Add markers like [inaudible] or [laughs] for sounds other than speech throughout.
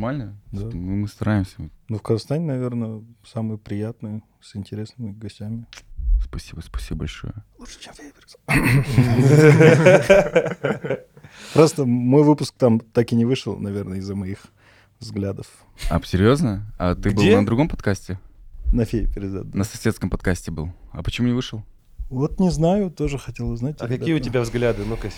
Нормально? Да. Мы, мы стараемся. Ну, в Казахстане, наверное, самые приятные, с интересными гостями. Спасибо, спасибо большое. Лучше, чем [laughs] Просто мой выпуск там так и не вышел, наверное, из-за моих взглядов. А, серьезно? А ты Где? был на другом подкасте? На фее передат. На соседском подкасте был. А почему не вышел? Вот не знаю, тоже хотел узнать. А какие у тебя взгляды? Ну-ка.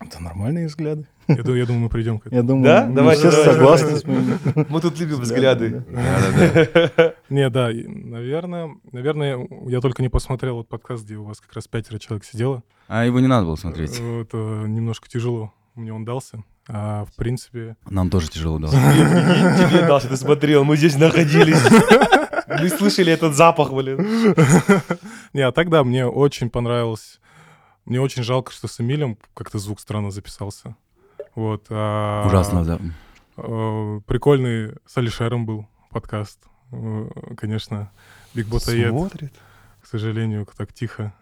Это нормальные взгляды. Я думаю, я думаю, мы придем к этому. Я думаю, Да? мы Давайте, все давайте, согласны моими Мы тут любим взгляды. [laughs] Не, да, наверное, наверное, я только не посмотрел вот подкаст, где у вас как раз пятеро человек сидело. А его не надо было смотреть. Э, Это немножко тяжело мне он дался. А в принципе, Нам тоже тяжело [laughs] дал. Тебе тебе дался, ты смотрел, мы здесь находились. [laughs] Мы слышали этот запах, блин. не, а тогда мне очень понравилось. Мне очень жалко, что с Эмилем как-то звук странно записался. Вот. а, Ужасно, да. э, Прикольный с Алишером был подкаст. Э, Конечно, Биг Ботаед. Смотрит. к сожалению, так тихо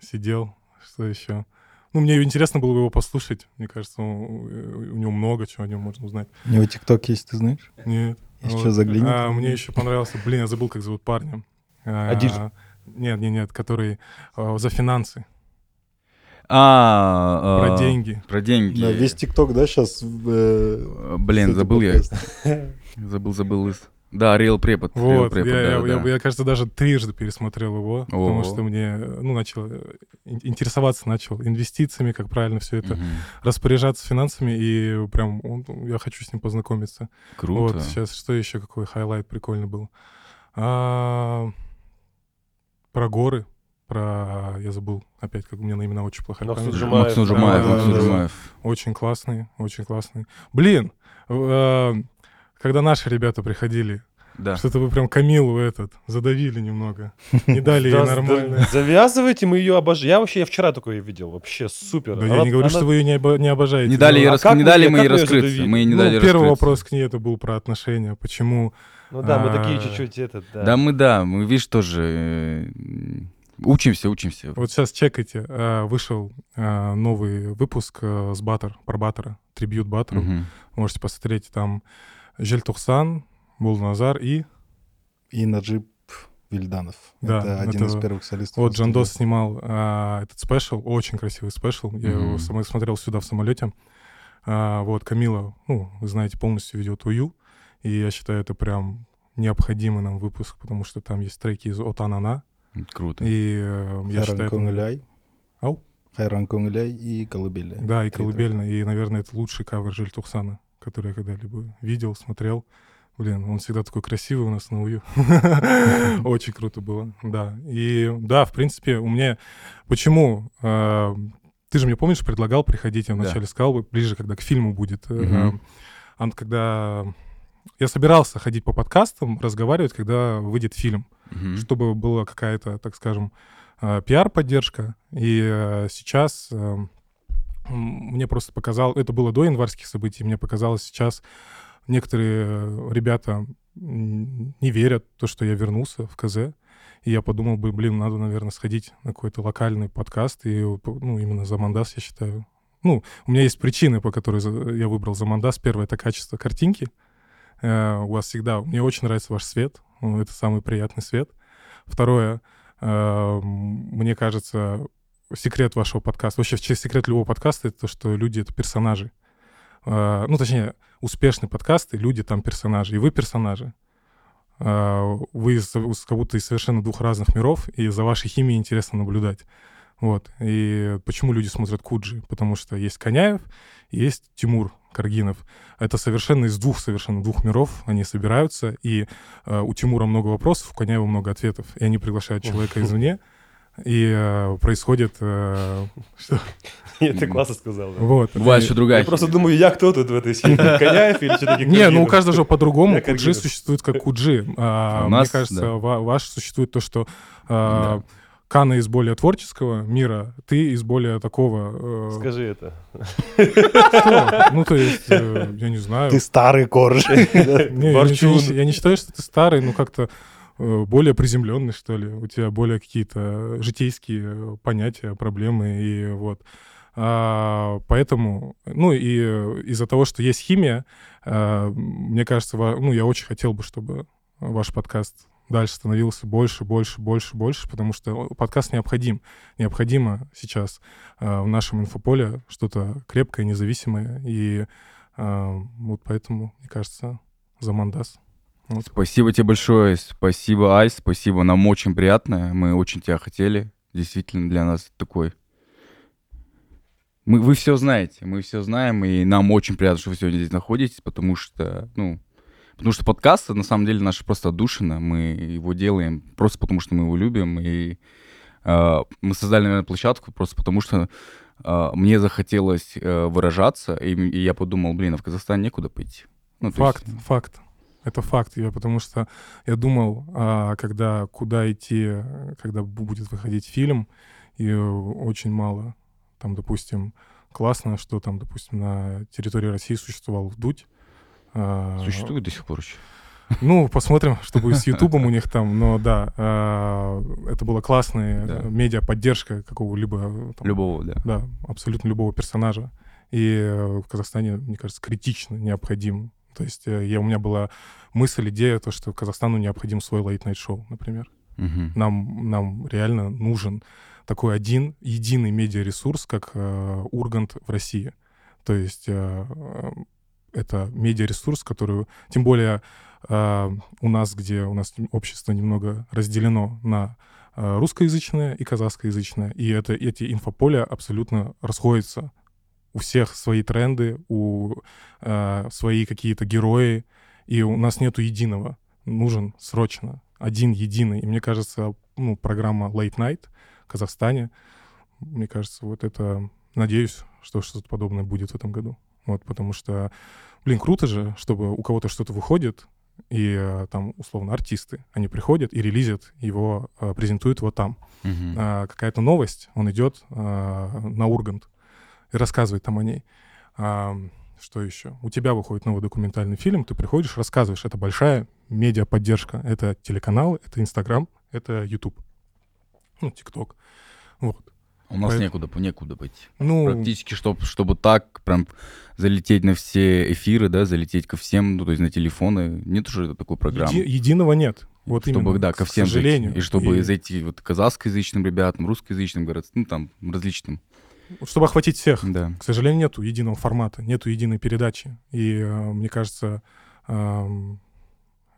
сидел. Что еще? Ну, мне интересно было бы его послушать. Мне кажется, у, него много чего о нем можно узнать. У него ТикТок есть, ты знаешь? Нет. Если Вот. что, загляни. А, мне еще понравился, блин, я забыл, как зовут парня. А, Адиль. Нет, нет, нет, который а, за финансы, А, про а, деньги. Про деньги. Да, весь ТикТок, да, сейчас... Э, Блин, забыл я. Забыл, забыл. Да, Реал Препод. Real Вот, Prepod, я, я- да, я- да. я, кажется, даже трижды пересмотрел его, потому Ого. что мне, ну, начал э, ин- интересоваться начал инвестициями, как правильно все это Мгм. распоряжаться финансами, и прям он- я хочу с ним познакомиться. Круто. Вот сейчас что еще какой highlight прикольный был? А, про горы, про я забыл опять, как у меня на имена очень плохая Максут. Жумаев. Максим да, Жумаев, да, да. Жумаев. Очень классный, очень классный. Блин, э, когда наши ребята приходили, Да. что-то вы прям Камилу этот задавили немного, [laughs] не дали ей нормально. Завязывайте, мы ее обожаем. Я вообще, я вчера такое видел, вообще супер. Да я не говорю, что вы ее не, обо- не обожаете. Не дали, ей а рас- как не мы дали мы ей раскрыться. Мы не Ну, дали первый раскрыться. вопрос к ней это был про отношения. Почему? Ну да, мы А, такие чуть-чуть этот, да. Да, мы, да, мы, видишь, тоже э, учимся, учимся. Вот сейчас чекайте. э, Вышел э, новый выпуск э, с Батыр, про Батыра, tribute Батыру. Мгм. Можете посмотреть там Желтоксан, Булназар и И Наджиб Вильданов. Да, это один это из первых солистов. вот Жандос снимал а, этот special, очень красивый спешл. Я его сам- смотрел сюда в самолете. А, вот Камила, ну, вы знаете, полностью ведет Ую. И я считаю, это прям необходимый нам выпуск, потому что там есть треки из Отанана. Круто. И э, я Хайран считаю, Конгыляй. Ау? Хайран Конгыляй и Колыбели. Да, и Три колыбельно. И, наверное, это лучший кавер Жильтухсана, который я когда-либо видел, смотрел. Блин, он всегда такой красивый у нас на ую. [laughs] Очень круто было, да. И да, в принципе, у меня... Почему? э, Ты же мне, помнишь, предлагал приходить, я Да. вначале сказал, бы, ближе, когда к фильму будет. Мгм. а Когда... Я собирался ходить по подкастам, разговаривать, когда выйдет фильм Мгм. чтобы была какая-то, так скажем, э, пиар-поддержка. И э, сейчас э, мне просто показал, это было до январских событий, мне показалось сейчас некоторые ребята не верят в то, что я вернулся в КЗ. И я подумал бы, блин, надо, наверное, сходить на какой-то локальный подкаст, и, ну, именно за Мандас, я считаю. Ну, у меня есть причины, по которой я выбрал за Мандас. Первое — это качество картинки. Э, у вас всегда... Мне очень нравится ваш свет. Ну, Это самый приятный свет. Второе, э, мне кажется, секрет вашего подкаста, вообще секрет любого подкаста, это то, что люди — это персонажи. Э, Ну, точнее, успешные подкасты, люди там персонажи, и вы персонажи. Вы как будто из совершенно двух разных миров, и за вашей химией интересно наблюдать. Вот. И почему люди смотрят Куджи? Потому что есть Коняев, есть Тимур Каргинов. Это совершенно из двух совершенно двух миров. Они собираются, и э, у Тимура много вопросов, у Коняева много ответов. И они приглашают человека извне, и э, происходит... э, [laughs] что? Это классно сказал. да. Вот. Бывает еще другая. Я просто думаю, я кто тут в этой схеме? [laughs] Коняев или что-то Не, ну у каждого же по-другому. Куджи существует как куджи. А, Мне кажется, ваш существует то, что а, Кана из более творческого мира, ты из более такого... э, Скажи это. что? Ну, то есть, э, я не знаю. Ты старый корж. [laughs] Не, я, не, Ворчун. я не считаю, что ты старый, но как-то э, более приземленный, что ли. У тебя более какие-то житейские понятия, проблемы. И вот А, поэтому, ну и э, из-за того, что есть химия, а, мне кажется, ну я очень хотел бы, чтобы ваш подкаст дальше становился больше, больше, больше, больше, потому что подкаст необходим. Необходимо сейчас а, в нашем инфополе что-то крепкое, независимое. И а, вот поэтому, мне кажется, за Мандас. Вот. Спасибо тебе большое, спасибо, Айс, спасибо, нам очень приятно, мы очень тебя хотели, действительно для нас такой... Мы, вы все знаете, мы все знаем, и нам очень приятно, что вы сегодня здесь находитесь, потому что, ну, потому что подкаст, на самом деле, наша просто отдушина, мы его делаем просто потому, что мы его любим, и э, мы создали, наверное, площадку просто потому, что э, мне захотелось э, выражаться, и, и я подумал, блин, а в Казахстан некуда пойти. Ну, Факт, есть- факт. Это факт, я, потому что я думал, а, когда куда идти, когда бу- будет выходить фильм, и очень мало, там, допустим, классно, что там, допустим, на территории России существовал вдуть. А, Существует до сих пор еще? Ну, посмотрим, что будет с [laughs] Ютубом у них там, но да, а, это была классная Да. э, медиа-поддержка какого-либо... э, Любого, да. да, абсолютно любого персонажа. И э, в Казахстане, мне кажется, критично необходим. То есть э, я, у меня была мысль, идея, то, что Казахстану необходим свой лейт-найт-шоу, например. Мгм. Нам, нам реально нужен такой один, единый медиаресурс, как э, Ургант в России. То есть э, это медиаресурс, который... Тем более э, у нас, где у нас общество немного разделено на э, русскоязычное и казахскоязычное, и это, эти инфополя абсолютно расходятся. У всех свои тренды, у э, свои какие-то герои, и у нас нету единого. Нужен срочно один единый. И мне кажется, ну, программа Late Night в Казахстане, мне кажется, вот это... Надеюсь, что что-то подобное будет в этом году. Вот, потому что, блин, круто же, чтобы у кого-то что-то выходит, и э, там, условно, артисты, они приходят и релизят его, э, презентуют его там. Мгм. А, какая-то новость, он идет а, на Ургант и рассказывает там о ней. А, что еще? У тебя выходит новый документальный фильм, ты приходишь, рассказываешь. Это большая медиа-поддержка. Это телеканал, это Инстаграм, это Ютуб. Ну, ТикТок. Вот. У нас Поэт- некуда, некуда быть. Ну, Практически, чтоб, чтобы так прям залететь на все эфиры, да, залететь ко всем, ну, то есть на телефоны. Нет уже такой программы. еди- единого нет. Вот чтобы, именно, да, ко к всем зайти. сожалению. И чтобы И зайти вот казахскоязычным ребятам, русскоязычным город, ну, там, различным. Чтобы охватить всех. Да. К сожалению, нету единого формата, нету единой передачи. И э, мне кажется, эм,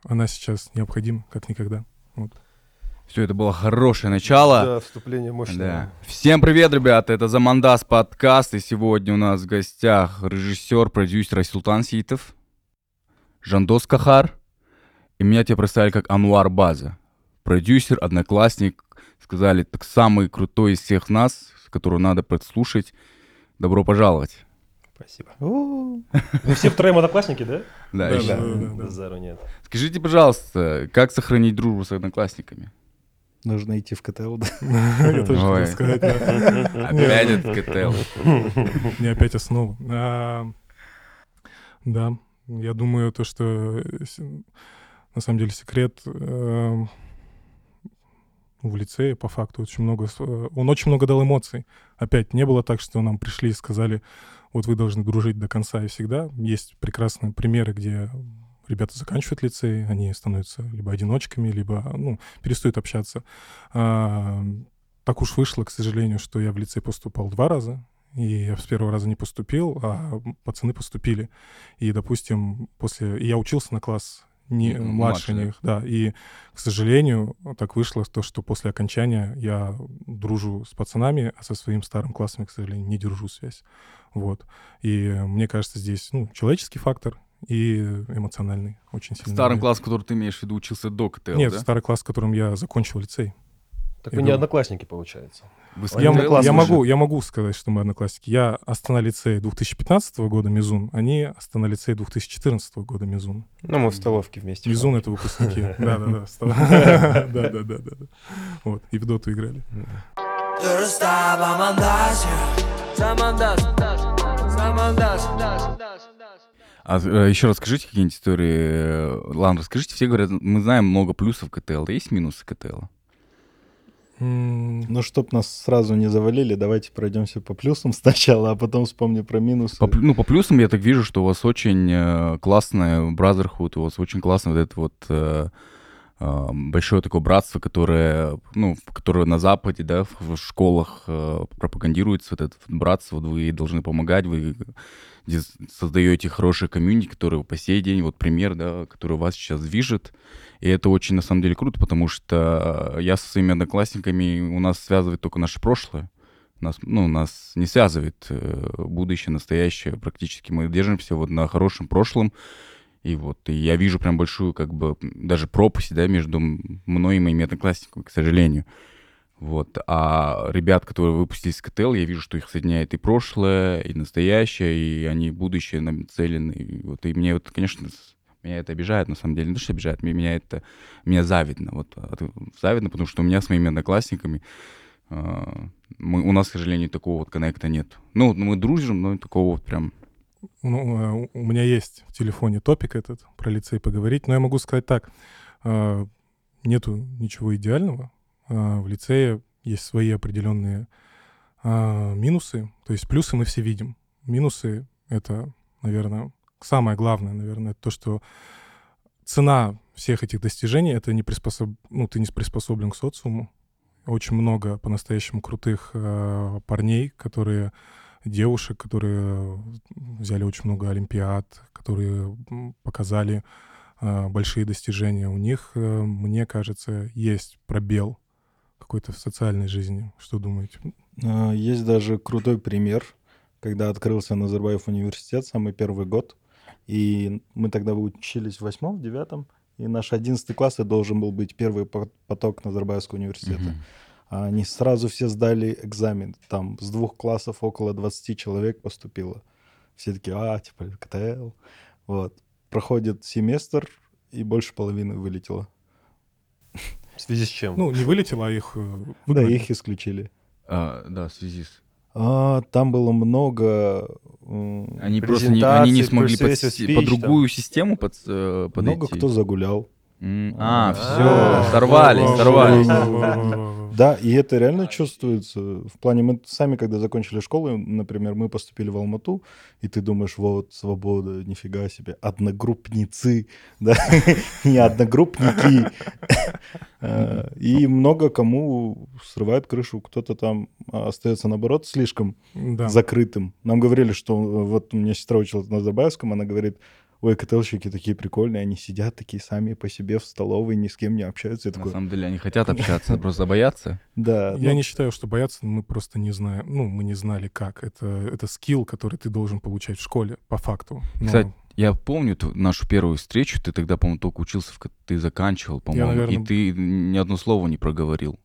она сейчас необходима, как никогда. Все, это было хорошее начало. Да, вступление мощное. Да. Всем привет, ребята, это Замандас подкаст, и сегодня у нас в гостях режиссер, продюсер Султан Ситов, Жандос Кахар, и меня тебе представили как Ануар База. Продюсер, одноклассник, сказали, так самый крутой из всех нас, которого надо подслушать. Добро пожаловать. Спасибо. [laughs] Вы все втроем одноклассники, да? Да, Да, да, да, да. Базару нет. Скажите, пожалуйста, как сохранить дружбу с одноклассниками? Нужно идти в КТЛ, да. [laughs] Я тоже хотел сказать. Опять этот КТЛ. Не опять основа. А, Да, я думаю, то, что на самом деле секрет э, в лицее, по факту, очень много... Он очень много дал эмоций. Опять, не было так, что нам пришли и сказали, вот вы должны дружить до конца и всегда. Есть прекрасные примеры, где ребята заканчивают лицей, они становятся либо одиночками, либо, ну, перестают общаться. А, так уж вышло, к сожалению, что я в лицей поступал два раза, и я с первого раза не поступил, а пацаны поступили. И, допустим, после... И я учился на класс не, младше младше, них, да. И, к сожалению, так вышло то, что после окончания я дружу с пацанами, а со своим старым классом, я, к сожалению, не держу связь. Вот. И э, мне кажется, здесь, ну, человеческий фактор и эмоциональный очень сильно. Старым влияет. классом, который ты имеешь в виду, учился до КТЛ, Нет, да? старый класс, в котором я закончил лицей. Так Я вы не думаю. одноклассники, получается. Вы Я Я, могу, я могу сказать, что мы одноклассники. Я Астана лицей 2015 года Мизун, они Астана лицей 2014 года Мизун. Ну, мы в столовке вместе. Мизун — это выпускники. [laughs] Да-да-да. Да-да-да. [laughs] Вот, и в доту играли. Star, Samandas, Samandas, Samandas, А э, еще расскажите какие-нибудь истории. э, Ладно, расскажите. Все говорят, мы знаем много плюсов КТЛ. Есть минусы КТЛ? Ну, чтоб нас сразу не завалили, давайте пройдемся по плюсам [laughs] сначала, а потом вспомню про минусы. По, ну, по плюсам я так вижу, что у вас очень э, классная Brotherhood, у вас очень классно вот это вот э, э, большое такое братство, которое, ну, которое на Западе, да, в, в школах э, пропагандируется, вот это вот братство, вот вы должны помогать, вы дис- создаете хорошие комьюнити, которые по сей день, вот пример, да, который вас сейчас движет, и это очень, на самом деле, круто, потому что я со своими одноклассниками, у нас связывает только наше прошлое. Нас, ну, нас не связывает э, будущее, настоящее. Практически мы держимся вот на хорошем прошлом. И вот и я вижу прям большую, как бы, даже пропасть, да, между мной и моими одноклассниками, к сожалению. Вот. А ребят, которые выпустились из КТЛ, я вижу, что их соединяет и прошлое, и настоящее, и они будущее нацелены. И вот, и мне вот, конечно, меня это обижает, на самом деле. Не то, что обижает, меня это... Меня завидно. Вот, от- завидно, потому что у меня с моими одноклассниками а, мы, у нас, к сожалению, такого вот коннекта нет. Ну, мы дружим, но такого вот прям... Ну, э, у меня есть в телефоне топик этот про лицей поговорить, но я могу сказать так. э, Нету ничего идеального. Э, В лицее есть свои определенные а, минусы. То есть плюсы мы все видим. Минусы — это, наверное, самое главное, наверное, то, что цена всех этих достижений — это не приспособ... ну, ты не приспособлен к социуму. Очень много по-настоящему крутых э, парней, которые девушек, которые взяли очень много олимпиад, которые показали большие достижения. У них, э, мне кажется, есть пробел какой-то в социальной жизни. Что думаете? А, Есть даже крутой пример, когда открылся Назарбаев университет, самый первый год. И мы тогда учились в восьмом, в девятом, и наш одиннадцатый класс и должен был быть первый по- поток Назарбаевского университета. А Они сразу все сдали экзамен. Там с двух классов около 20 человек поступило. Все такие, а, типа, КТЛ. Вот. Проходит семестр, и больше половины вылетело. В связи с чем? Ну, не вылетело, а их э, Да, выгнали. их исключили. А, да, в связи с... А, там было много... Они просто не, они не смогли под, persuasive си- speech, по там. другую систему под, э, подойти. много кто загулял. А, А, все, сорвались, сорвались. Да, и это реально чувствуется. В плане, мы сами, когда закончили школу, например, мы поступили в Алмату, и ты думаешь, вот, свобода, нифига себе, одногруппницы, [laughs] да, не одногруппники. [laughs] Э, И много кому срывает крышу, кто-то там остается, наоборот, слишком закрытым. Нам говорили, что э, вот у меня сестра училась на Назарбаевском, она говорит, ой, КТЛщики такие прикольные, они сидят такие сами по себе в столовой, ни с кем не общаются. Я На такой, самом деле они хотят общаться, просто боятся. [laughs] да. Я ну, не считаю, что бояться, мы просто не знаем. Ну, мы не знали, как. Это, это скилл, который ты должен получать в школе, по факту. Но Кстати, Я помню ту- нашу первую встречу, ты тогда, по-моему, только учился, ты заканчивал, по-моему, наверно, и ты ни одно слово не проговорил.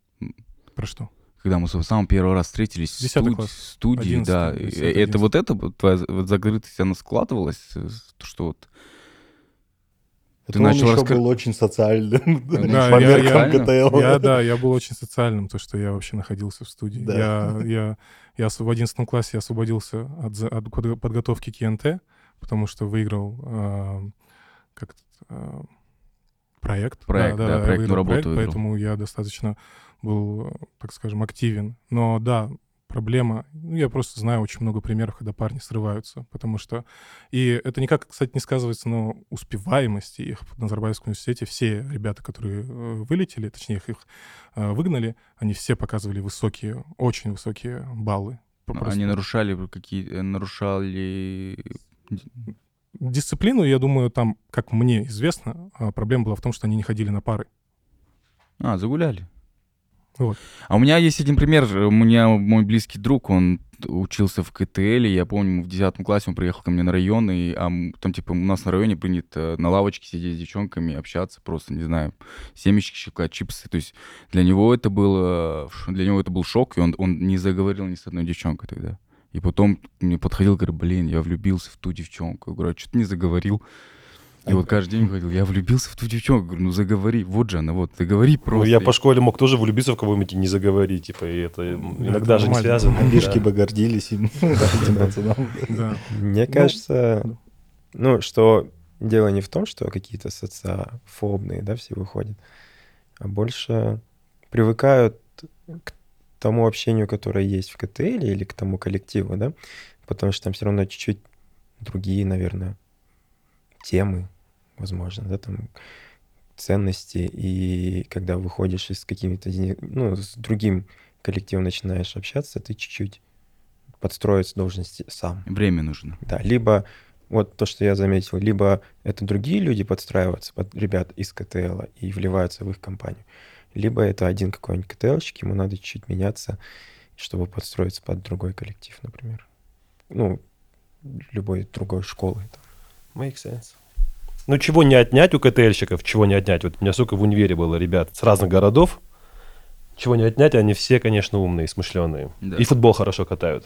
про что? Когда мы с самым первый раз встретились в студ- класс. студии, Одиннадцатый, да, десятый, э, это вот это вот твоя вот закрытость, она складывалась, э, что вот Это Ты он начал еще раска- был очень социальным. [laughs] Да, по я- меркам я- КТЛ. Я, да, я был очень социальным, то, что я вообще находился в студии. Да. Я, [laughs] я, я в 11 классе освободился от, от под- подготовки к ИНТ, потому что выиграл а, как это, а, проект. Проект, да, я проектную выиграл работу проект, выиграл. Поэтому я достаточно был, так скажем, активен. Но да, проблема, ну, я просто знаю очень много примеров, когда парни срываются, потому что... И это никак, кстати, не сказывается на успеваемости их в Назарбаевском университете. Все ребята, которые э, вылетели, точнее, их, их э, выгнали, они все показывали высокие, очень высокие баллы. Просто они нарушали какие нарушали Дисциплину, я думаю, там, как мне известно, а, проблема была в том, что они не ходили на пары. А, загуляли. Вот. А у меня есть один пример. У меня мой близкий друг, он учился в КТЛ, и я помню, в 10 классе он приехал ко мне на район, и а, там, типа, у нас на районе принято на лавочке сидеть с девчонками, общаться, просто, не знаю, семечки щекать, чипсы. То есть для него это было, ш- для него это был шок, и он, он не заговорил ни с одной девчонкой тогда. И потом мне подходил, говорит, блин, я влюбился в ту девчонку. Я говорю, а что ты не заговорил? И вот каждый день говорил, я влюбился в ту девчонку. Я говорю, ну заговори, вот же она, вот, заговори Ну, просто. я по школе мог тоже влюбиться в кого-нибудь и не заговорить, типа, и это иногда же не связано. Бишки да. бы гордились им, этим [laughs] пацанам. Да. Мне кажется, ну, что дело не в том, что какие-то социофобные, да, все выходят, а больше привыкают к тому общению, которое есть в КТЛ или к тому коллективу, да, потому что там все равно чуть-чуть другие, наверное, темы, возможно, да, там ценности, и когда выходишь из какими-то, ну, с другим коллективом начинаешь общаться, ты чуть-чуть подстроиться должен сам. Время нужно. Да, либо вот то, что я заметил, либо это другие люди подстраиваются под ребят из КТЛ и вливаются в их компанию, либо это один какой-нибудь КТЛщик, ему надо чуть-чуть меняться, чтобы подстроиться под другой коллектив, например. Ну, любой другой школы. Make sense. Ну, чего не отнять у КТЛьщиков, чего не отнять. Вот у меня, сука, в универе было ребят с разных городов. Чего не отнять, они все, конечно, умные, смышленые. Да. И футбол хорошо катают.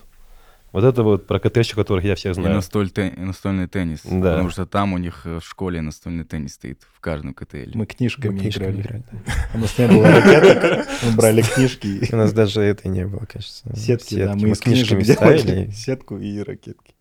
Вот это вот про КТщиков, которых я всех И знаю. настоль те- настольный теннис. Да. Потому что там у них э, в школе настольный теннис стоит в каждом КТЛ. Мы книжками, Мы книжками играли. играли, да. У нас не было ракеток, мы брали книжки. У нас даже это не было, кажется. Сетки, да, мы из книжками книжек ставили. делали сетку и ракетки.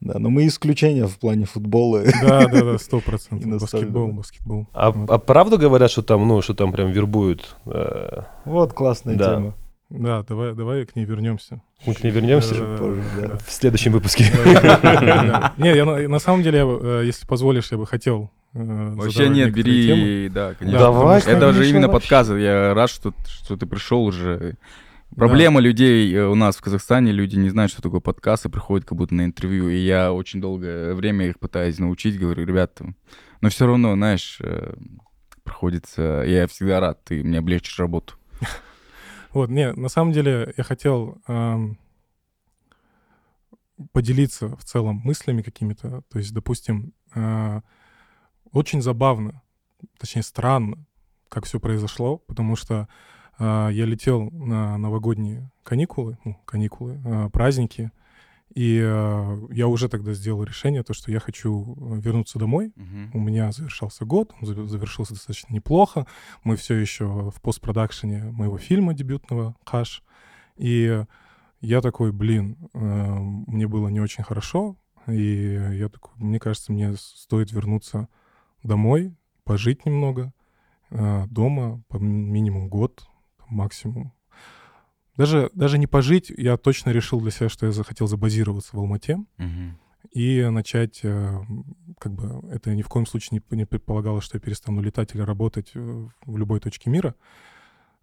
Да, но мы исключения в плане футбола. Да, да, да, сто [laughs] И процентов. Баскетбол, баскетбол. А, Вот. а правду говорят, что там, ну, что там прям вербуют? э, Вот классная Да. тема. Да, давай, давай к ней вернемся. Мы к ней вернемся Да, да, да, позже, да, да. да. в следующем выпуске. Да. Не, я на самом деле, я бы, э, если позволишь, я бы хотел э, Вообще нет, бери, да, конечно. Давай, Это же именно подкаст. Я рад, что, что ты пришел уже. Проблема людей э, у нас в Казахстане, люди не знают, что такое подкаст, и приходят как будто на интервью. И я очень долгое время их пытаюсь научить, говорю, ребята, но все равно, знаешь, приходится... Я всегда рад, ты мне облегчишь работу. Вот, не, на самом деле я хотел ам, поделиться в целом мыслями какими-то. То есть, допустим, а, очень забавно, точнее странно, как все произошло, потому что а, я летел на новогодние каникулы, ну, каникулы, а, праздники, и а, я уже тогда сделал решение, то, что я хочу э, вернуться домой, у меня завершался год, он зав- завершился достаточно неплохо. Мы все еще в постпродакшене моего фильма дебютного «Хаш». И я такой, блин, э, мне было не очень хорошо, и я такой, мне кажется, мне стоит вернуться домой, пожить немного, э, дома, по минимум год, максимум. Даже, даже не пожить, я точно решил для себя, что я захотел забазироваться в Алмате и начать, э, как бы, это ни в коем случае не, не предполагало, что я перестану летать или работать э, в любой точке мира.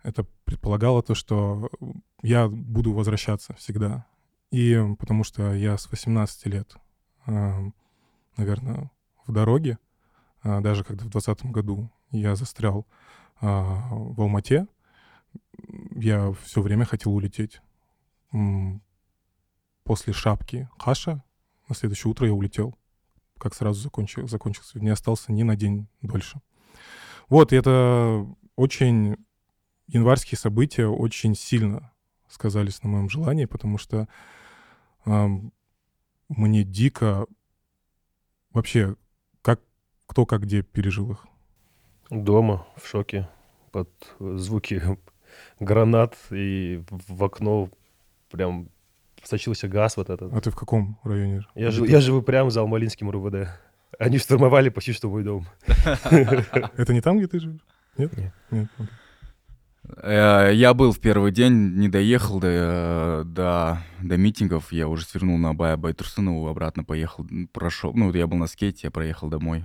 Это предполагало то, что я буду возвращаться всегда. И потому что я с 18 лет, э, наверное, в дороге, даже когда в 2020 году я застрял в Алмате, я все время хотел улететь. После шапки Хаша на следующее утро я улетел. Как сразу закончил, закончился. Не остался ни на день дольше. Вот, и это очень... Январские события очень сильно сказались на моем желании, потому что ам, мне дико... Вообще, как, кто как где пережил их. Дома, в шоке, под звуки гранат, и в окно прям сочился газ вот этот. А ты в каком районе? Я, жил, я живу прямо за Алмалинским РУВД. Они штурмовали почти что мой дом. [laughs] Это не там, где ты живешь? Нет? Нет. Нет. Э, Я был в первый день, не доехал до, до, до митингов. Я уже свернул на Абая Байтурсынову, обратно поехал, прошел. Ну, я был на скейте, я проехал домой.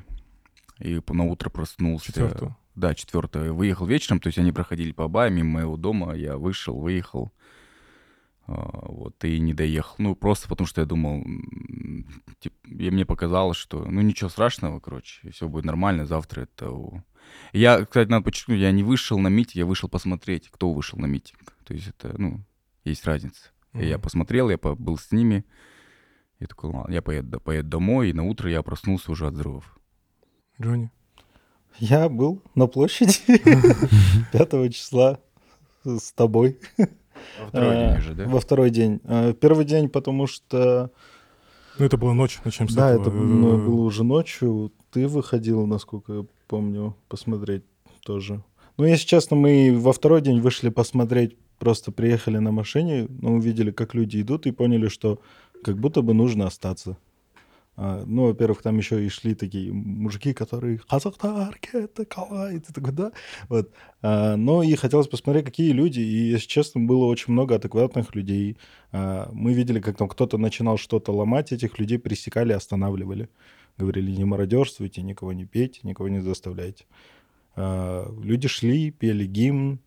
И на утро проснулся. Четвертого. Да, четвертое. Выехал вечером, то есть они проходили по Абая мимо моего дома. Я вышел, выехал. А, Вот, и не доехал. Ну, просто потому что я думал, м, тип, и мне показалось, что, ну, ничего страшного, короче, все будет нормально, завтра это... Я, кстати, надо подчеркнуть, я не вышел на митинг, я вышел посмотреть, кто вышел на митинг. То есть это, ну, есть разница. И я посмотрел, я был с ними. Я такой, ладно, я поеду, поеду домой, и на утро я проснулся уже от взрывов. Джонни? Я был на площади [laughs] 5 числа с тобой. Во второй день Э, уже, да? Во второй день. Э, Первый день, потому что, Ну, это была ночь, начнем с да, этого. это было уже ночью. Ты выходил, насколько я помню, посмотреть тоже. Ну, если честно, мы во второй день вышли посмотреть, просто приехали на машине, но увидели, как люди идут, и поняли, что как будто бы нужно остаться. А, ну, во-первых, там еще и шли такие мужики, которые «Казахтар, это калай», и ты такой, да? Вот. А, но и хотелось посмотреть, какие люди, и, если честно, было очень много адекватных людей. А, мы видели, как там кто-то начинал что-то ломать, этих людей пресекали, останавливали. Говорили, не мародерствуйте, никого не пейте, никого не заставляйте. Люди шли, пели гимн,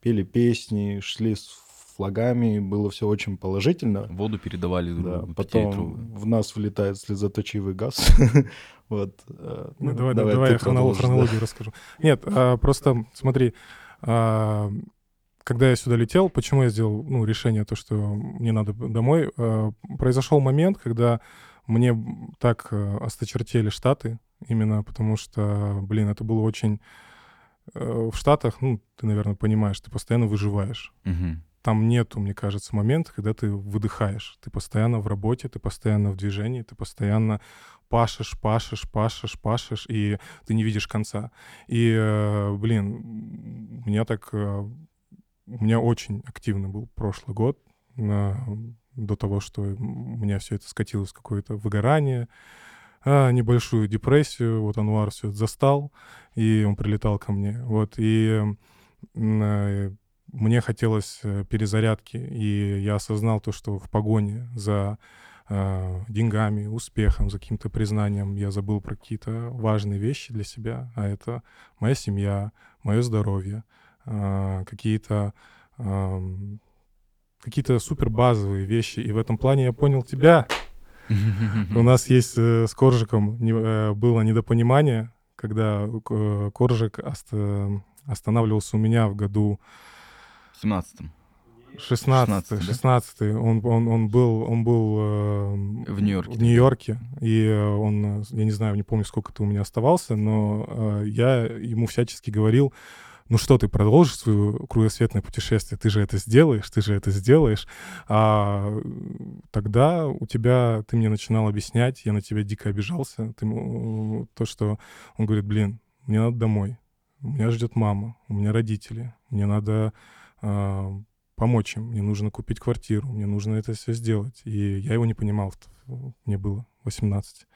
пели песни, шли с флагами, было все очень положительно. Воду передавали друг Да, другу, трубы. потом в нас влетает слезоточивый газ. [laughs] Вот. э, Ну, ну, давай, давай, ты я хронолог- продолжишь, да. хронологию расскажу. Нет, а, просто смотри, а, когда я сюда летел, почему я сделал ну, решение, то, что мне надо домой, а, произошел момент, когда мне так э, осточертели Штаты, именно потому что, блин, это было очень... э, В Штатах, ну, ты, наверное, понимаешь, ты постоянно выживаешь Мгм. Там нету, мне кажется, момента, когда ты выдыхаешь. Ты постоянно в работе, ты постоянно в движении, ты постоянно пашешь, пашешь, пашешь, пашешь, и ты не видишь конца. И, э, блин, у меня так... э, У меня очень активный был прошлый год до того, что у меня все это скатилось в какое-то выгорание, а, небольшую депрессию. Вот Ануар все это застал, и он прилетал ко мне. Вот, и э, мне хотелось э, перезарядки, и я осознал то, что в погоне за э, деньгами, успехом, за каким-то признанием я забыл про какие-то важные вещи для себя, а это моя семья, мое здоровье, э, какие-то эм, какие-то супер базовые вещи. И в этом плане я понял тебя. У [laughs] нас есть э, с Коржиком не- э, было недопонимание, когда э, Коржик оста- останавливался у меня в году 17-м. 16 16, да? 16 он, он, он был, он был э, В Нью-Йорке в Нью-Йорке, и э, он, э, я не знаю, не помню, сколько ты у меня оставался, но э, я ему всячески говорил, ну что, ты продолжишь свое кругосветное путешествие, ты же это сделаешь, ты же это сделаешь. А э, тогда у тебя, ты мне начинал объяснять, я на тебя дико обижался, ты, м, то, что он говорит, блин, мне надо домой, меня ждет мама, у меня родители, мне надо помочь им, мне нужно купить квартиру, мне нужно это все сделать. И я его не понимал, мне было 18.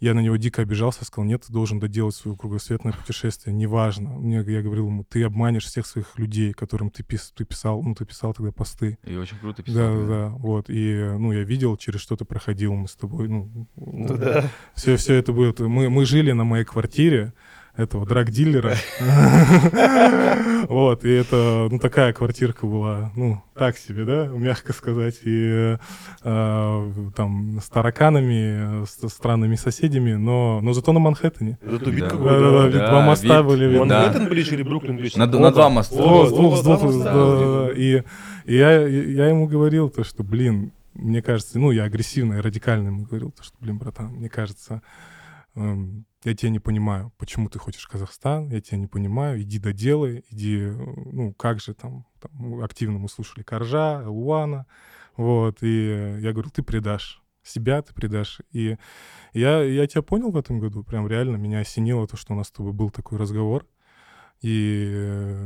Я на него дико обижался, сказал, нет, ты должен доделать свое кругосветное путешествие, неважно. Мне, я говорил ему, ты обманешь всех своих людей, которым ты, пис- ты писал, ну, ты писал тогда посты. И очень круто Да, писал. да, да, вот, и, ну, я видел, через что ты проходил, мы с тобой, ну, Ну да. все, все это будет. Мы, мы жили на моей квартире этого драг-дилера. [laughs] Вот, и это, ну, такая квартирка была, ну, так себе, да, мягко сказать, и э, там с тараканами, с странными соседями, но, но зато на Манхэттене. Зато вид Да. какой, два моста были. Манхэттен ближе или Бруклин ближе? На, два моста. И, я, я ему говорил то, что, блин, мне кажется, ну, я агрессивно и радикально ему говорил, то, что, блин, братан, мне кажется, я тебя не понимаю, почему ты хочешь Казахстан, я тебя не понимаю, иди доделай, иди, ну, как же там, там активно мы слушали Коржа, Луана, вот, и я говорю, ты предашь себя, ты предашь. И я, я тебя понял в этом году, прям реально меня осенило то, что у нас с тобой был такой разговор, и,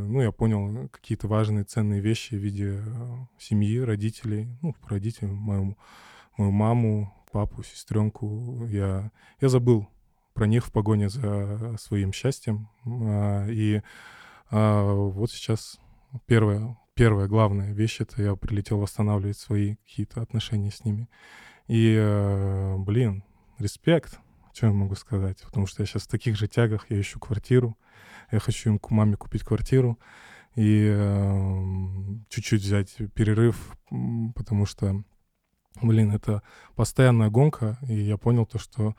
ну, я понял какие-то важные, ценные вещи в виде э, семьи, родителей, ну, родителей, мою, мою маму, папу, сестренку. Я, я забыл про них в погоне за своим счастьем. А, И а, вот сейчас первая, первая главная вещь — это я прилетел восстанавливать свои какие-то отношения с ними. И, э, блин, респект, что я могу сказать, потому что я сейчас в таких же тягах, я ищу квартиру, я хочу им к маме купить квартиру и эм, чуть-чуть взять перерыв, потому что, блин, это постоянная гонка, и я понял то, что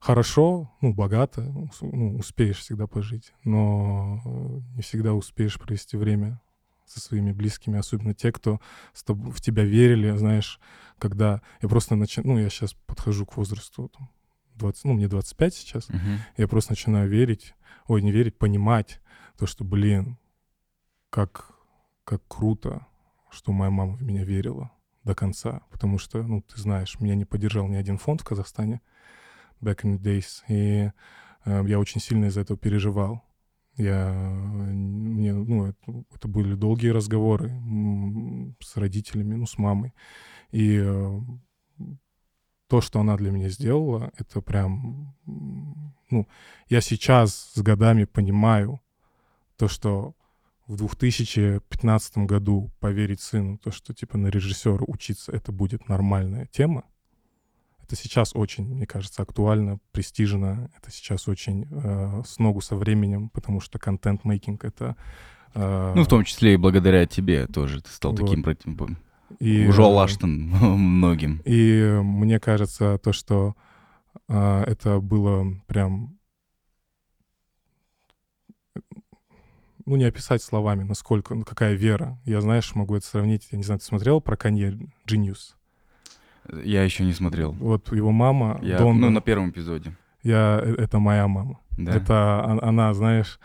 хорошо, ну, богато, ус- ну, успеешь всегда пожить, но э, не всегда успеешь провести время со своими близкими, особенно те, кто с тоб- в тебя верили, знаешь, когда я просто начинаю, ну, я сейчас подхожу к возрасту, там, 20, ну, мне 25 сейчас, Мгм. я просто начинаю верить, ой, не верить, понимать то, что, блин, как, как круто, что моя мама в меня верила до конца, потому что, ну, ты знаешь, меня не поддержал ни один фонд в Казахстане back in the days, и э, я очень сильно из-за этого переживал. Я, э, мне, ну, это, это были долгие разговоры с родителями, ну, с мамой, и э, то, что она для меня сделала, это прям... Ну, я сейчас с годами понимаю то, что в 2015 году поверить сыну, то, что типа на режиссера учиться, это будет нормальная тема, это сейчас очень, мне кажется, актуально, престижно. Это сейчас очень э, с ногу со временем, потому что контент-мейкинг — это... э, Ну, в том числе и благодаря тебе тоже ты стал Вот. таким и, Уже э, Лаштон [laughs] многим. И мне кажется, то, что а, это было прям... Ну, не описать словами, насколько, ну, какая вера. Я, знаешь, могу это сравнить. Я не знаю, ты смотрел про Канье Genius? Я еще не смотрел. Вот его мама, Я, Донна, ну, на первом эпизоде. я, э, это моя мама. Да. Это он- она, знаешь,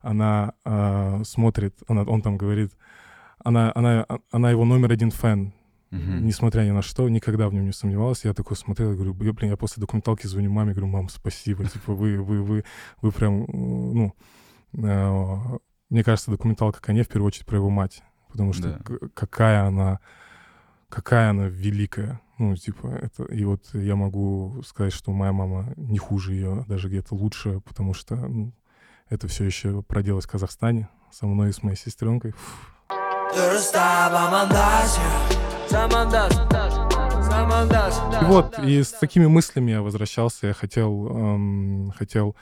она а, смотрит, она, он там говорит, она, она, она его номер один фэн, Мгм. несмотря ни на что, никогда в нем не сомневался. Я такой смотрел, говорю, «Бля, блин, я после документалки звоню маме, говорю, мам, спасибо, типа вы, вы, вы, вы прям, э, ну, э, мне кажется, документалка Коне в первую очередь про его мать, потому что Да. какая она, какая она великая. Ну, типа, это, и вот я могу сказать, что моя мама не хуже ее, даже где-то лучше, потому что, ну, это все еще проделать в Казахстане со мной и с моей сестренкой. И вот, и с такими мыслями я возвращался, я хотел, эм, хотел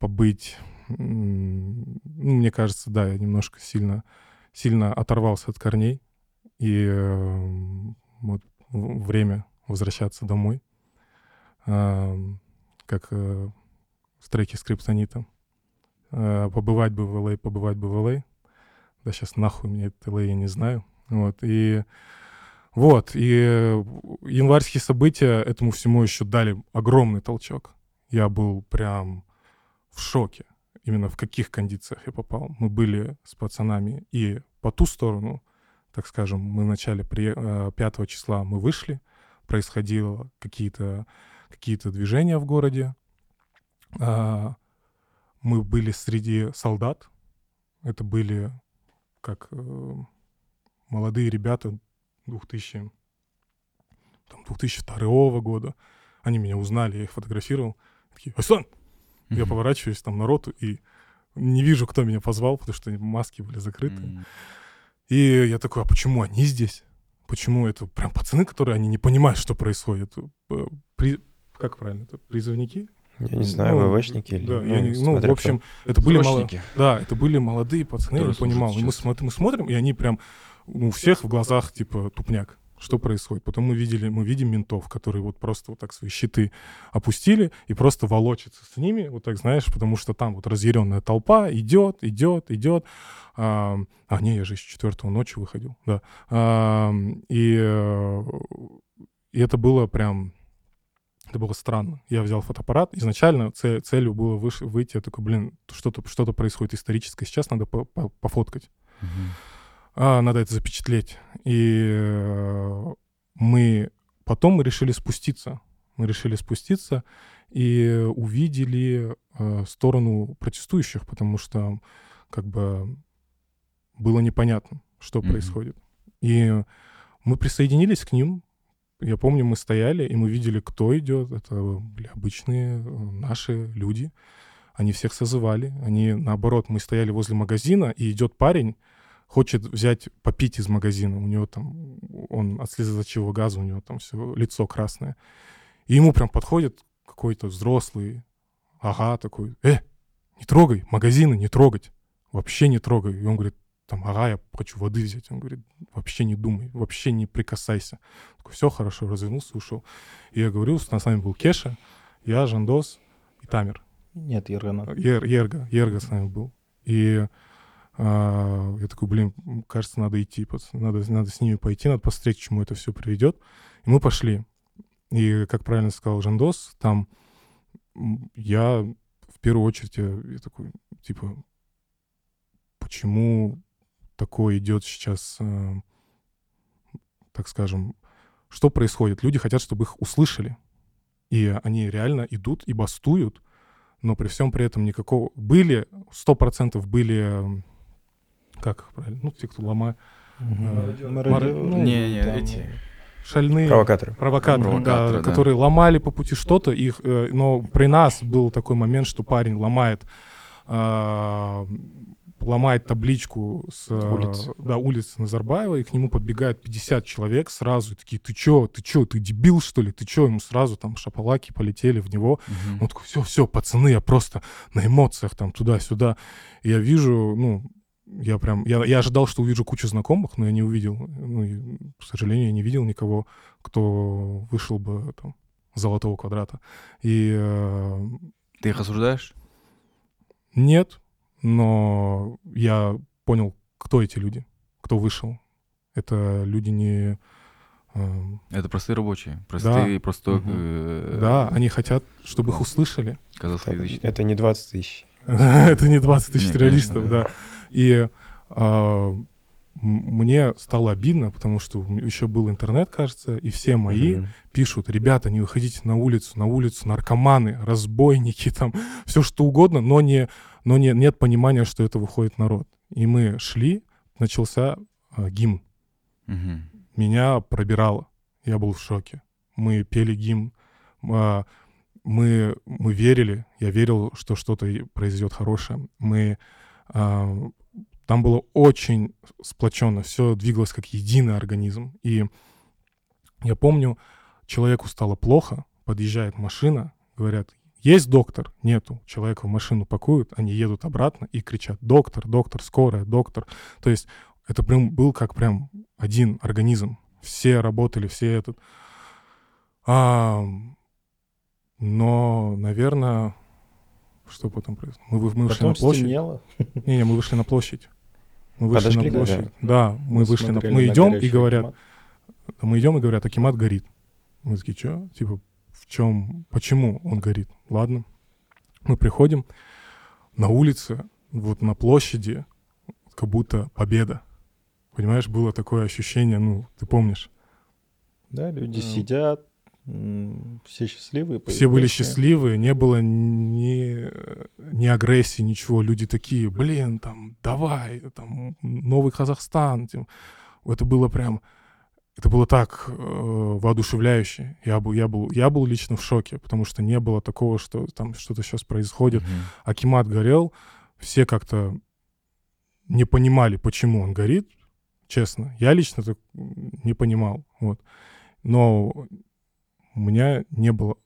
побыть, м, ну, мне кажется, да, я немножко сильно, сильно оторвался от корней, и вот время возвращаться домой, как э, в треке Скриптонита. Э, побывать бы в LA, побывать бы в LA. Да сейчас нахуй мне это LA, я не знаю. Вот, и вот, и январские события этому всему еще дали огромный толчок. Я был прям в шоке, именно в каких кондициях я попал. Мы были с пацанами и по ту сторону, так скажем, мы в начале при, э, 5 числа мы вышли, происходило какие-то какие движения в городе. А, Мы были среди солдат. Это были как э, молодые ребята 2000, там, 2002 года. Они меня узнали, я их фотографировал. Такие, Асан! Я Мгм. поворачиваюсь там на роту и не вижу, кто меня позвал, потому что маски были закрыты. М. И я такой, а почему они здесь? Почему это прям пацаны, которые они не понимают, что происходит? Э, При... Как правильно? Это призывники? Я не знаю, Ну, ВВшники или... Да, я не- ну, в общем, это были мало... Да, это были молодые пацаны, я не понимал. И мы, мы смотрим, и они прям ну, у всех в глазах типа тупняк. Что происходит? Потом мы видели, мы видим ментов, которые вот просто вот так свои щиты опустили и просто волочатся с ними, вот так знаешь, потому что там вот разъяренная толпа идет, идет, идет. А, а не, я же еще четвертого ночи выходил, да. А, и, э, и это было прям это было странно. Я взял фотоаппарат. Изначально це- целью было выш- выйти. Я такой, блин, что-то что происходит историческое. Сейчас надо по- по- пофоткать. Мгм. А, надо это запечатлеть. И э, мы потом мы решили спуститься. Мы решили спуститься и увидели э, сторону протестующих, потому что как бы было непонятно, что Мгм. происходит. И мы присоединились к ним. Я помню, мы стояли, и мы видели, кто идет. Это бля, обычные э, наши люди. Они всех созывали. Они, наоборот, мы стояли возле магазина, и идет парень, хочет взять попить из магазина. У него там, он от слезоточивого газа, у него там все лицо красное. И ему прям подходит какой-то взрослый, ага, такой, э, не трогай, магазины не трогать, вообще не трогай. И он говорит, там, ага, я хочу воды взять. Он говорит, вообще не думай, вообще не прикасайся. Такой, все хорошо, развернулся, ушел. И я говорю, с нами был Кеша, я, Жандос и Тамер. Нет, Ергана. Ер, Ерга, Ерга с нами был. И а, я такой, блин, кажется, надо идти, надо, надо с ними пойти, надо посмотреть, к чему это все приведет. И мы пошли. И, как правильно сказал Жандос, там я в первую очередь, я, я такой, типа, почему такое идет сейчас, э, так скажем, что происходит? Люди хотят, чтобы их услышали. И они реально идут и бастуют, но при всем при этом никакого... Были, сто процентов были, э, как правильно, ну, те, кто ломает, Мгм. Э, Мародер- мар- ну, Не, не, там, эти. шальные Провокаторы. провокаторы, Провокаторы, да, да. которые ломали по пути что-то. Их, э, но при нас был такой момент, что парень ломает, а, ломает табличку с э, Улицы. да, улицы Назарбаева, и к нему подбегают 50 человек сразу, и такие, ты чё, ты чё, ты дебил, что ли, ты чё? Ему сразу там шапалаки полетели в него. Мгм. Он такой, все, все, пацаны, я просто на эмоциях там туда-сюда. И я вижу, ну, я прям, я, я ожидал, что увижу кучу знакомых, но я не увидел, ну, и, к сожалению, я не видел никого, кто вышел бы там золотого квадрата. И э, Ты их осуждаешь? нет, но я понял, кто эти люди, кто вышел. Это люди не... э, Это простые рабочие. Простые, просто... Мгм. э, да, они хотят, чтобы их услышали. Это, это не 20 тысяч. [laughs] Это не 20 тысяч конечно, да. И м- мне стало обидно, потому что еще был интернет, кажется, и все мои Мгм. пишут, ребята, не выходите на улицу, на улицу наркоманы, разбойники, [laughs] там, все что угодно, но, не, но не, нет понимания, что это выходит народ. И мы шли, начался а, гимн. Мгм. Меня пробирало. Я был в шоке. Мы пели гимн. а, Мы, мы верили. Я верил, что что-то произойдет хорошее. Мы... Там было очень сплоченно. Все двигалось как единый организм. И я помню, человеку стало плохо, подъезжает машина, говорят, есть доктор? Нету. Человека в машину пакуют, они едут обратно и кричат, доктор, доктор, скорая, доктор. То есть это прям был как прям один организм. Все работали, все этот. А, но, наверное, что потом произошло? Мы, мы вышли Потом на площадь. стемнело. Не, не, мы вышли на площадь. Мы вышли Подошли, на да, площадь. Да, мы Мы вышли на Мы на идем и горящий говорят, автомат. мы идем и говорят, Акимат горит. Мы такие, что? Типа, в чем, почему он горит? Ладно. Мы приходим на улице, вот на площади, как будто победа. Понимаешь, было такое ощущение, ну, ты помнишь. Да, люди Да. сидят, все счастливые. Все были появляются. счастливы, не было ни, ни агрессии, ничего. Люди такие, блин, там, давай, там, новый Казахстан. Это было прям, это было так э, воодушевляюще. Я был, я, был, я был лично в шоке, потому что не было такого, что там что-то сейчас происходит. Мгм. Акимат горел, все как-то не понимали, почему он горит, честно. Я лично так не понимал, вот. Но у меня не было,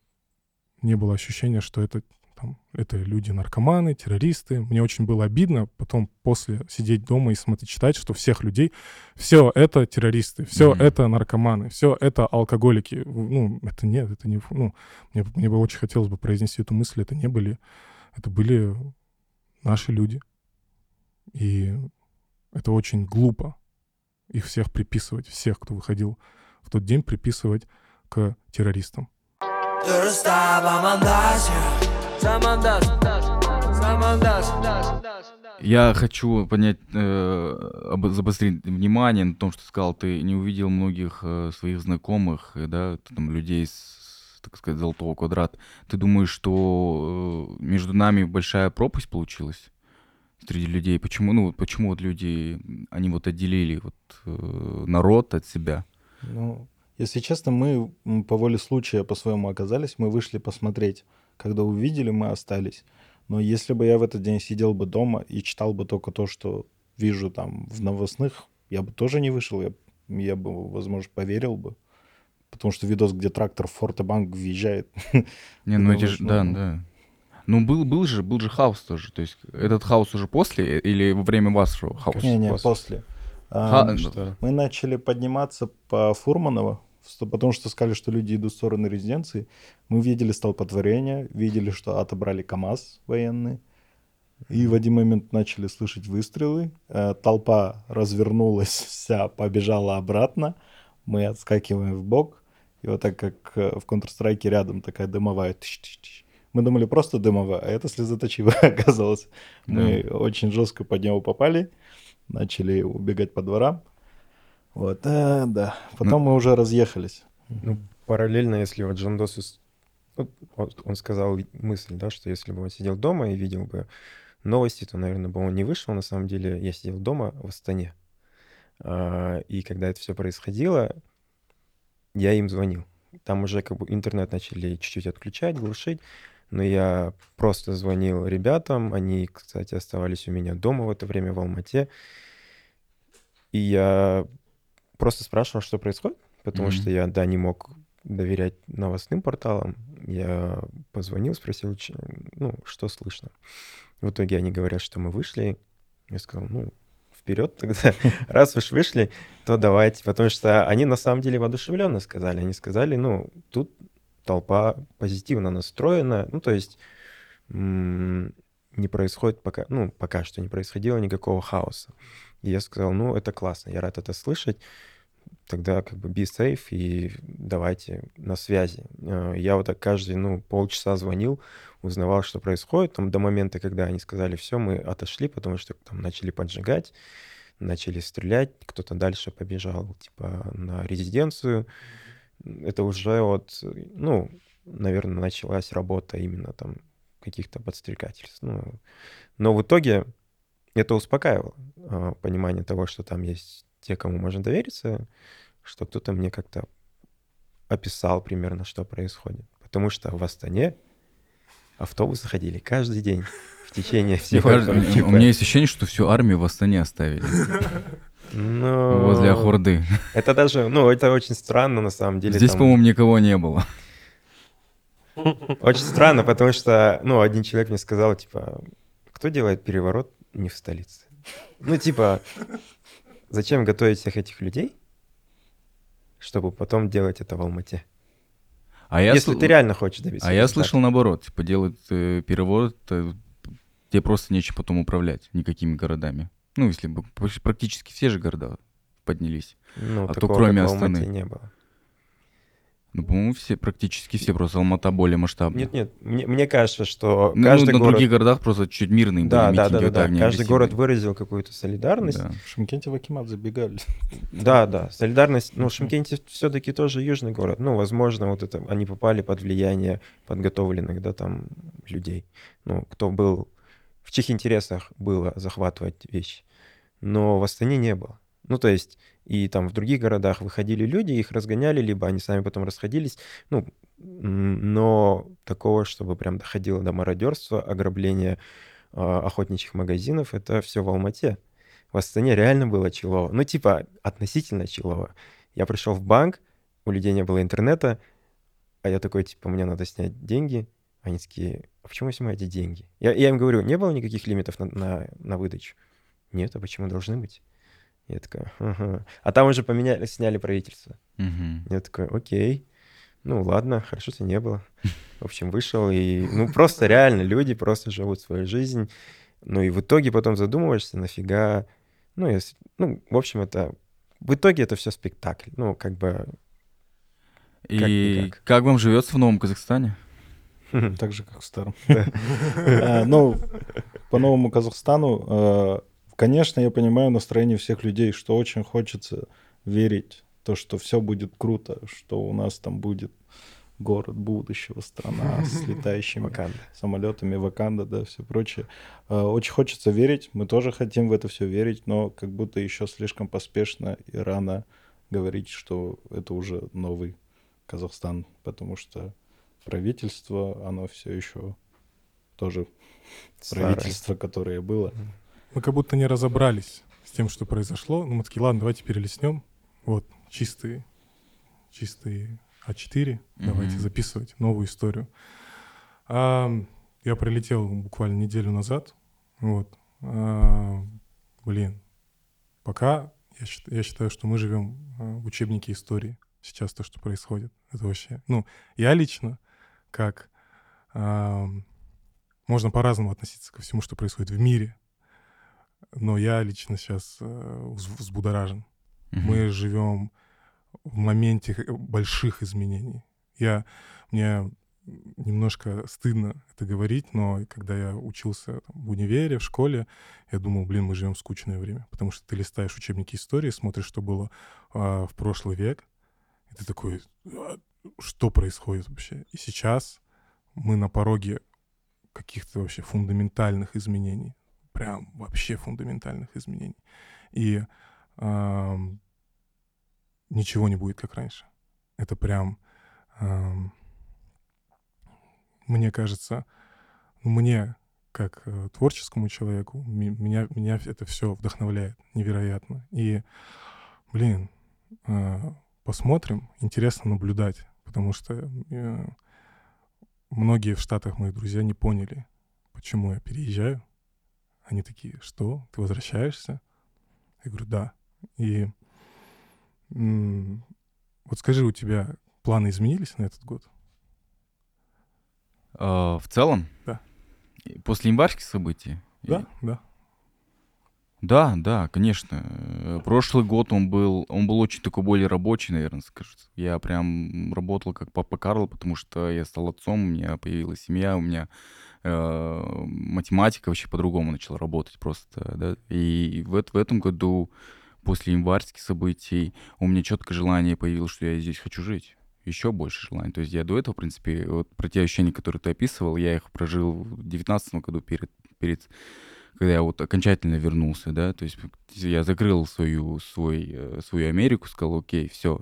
не было ощущения, что это, там, это люди-наркоманы, террористы. Мне очень было обидно потом после сидеть дома и смотреть, читать, что всех людей, все это террористы, все Мгм. это наркоманы, все это алкоголики. Ну, это нет, это не... Ну, мне, мне бы очень хотелось бы произнести эту мысль, это не были... Это были наши люди. И это очень глупо их всех приписывать, всех, кто выходил в тот день, приписывать к террористам. Я хочу понять, э, об- забострить внимание на том, что сказал, ты не увидел многих э, своих знакомых, да, там, людей с, так сказать, золотого квадрата. Ты думаешь, что э, между нами большая пропасть получилась среди людей? Почему, ну, почему вот люди, они вот отделили вот э, народ от себя? Ну, если честно, мы по воле случая по-своему оказались, мы вышли посмотреть. Когда увидели, мы остались. Но если бы я в этот день сидел бы дома и читал бы только то, что вижу там в новостных, я бы тоже не вышел, я, я бы, возможно, поверил бы. Потому что видос, где трактор в Фортебанк въезжает. [laughs] Не, ну эти же, да, ну, да. Ну, был, был же, был же хаос тоже. То есть этот хаос уже после или во время вашего хаоса? Не-не, после. после. Ха- Что? Мы начали подниматься по Фурманово, сто- потому что сказали, что люди идут в сторону резиденции. Мы видели столпотворение, видели, что отобрали КАМАЗ военные. И в один момент начали слышать выстрелы. Э, Толпа развернулась [laughs] вся, побежала обратно. Мы отскакиваем в бок. И вот так как э, в Counter-Strike рядом такая дымовая. Мы думали просто дымовая, а это слезоточивая [laughs] оказалось. Мы очень жестко под него попали. Начали убегать по дворам. Вот, э, да. Потом мы уже разъехались. Ну, параллельно, если вот вот, вот он сказал мысль, да, что если бы он сидел дома и видел бы новости, то, наверное, бы он не вышел. На самом деле, я сидел дома в Астане. А, И когда это все происходило, я им звонил. Там уже как бы интернет начали чуть-чуть отключать, глушить, но я просто звонил ребятам, они, кстати, оставались у меня дома в это время в Алмате, и я просто спрашивал, что происходит, потому Мгм. что я, да, не мог доверять новостным порталам. Я позвонил, спросил, ну, что слышно. В итоге они говорят, что мы вышли. Я сказал, ну, вперед тогда. [laughs] Раз уж вышли, то давайте. Потому что они на самом деле воодушевленно сказали. Они сказали, ну, тут толпа позитивно настроена. Ну, то есть не происходит пока, ну, пока что не происходило никакого хаоса. И я сказал, ну, это классно, я рад это слышать. Тогда как бы be safe и давайте на связи. Э, Я вот так каждый, ну, полчаса звонил, узнавал, что происходит. Там до момента, когда они сказали, все, мы отошли, потому что там начали поджигать, начали стрелять, кто-то дальше побежал, типа, на резиденцию. Это уже вот, ну, наверное, началась работа именно там каких-то подстрекательств. Ну, но в итоге это успокаивало а, понимание того, что там есть те, кому можно довериться, что кто-то мне как-то описал примерно, что происходит. Потому что в Астане автобусы ходили каждый день в течение всего этого у типа. меня есть ощущение, что всю армию в Астане оставили. Но Возле Ахурды. Это даже, ну, это очень странно на самом деле. Здесь, там по-моему, никого не было. Очень странно, потому что, ну, один человек мне сказал, типа, кто делает переворот не в столице? Ну, типа, зачем готовить всех этих людей, чтобы потом делать это в Алмате? А я Если сл- ты реально хочешь добиться А я слышал наоборот, типа делают э, переворот, э, тебе просто нечем потом управлять никакими городами. Ну, если бы пр- практически все же города поднялись. Ну, а то кроме Астаны. не было. Ну, по-моему, все, практически все, просто Алмата более масштабная. Нет, нет, мне, мне кажется, что Ну, каждый на город... других городах просто чуть мирные были Да, да, митинги, да, да, вот да. Каждый город выразил какую-то солидарность. Да. В Шымкенте в Акимат забегали. [laughs] Да, да, солидарность. Ну, Шымкенте все-таки тоже южный город. Ну, возможно, вот это они попали под влияние подготовленных, да, там людей. Ну, кто был в чьих интересах было захватывать вещи. Но в Астане не было. Ну, то есть, и там в других городах выходили люди, их разгоняли, либо они сами потом расходились. Ну, но такого, чтобы прям доходило до мародерства, ограбления а, охотничьих магазинов, это все в Алмате. В Астане реально было челово. Ну, типа, относительно челово. Я пришел в банк, у людей не было интернета, а я такой, типа, мне надо снять деньги. Они такие, а почему вы снимаете деньги? Я, я им говорю, не было никаких лимитов на, на, на выдачу? Нет, а почему должны быть? Я такая, ага. А там уже поменяли, сняли правительство. Мгм. Я такой, окей. Ну ладно, хорошо, что не было. В общем, вышел и... Ну просто реально люди просто живут свою жизнь. Ну и в итоге потом задумываешься, нафига... Ну, если... ну в общем, это... В итоге это все спектакль. Ну, как бы... И никак. как вам живется в Новом Казахстане? Так же, как в старом. [laughs] А, Ну, по новому Казахстану, э, конечно, я понимаю настроение всех людей, что очень хочется верить то, что все будет круто, что у нас там будет город будущего, страна с [laughs] летающими Ваканда. самолетами, Ваканда, да, все прочее. Э, Очень хочется верить, мы тоже хотим в это все верить, но как будто еще слишком поспешно и рано говорить, что это уже новый Казахстан, потому что правительство, оно все еще тоже Старое. правительство, которое было. Мы как будто не разобрались с тем, что произошло. Ну, мы такие, ладно, давайте перелистнем. Вот, чистые, чистые А4. Давайте Мгм. записывать новую историю. А, я прилетел буквально неделю назад. Вот. А, блин, пока я, я считаю, что мы живем а, в учебнике истории. Сейчас то, что происходит. Это вообще... Ну, я лично, как... ам, можно по-разному относиться ко всему, что происходит в мире. Но я лично сейчас взбудоражен. Мгм. Мы живем в моменте больших изменений. Я, мне немножко стыдно это говорить, но когда я учился там, в универе, в школе, я думал, блин, мы живем в скучное время. Потому что ты листаешь учебники истории, смотришь, что было а, в прошлый век, и ты такой, «А, что происходит вообще? И сейчас мы на пороге каких-то вообще фундаментальных изменений. Прям вообще фундаментальных изменений. И ам, ничего не будет, как раньше. это прям, эм, мне кажется, ну, мне как э, творческому человеку, меня, меня это все вдохновляет невероятно. И, блин, э, посмотрим, интересно наблюдать, потому что э, многие в Штатах мои друзья не поняли, почему я переезжаю. Они такие, что, ты возвращаешься? Я говорю, да. И м, вот скажи, у тебя планы изменились на этот год? А, В целом? Да. И После январских событий? Да, да. Да, да, конечно. Э, Прошлый год он был, он был очень такой более рабочий, наверное, скажется. Я прям работал как папа Карл, потому что я стал отцом, у меня появилась семья, у меня математика вообще по-другому начала работать просто, да. И в, в этом году, после январских событий, у меня четкое желание появилось, что я здесь хочу жить. Еще больше желаний. То есть я до этого, в принципе, вот про те ощущения, которые ты описывал, я их прожил в девятнадцатом году перед, перед когда я вот окончательно вернулся, да, то есть я закрыл свою, свой, э, свою Америку, сказал, окей, все,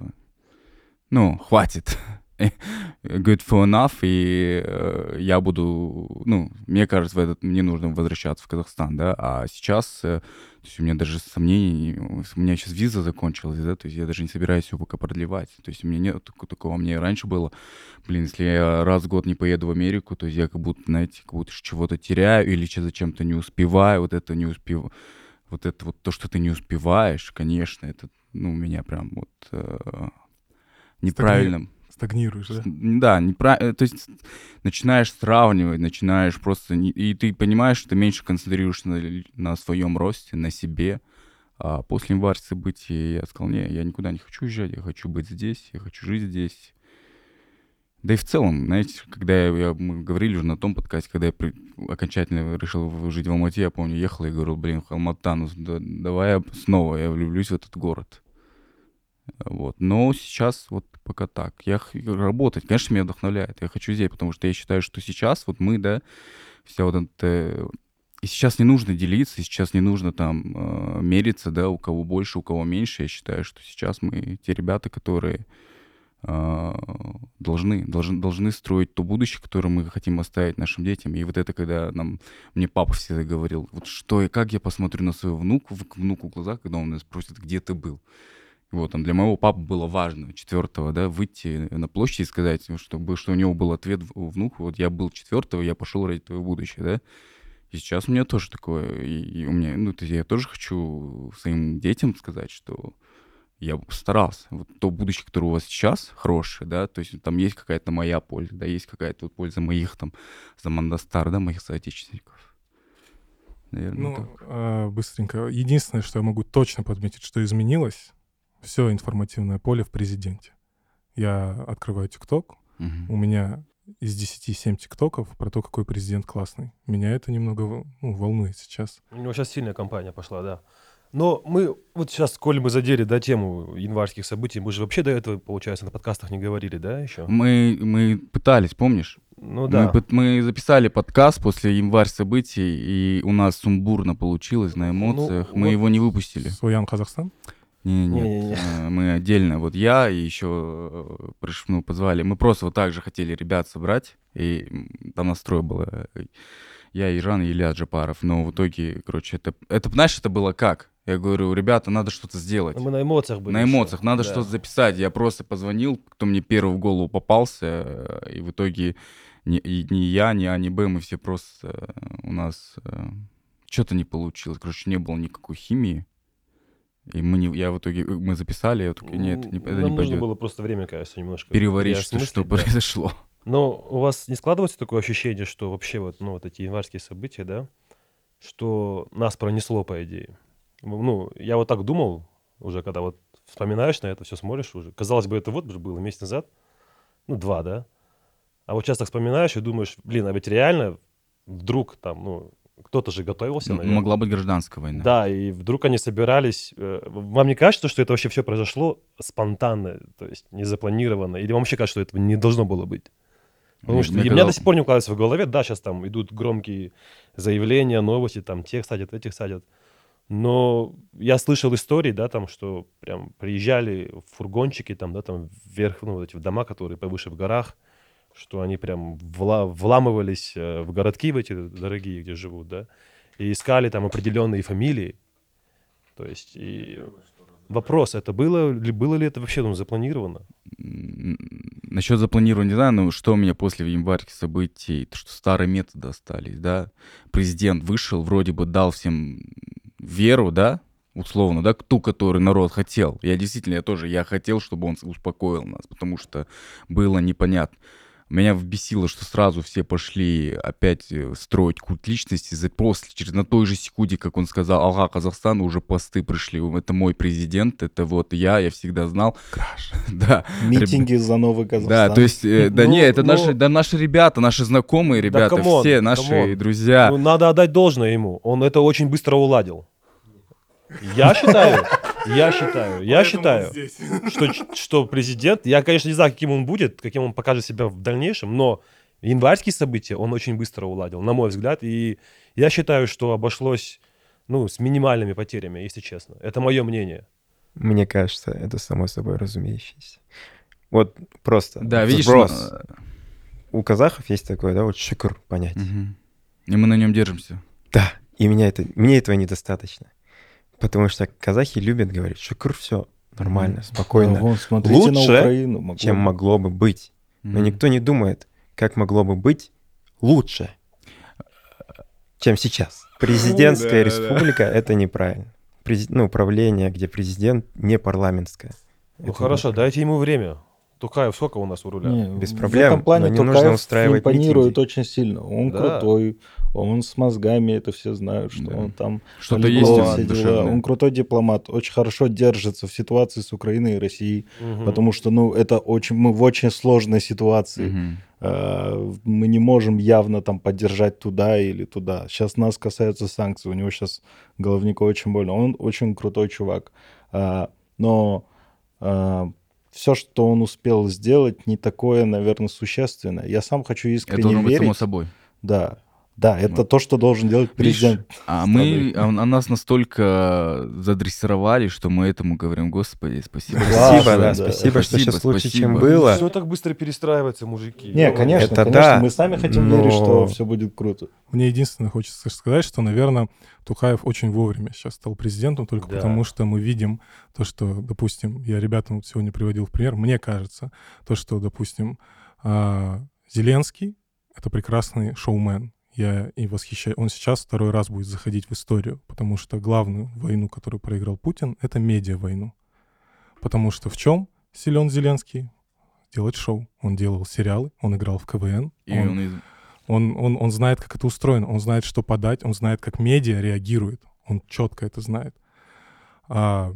ну, хватит, [laughs] good for enough, и э, я буду, ну, мне кажется, в этот, мне нужно возвращаться в Казахстан, да, а сейчас, э, то есть у меня даже сомнений, у меня сейчас виза закончилась, да, то есть я даже не собираюсь ее пока продлевать, то есть у меня нет тако- такого, мне раньше было, блин, если я раз в год не поеду в Америку, то есть я как будто, знаете, как будто чего-то теряю или че- зачем-то не успеваю, вот это не успев, вот это вот то, что ты не успеваешь, конечно, это, ну, меня прям вот э, неправильно Стагнируешь, да? Да, непра- то есть начинаешь сравнивать, начинаешь просто... И ты понимаешь, что ты меньше концентрируешься на, на своем росте, на себе. А после январских событий я сказал, не, я никуда не хочу уезжать, я хочу быть здесь, я хочу жить здесь. Да и в целом, знаете, когда я, я- мы говорили уже на том подкасте, когда я при- окончательно решил жить в Алмате, я помню, ехал и говорил, блин, Алмата, ну да- давай я снова, я влюблюсь в этот город. Вот. Но сейчас вот пока так. Я х- работать, конечно, меня вдохновляет. Я хочу здесь, потому что я считаю, что сейчас вот мы, да, вся вот эта... И сейчас не нужно делиться, и сейчас не нужно там э, мериться, да, у кого больше, у кого меньше. Я считаю, что сейчас мы те ребята, которые э, должны, должны, должны строить то будущее, которое мы хотим оставить нашим детям. И вот это, когда нам, мне папа всегда говорил, вот что и как я посмотрю на своего внука, в- к внуку в глаза, когда он меня спросит, где ты был. Вот, там для моего папы было важно четвертого, да, выйти на площадь и сказать, ну, чтобы, что у него был ответ в- у внука, вот я был четвертого, я пошел ради твоего будущего, да. И сейчас у меня тоже такое, и, и у меня, ну, то есть я тоже хочу своим детям сказать, что я постарался. Вот то будущее, которое у вас сейчас, хорошее, да, то есть там есть какая-то моя польза, да, есть какая-то вот польза моих там, за Мандастар, да, моих соотечественников. Наверное, Ну, так. а, быстренько. Единственное, что я могу точно подметить, что изменилось, все информативное поле в президенте. Я открываю ТикТок, Мгм. у меня из 10 7 ТикТоков про то, какой президент классный. Меня это немного ну, волнует сейчас. У него сейчас сильная кампания пошла, да. Но мы вот сейчас, коли мы задели, да, тему январских событий, мы же вообще до этого, получается, на подкастах не говорили, да, еще? Мы, мы пытались, помнишь? Ну да. Мы, мы записали подкаст после январь событий, и у нас сумбурно получилось на эмоциях. мы вот- его не выпустили. Своян Казахстан? Не, нет, Не-не-не. э, мы отдельно. Вот я и еще э, приш- ну, позвали. Мы просто вот так же хотели ребят собрать, и там настрой было. Я, Иран и Илья Джапаров. Но в итоге, короче, это, это, знаешь, это было как? Я говорю, ребята, надо что-то сделать. Мы на эмоциях были. На еще. эмоциях, надо Да. что-то записать. Я просто позвонил, кто мне первый в голову попался, э, и в итоге ни, ни я, ни А, ни Б, мы все просто... У нас что-то не получилось. Короче, не было никакой химии. И мы не, я в итоге, э, мы записали, я такой, нет, это не, это Нам не нужно пойдет. было просто время, кажется, немножко Переварить, что, что да. произошло. Но у вас не складывается такое ощущение, что вообще вот, ну, вот эти январские события, да, что нас пронесло, по идее? Ну, я вот так думал уже, когда вот вспоминаешь на это, все смотришь уже. Казалось бы, это вот же было месяц назад, ну, два, да? А вот сейчас так вспоминаешь и думаешь, блин, а ведь реально вдруг там, ну, кто-то же готовился, наверное. Могла быть гражданская война. Да, и вдруг они собирались. э, Вам не кажется, что это вообще все произошло спонтанно, то есть не запланированно? Или вам вообще кажется, что этого не должно было быть? Потому Мне- что мне и меня до сих пор не укладывается в голове, да, сейчас там идут громкие заявления, новости, там тех садят, этих садят. Но я слышал истории, да, там, что прям приезжали в фургончики, там, да, там, вверх, ну, вот эти дома, которые повыше в горах, что они прям вла- вламывались э, в городки в эти дорогие, где живут, да, и искали там определенные фамилии. То есть, и вопрос, это было, ли, было ли это вообще ну, запланировано? Насчет запланирования, знаю, но что у меня после январских событий, то, что старые методы остались, да. Президент вышел, вроде бы дал всем веру, да, условно, да, ту, которую народ хотел. Я действительно, я тоже, я хотел, чтобы он успокоил нас, потому что было непонятно. Меня вбесило, что сразу все пошли опять э, строить культ личности. За- После, через на той же секунде, как он сказал, ага, Казахстан, уже посты пришли. Это мой президент, это вот я, я всегда знал. Crush. [laughs] Да. Митинги за новый Казахстан. Да, то есть, э, да Ну, не, это ну- наши, да наши ребята, наши знакомые ребята, come on, все наши камон. друзья. Ну, надо отдать должное ему. Он это очень быстро уладил. Я считаю, я считаю, я считаю, что, что президент, я, конечно, не знаю, каким он будет, каким он покажет себя в дальнейшем, но январские события он очень быстро уладил, на мой взгляд. И я считаю, что обошлось ну, с минимальными потерями, если честно. Это мое мнение. Мне кажется, это само собой разумеющееся. Вот просто Да, видишь, сброс. э, У казахов есть такое, да, вот шукр понятие. мгм. и мы на нем держимся. Да, и меня это, мне этого недостаточно. Потому что казахи любят говорить, шукр, все нормально, спокойно, вон, смотрите на Лучше, Украину. могло чем могло бы быть. Но никто не думает, как могло бы быть лучше, чем сейчас. [laughs] Президентская республика — это неправильно. Прези- Ну, правление, где президент не парламентское. Ну Это хорошо, неправильно. дайте ему время. Тукаев сколько у нас у руля? Не, Без в проблем, этом плане но не нужно Токаев устраивать импонирует митинги. очень сильно. Он Да. крутой, он с мозгами, это все знают, что Да. он там Что-то есть все он дела. Он крутой дипломат, очень хорошо держится в ситуации с Украиной и Россией, Мгм. потому что, ну, это очень, мы в очень сложной ситуации. Э, Мы не можем явно там поддержать туда или туда. Сейчас нас касаются санкций, у него сейчас головнику очень больно. Он очень крутой чувак. А, Но все, что он успел сделать, не такое, наверное, существенное. Я сам хочу Это искренне должно быть само верить. собой. Да, да, это Вот. то, что должен делать Видишь, президент. А мы, а, а нас настолько задрессировали, что мы этому говорим, господи, спасибо. Спасибо, да, да, да. спасибо, что Спасибо, сейчас лучше, чем спасибо. было. Все так быстро перестраивается, мужики. Не, конечно, это конечно, да, мы сами хотим но- верить, что все будет круто. Мне единственное хочется сказать, что, наверное, Тухаев очень вовремя сейчас стал президентом, только Да. потому что мы видим то, что, допустим, я ребятам сегодня приводил в пример, мне кажется, то, что, допустим, а, Зеленский — это прекрасный шоумен. Я и восхищаюсь. Он сейчас второй раз будет заходить в историю, потому что главную войну, которую проиграл Путин, это медиа-войну. Потому что в чем силен Зеленский? Делать шоу. Он делал сериалы, он играл в КВН. И он- он из- он, он, он знает, как это устроено, он знает, что подать, он знает, как медиа реагирует, он четко это знает. А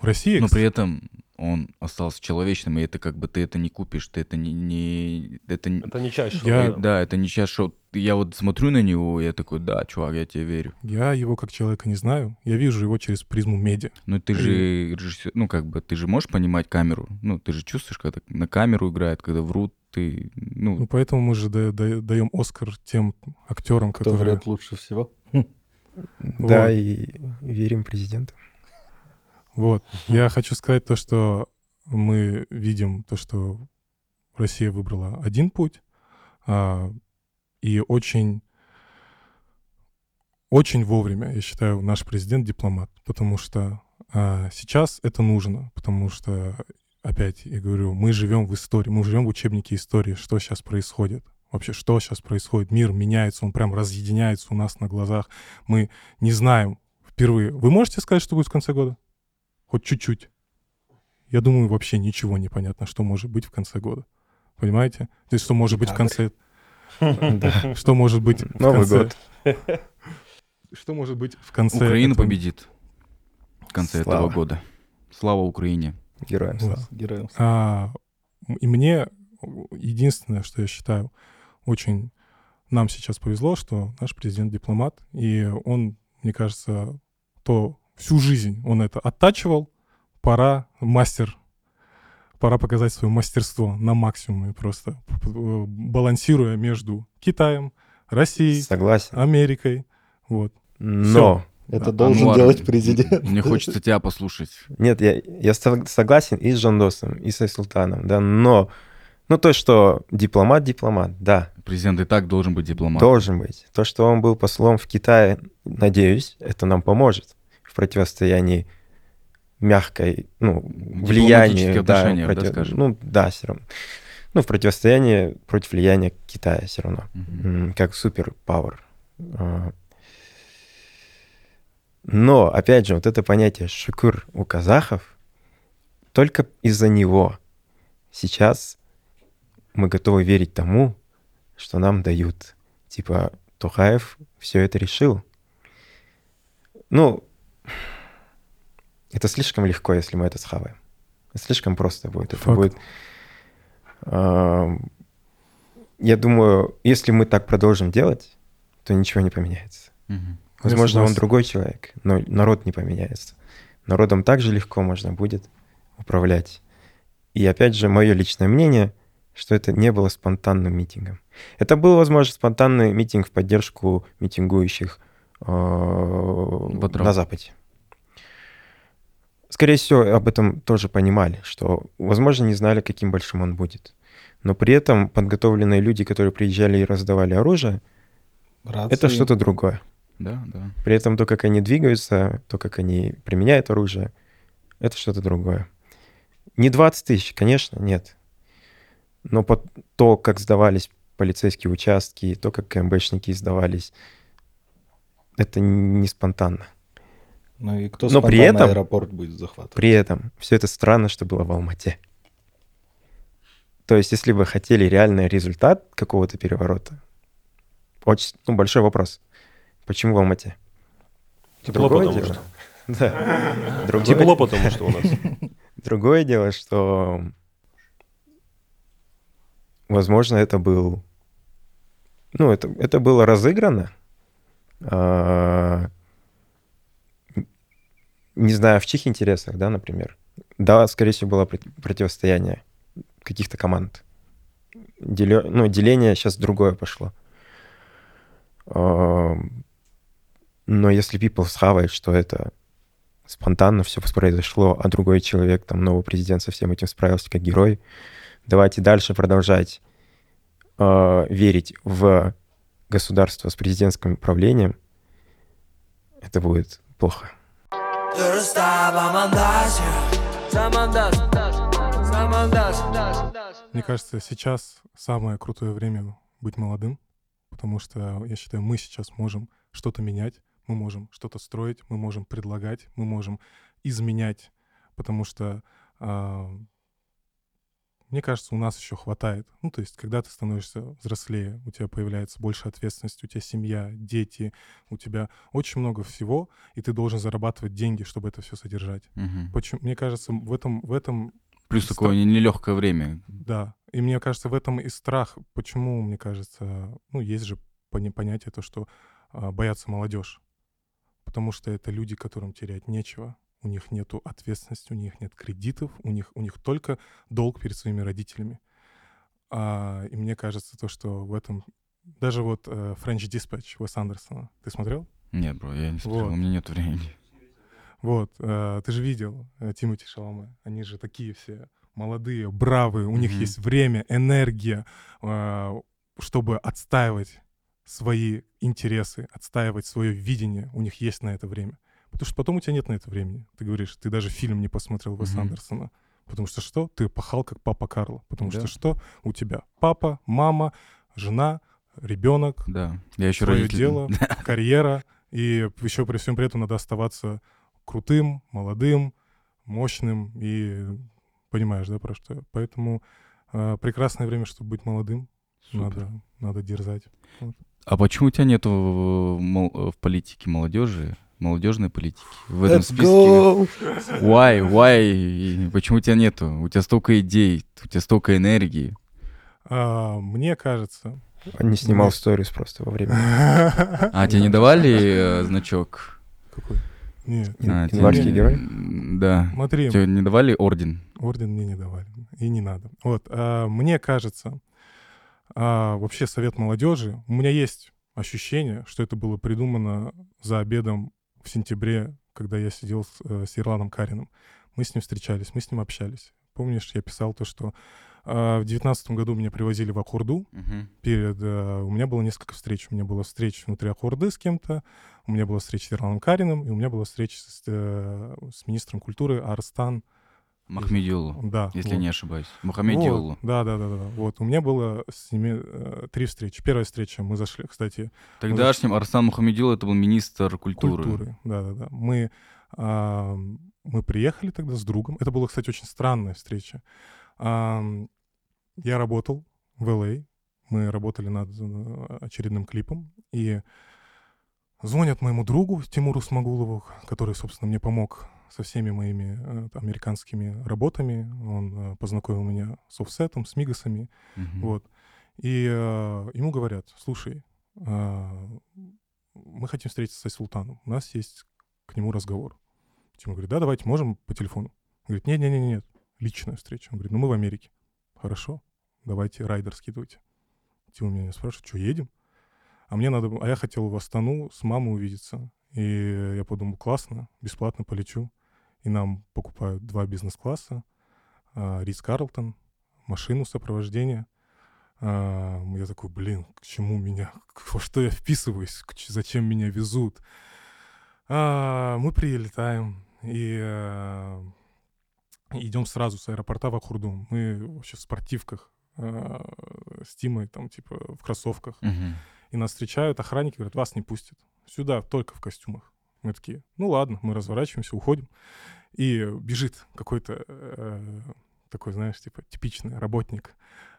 в России... Но при этом он остался человечным, и это как бы ты это не купишь, ты это не... не это, не- Это не чаще. Я- Да, это не шоу. Я вот смотрю на него, и я такой, да, чувак, я тебе верю. Я его как человека не знаю, я вижу его через призму медиа. Ну ты же режиссер, ну как бы, ты же можешь понимать камеру, ну ты же чувствуешь, когда на камеру играет, когда врут, ты, Ну, ну, поэтому мы же да- да- даем Оскар тем актерам, Кто которые... врет лучше всего? [laughs] Да, Вот. и верим президенту. Вот. Я хочу сказать то, что мы видим то, что Россия выбрала один путь, а, и очень, очень вовремя, я считаю, наш президент дипломат, потому что а, сейчас это нужно, потому что, опять я говорю, мы живем в истории, мы живем в учебнике истории, что сейчас происходит. Вообще, что сейчас происходит? Мир меняется, он прям разъединяется у нас на глазах. Мы не знаем впервые. Вы можете сказать, что будет в конце года? Хоть чуть-чуть. Я думаю, вообще ничего не понятно, что может быть в конце года. Понимаете? То есть, что может быть в конце... [laughs] [laughs] Что может быть в Новый конце... год. [laughs] Что может быть в конце... Украина победит в конце этого года. Слава Украине. Героям слава. Да. Героям. А, и мне единственное, что я считаю, очень нам сейчас повезло, что наш президент дипломат, и он, мне кажется, то всю жизнь он это оттачивал, пора мастер, пора показать свое мастерство на максимуме просто, э, балансируя между Китаем, Россией, Согласен. Америкой, вот. Но Это А, должен Анвар, делать президент. Мне хочется тебя послушать. Нет, я, я со- согласен и с Жандосом, и со Султаном, да, но... Ну, то, что дипломат, дипломат, да, Президент и так должен быть дипломат. должен быть. То, что он был послом в Китае, надеюсь, это нам поможет противостоянии мягкой, ну, влиянию, да, отношения, да, против- скажем. ну, да, все равно. Ну, в противостоянии против влияния Китая все равно. М, как суперпауэр. А. Но, опять же, вот это понятие шукур у казахов, только из-за него сейчас мы готовы верить тому, что нам дают. Типа, Тухаев все это решил. Ну, это слишком легко, если мы это схаваем. Это слишком просто будет. Это Факт. будет... ам, Я думаю, если мы так продолжим делать, то ничего не поменяется. Я Возможно, он другой человек, но народ не поменяется. Народом также легко можно будет управлять. И опять же, мое личное мнение, что это не было спонтанным митингом. Это был, возможно, спонтанный митинг в поддержку митингующих Бодров. на Западе. Скорее всего, об этом тоже понимали, что, возможно, не знали, каким большим он будет. Но при этом подготовленные люди, которые приезжали и раздавали оружие, это Рации. что-то другое. Да, да. При этом то, как они двигаются, то, как они применяют оружие, это что-то другое. Не 20 тысяч, конечно, нет. Но по то, как сдавались полицейские участки, то, как КМБшники сдавались, это не спонтанно. Ну и кто Но при этом- аэропорт будет захватывать? При этом все это странно, что было в Алмате. То есть, если бы хотели реальный результат какого-то переворота, очень ну, большой вопрос. Почему в Алмате? Тепло, Другое потому дело. что. [laughs] Да. Другое- Тепло, потому что у нас. [laughs] Другое дело, что, возможно, это был, ну, это, это было разыграно. А, Не знаю, в чьих интересах, да, например. Да, скорее всего, было прот- противостояние каких-то команд. Делё- Ну, деление сейчас другое пошло. А, Но если people схавает, что это спонтанно все произошло, а другой человек, там, новый президент со всем этим справился как герой. Давайте дальше продолжать э, верить в государство с президентским правлением. Это будет плохо. Мне кажется, сейчас самое крутое время быть молодым, потому что я считаю, мы сейчас можем что-то менять, мы можем что-то строить, мы можем предлагать, мы можем изменять, потому что а, мне кажется, у нас еще хватает. Ну, то есть, когда ты становишься взрослее, у тебя появляется больше ответственности, у тебя семья, дети, у тебя очень много всего, и ты должен зарабатывать деньги, чтобы это все содержать. Мгм. Почему? Мне кажется, в этом, в этом Плюс Стра- такое нелегкое время. да, и мне кажется, в этом и страх. Почему, мне кажется, ну, есть же понятие то, что а, боятся молодежь. Потому что это люди, которым терять нечего. У них нет ответственности, у них нет кредитов, у них, у них только долг перед своими родителями. А, и мне кажется, то, что в этом... Даже вот э, French Dispatch Уэс Андерсона. Ты смотрел? Нет, бро, я не смотрел, Вот. у меня нет времени. Вот, э, ты же видел э, Тимати Шаломе. Они же такие все молодые, бравые, у них Мгм. есть время, энергия, э, чтобы отстаивать свои интересы, отстаивать свое видение. У них есть на это время. Потому что потом у тебя нет на это времени. Ты говоришь, ты даже фильм не посмотрел Уэса Мгм. Андерсона. Потому что что? Ты пахал как папа Карло. Потому Да. что что? У тебя папа, мама, жена, ребенок, Да. Я еще свое родитель. дело, [laughs] карьера, и еще при всем при этом надо оставаться крутым, молодым, мощным и понимаешь, да, про что? Поэтому э, прекрасное время, чтобы быть молодым, Супер. надо, надо дерзать. А почему у тебя нету в, мол- в политике молодежи, молодежной политики? В этом Let's списке. go! Why, why? Почему у тебя нету? У тебя столько идей, у тебя столько энергии. А, мне кажется... Он не снимал Нет. сторис просто во время. А тебе не давали э, значок? Какой? Нет. А, январский герой? Да. Смотри, Тебе не давали орден? орден мне не давали. И не надо. Вот, а, мне кажется, а, вообще совет молодежи, у меня есть ощущение, что это было придумано за обедом в сентябре, когда я сидел с, э, с Ирланом Карином. Мы с ним встречались, мы с ним общались. Помнишь, я писал то, что э, в девятнадцатом году меня привозили в Акурду. Мгм. Перед, э, у меня было несколько встреч. У меня была встреча внутри Акурды с кем-то, у меня была встреча с Ирланом Карином, и у меня была встреча с, э, с министром культуры Арстан. Махмедиулу, Да, если вот. не ошибаюсь. Мухаммедиулу. Вот, да, да, да, да. Вот, у меня было с ними э, три встречи. Первая встреча, мы зашли, кстати, Тогдашним Арслан Мухаммедиулу это был министр культуры. культуры. Да, да, да. Мы, а, мы приехали тогда с другом. Это была, кстати, очень странная встреча. А, я работал в LA. Мы работали над э, очередным клипом. И звонят моему другу Тимуру Смогулову, который, собственно, мне помог со всеми моими э, американскими работами. Он э, познакомил меня с офсетом, с мигасами. Мгм. Вот. И э, ему говорят, слушай, мы хотим встретиться с Айсултаном. У нас есть к нему разговор. Тима говорит, да, давайте, можем по телефону. Он говорит, нет, нет, нет, нет, личная встреча. Он говорит, ну мы в Америке. Хорошо, давайте райдер скидывайте. Тима меня спрашивает, что, едем? А мне надо, а я хотел в Астану с мамой увидеться. И я подумал, классно, бесплатно полечу. И нам покупают два бизнес-класса, а, Рис Карлтон, машину сопровождения. А, Я такой, блин, к чему меня, [laughs] во что я вписываюсь, зачем меня везут? А, Мы прилетаем и идем сразу с аэропорта в Ахурду. Мы вообще в спортивках с Тимой, там, типа, в кроссовках. Мгм. И нас встречают охранники, говорят, вас не пустят. Сюда только в костюмах. Мы такие, ну ладно, мы разворачиваемся, уходим. И бежит какой-то э, такой, знаешь, типа типичный работник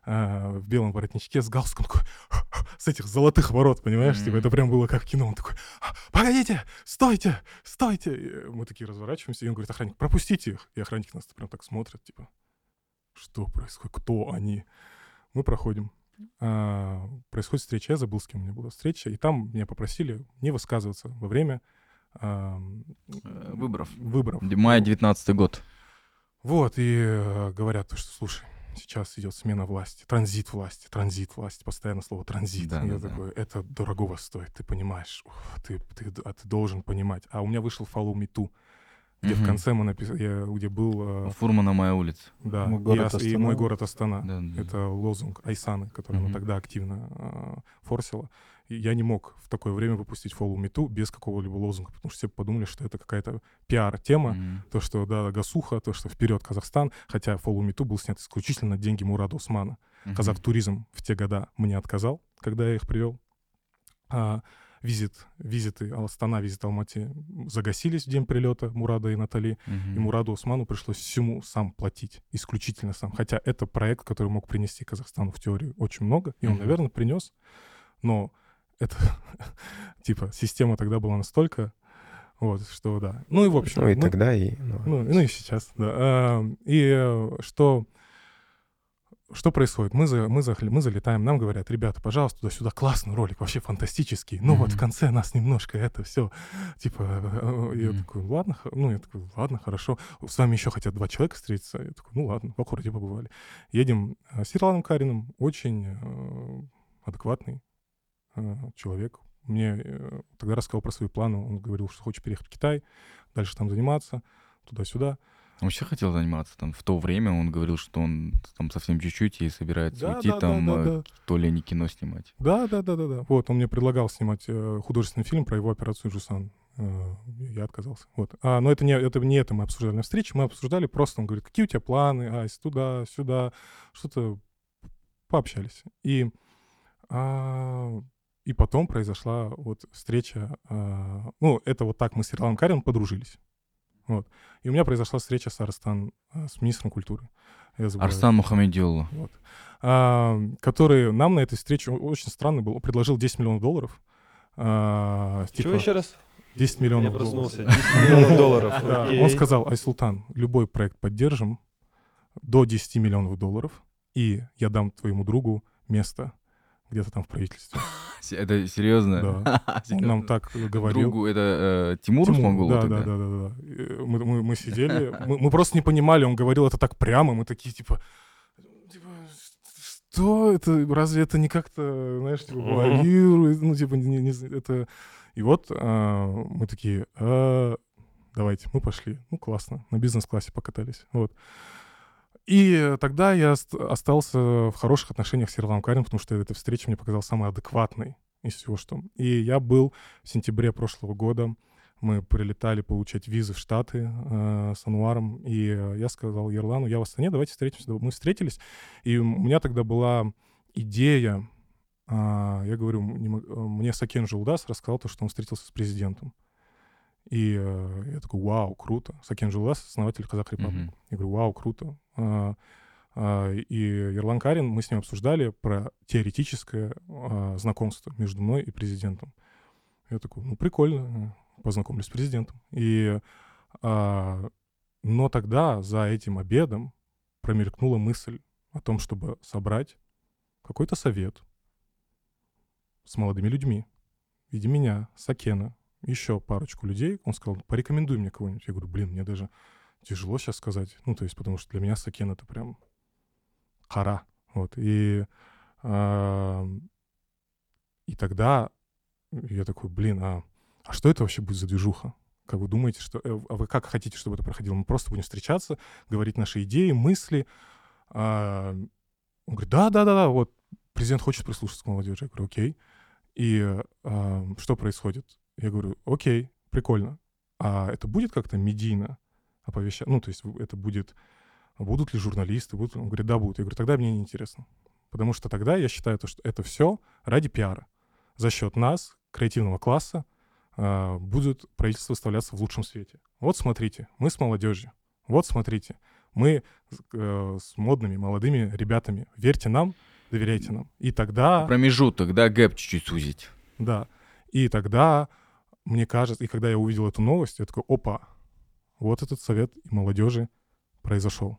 э, в белом воротничке с галстуком такой, [laughs] с этих золотых ворот, понимаешь? Типа Мгм. это прям было как в кино. Он такой, «А, погодите, стойте, стойте. И мы такие разворачиваемся, и он говорит, охранник, пропустите их. И охранники нас прям так смотрят, типа, что происходит, кто они? Мы проходим. А, происходит встреча, я забыл, с кем у меня была встреча, и там меня попросили не высказываться во время Э, Выборов. выборов. Мая 19 год. Вот, и э, говорят, что, слушай, сейчас идет смена власти, транзит власти, транзит власти, постоянно слово транзит. Да, я да, да. такой, это дорогого стоит, ты понимаешь, Ух, ты, ты, а ты должен понимать. А у меня вышел Follow Me Too, где в Мгм. конце мы написали, где был, э, Фурмана моя улица. да, Мой и город и, Астана. мой город Астана. Да, да. Это лозунг Айсаны, который она Мгм. тогда активно э, форсила. И я не мог в такое время выпустить Follow Me Too без какого-либо лозунга, потому что все подумали, что это какая-то пиар-тема, Мгм. то, что, да, Гасуха, то, что вперед Казахстан, хотя Follow Me Too был снят исключительно на деньги Мурада Усмана. Мгм. Казах Туризм в те года мне отказал, когда я их привел. А, визит, визиты Астана, визит Алмати загасились в день прилета Мурада и Натали. Мгм. И Мураду Усману пришлось всему сам платить, исключительно сам. Хотя это проект, который мог принести Казахстану в теории очень много, и он, Мгм. наверное, принес. Но это, [laughs] типа, система тогда была настолько, вот, что да. Ну и в общем. Ну и мы- тогда, и... ну, ну, ну и сейчас, да. И э, что, что происходит? Мы, за, мы, захли- мы залетаем, нам говорят, ребята, пожалуйста, туда-сюда, классный ролик, вообще фантастический. Ну вот в конце нас немножко это все, типа, э, э, я Мгм. такой, ладно, ну я такой, ладно, хорошо. С вами еще хотят два человека встретиться. Я такой, ну ладно, в городе побывали. Едем э, с Ирланом Карином, очень э, адекватный э, человек. Мне э, тогда рассказал про свои планы. Он говорил, что хочет переехать в Китай, дальше там заниматься, туда-сюда. Он вообще хотел заниматься там. В то время он говорил, что он там совсем чуть-чуть и собирается Да, уйти да, да, там да, э, да. то ли не кино снимать. Да, да, да, да, да. Вот, он мне предлагал снимать э, художественный фильм про его операцию Жусан. Э, я отказался. Вот. А, но это не, это не это мы обсуждали на встрече. Мы обсуждали просто, он говорит, какие у тебя планы, Айс, туда, сюда. Что-то пообщались. И, а, и потом произошла вот встреча. а, ну, это вот так мы с Ирланом Карином подружились. Вот. И у меня произошла встреча с Арстан, а, с министром культуры. Я. Арстан Мухаммедиулу. Вот. А, который нам на этой встрече очень странно был. Он предложил 10 миллионов долларов. А, Чего типа, еще раз? 10 Я миллионов проснулся. долларов. 10 миллионов долларов. Да. Он сказал, Айсултан, любой проект поддержим до 10 миллионов долларов, и я дам твоему другу место где-то там в правительстве. [laughs] Это серьезно? [laughs] Он нам так говорил. Другу это э, Тимуру Тимур, Смогулу да, тогда? да, да, да, да. Мы, мы, мы сидели, [laughs] мы, мы просто не понимали, он говорил это так прямо, мы такие типа, типа, что это, разве это не как-то, знаешь, типа, Мгм. вуалирует, ну, типа, не- не- это... И вот а, мы такие, «А, давайте, мы пошли. Ну, классно, на бизнес-классе покатались. Вот. И тогда я ост- остался в хороших отношениях с Ерланом Карин, потому что эта встреча мне показалась самой адекватной из всего, что... И я был в сентябре прошлого года, мы прилетали получать визы в Штаты э, с Ануаром, и э, я сказал Ерлану, я в Астане, давайте встретимся. Мы встретились, и у меня тогда была идея, а, я говорю, э, мне Сакен Жулдас рассказал то, что он встретился с президентом. И э, я такой, вау, круто. Сакен Жулдас, основатель Казах Репаблик. Мгм. Я говорю, вау, круто. А, а, И Ерлан Карин, мы с ним обсуждали про теоретическое а, знакомство между мной и президентом. Я такой, ну, прикольно, э, познакомлюсь с президентом. И, а, но тогда за этим обедом промелькнула мысль о том, чтобы собрать какой-то совет с молодыми людьми. В виде меня, Сакена, еще парочку людей. Он сказал, порекомендуй мне кого-нибудь. Я говорю, блин, мне даже тяжело сейчас сказать. Ну, то есть, потому что для меня Сакен — это прям хара. Вот. И, а, и тогда я такой, блин, а, а что это вообще будет за движуха? Как вы думаете, что... э, А вы как хотите, чтобы это проходило? Мы просто будем встречаться, говорить наши идеи, мысли. А, он говорит, да-да-да, вот президент хочет прислушаться к молодежи. Я говорю, окей. И а, что происходит? Я говорю, окей, прикольно. А это будет как-то медийно оповещать? Ну, то есть это будет... Будут ли журналисты? Будут... Он говорит, да, будут. Я говорю, тогда мне неинтересно. Потому что тогда я считаю, то, что это все ради пиара. За счет нас, креативного класса, а, будет правительство выставляться в лучшем свете. Вот смотрите, мы с молодежью. Вот смотрите, мы э, с модными молодыми ребятами. Верьте нам, доверяйте нам. И тогда... Промежуток, да, гэп чуть-чуть сузить. Да. И тогда, мне кажется, и когда я увидел эту новость, я такой, опа, вот этот совет молодежи произошел.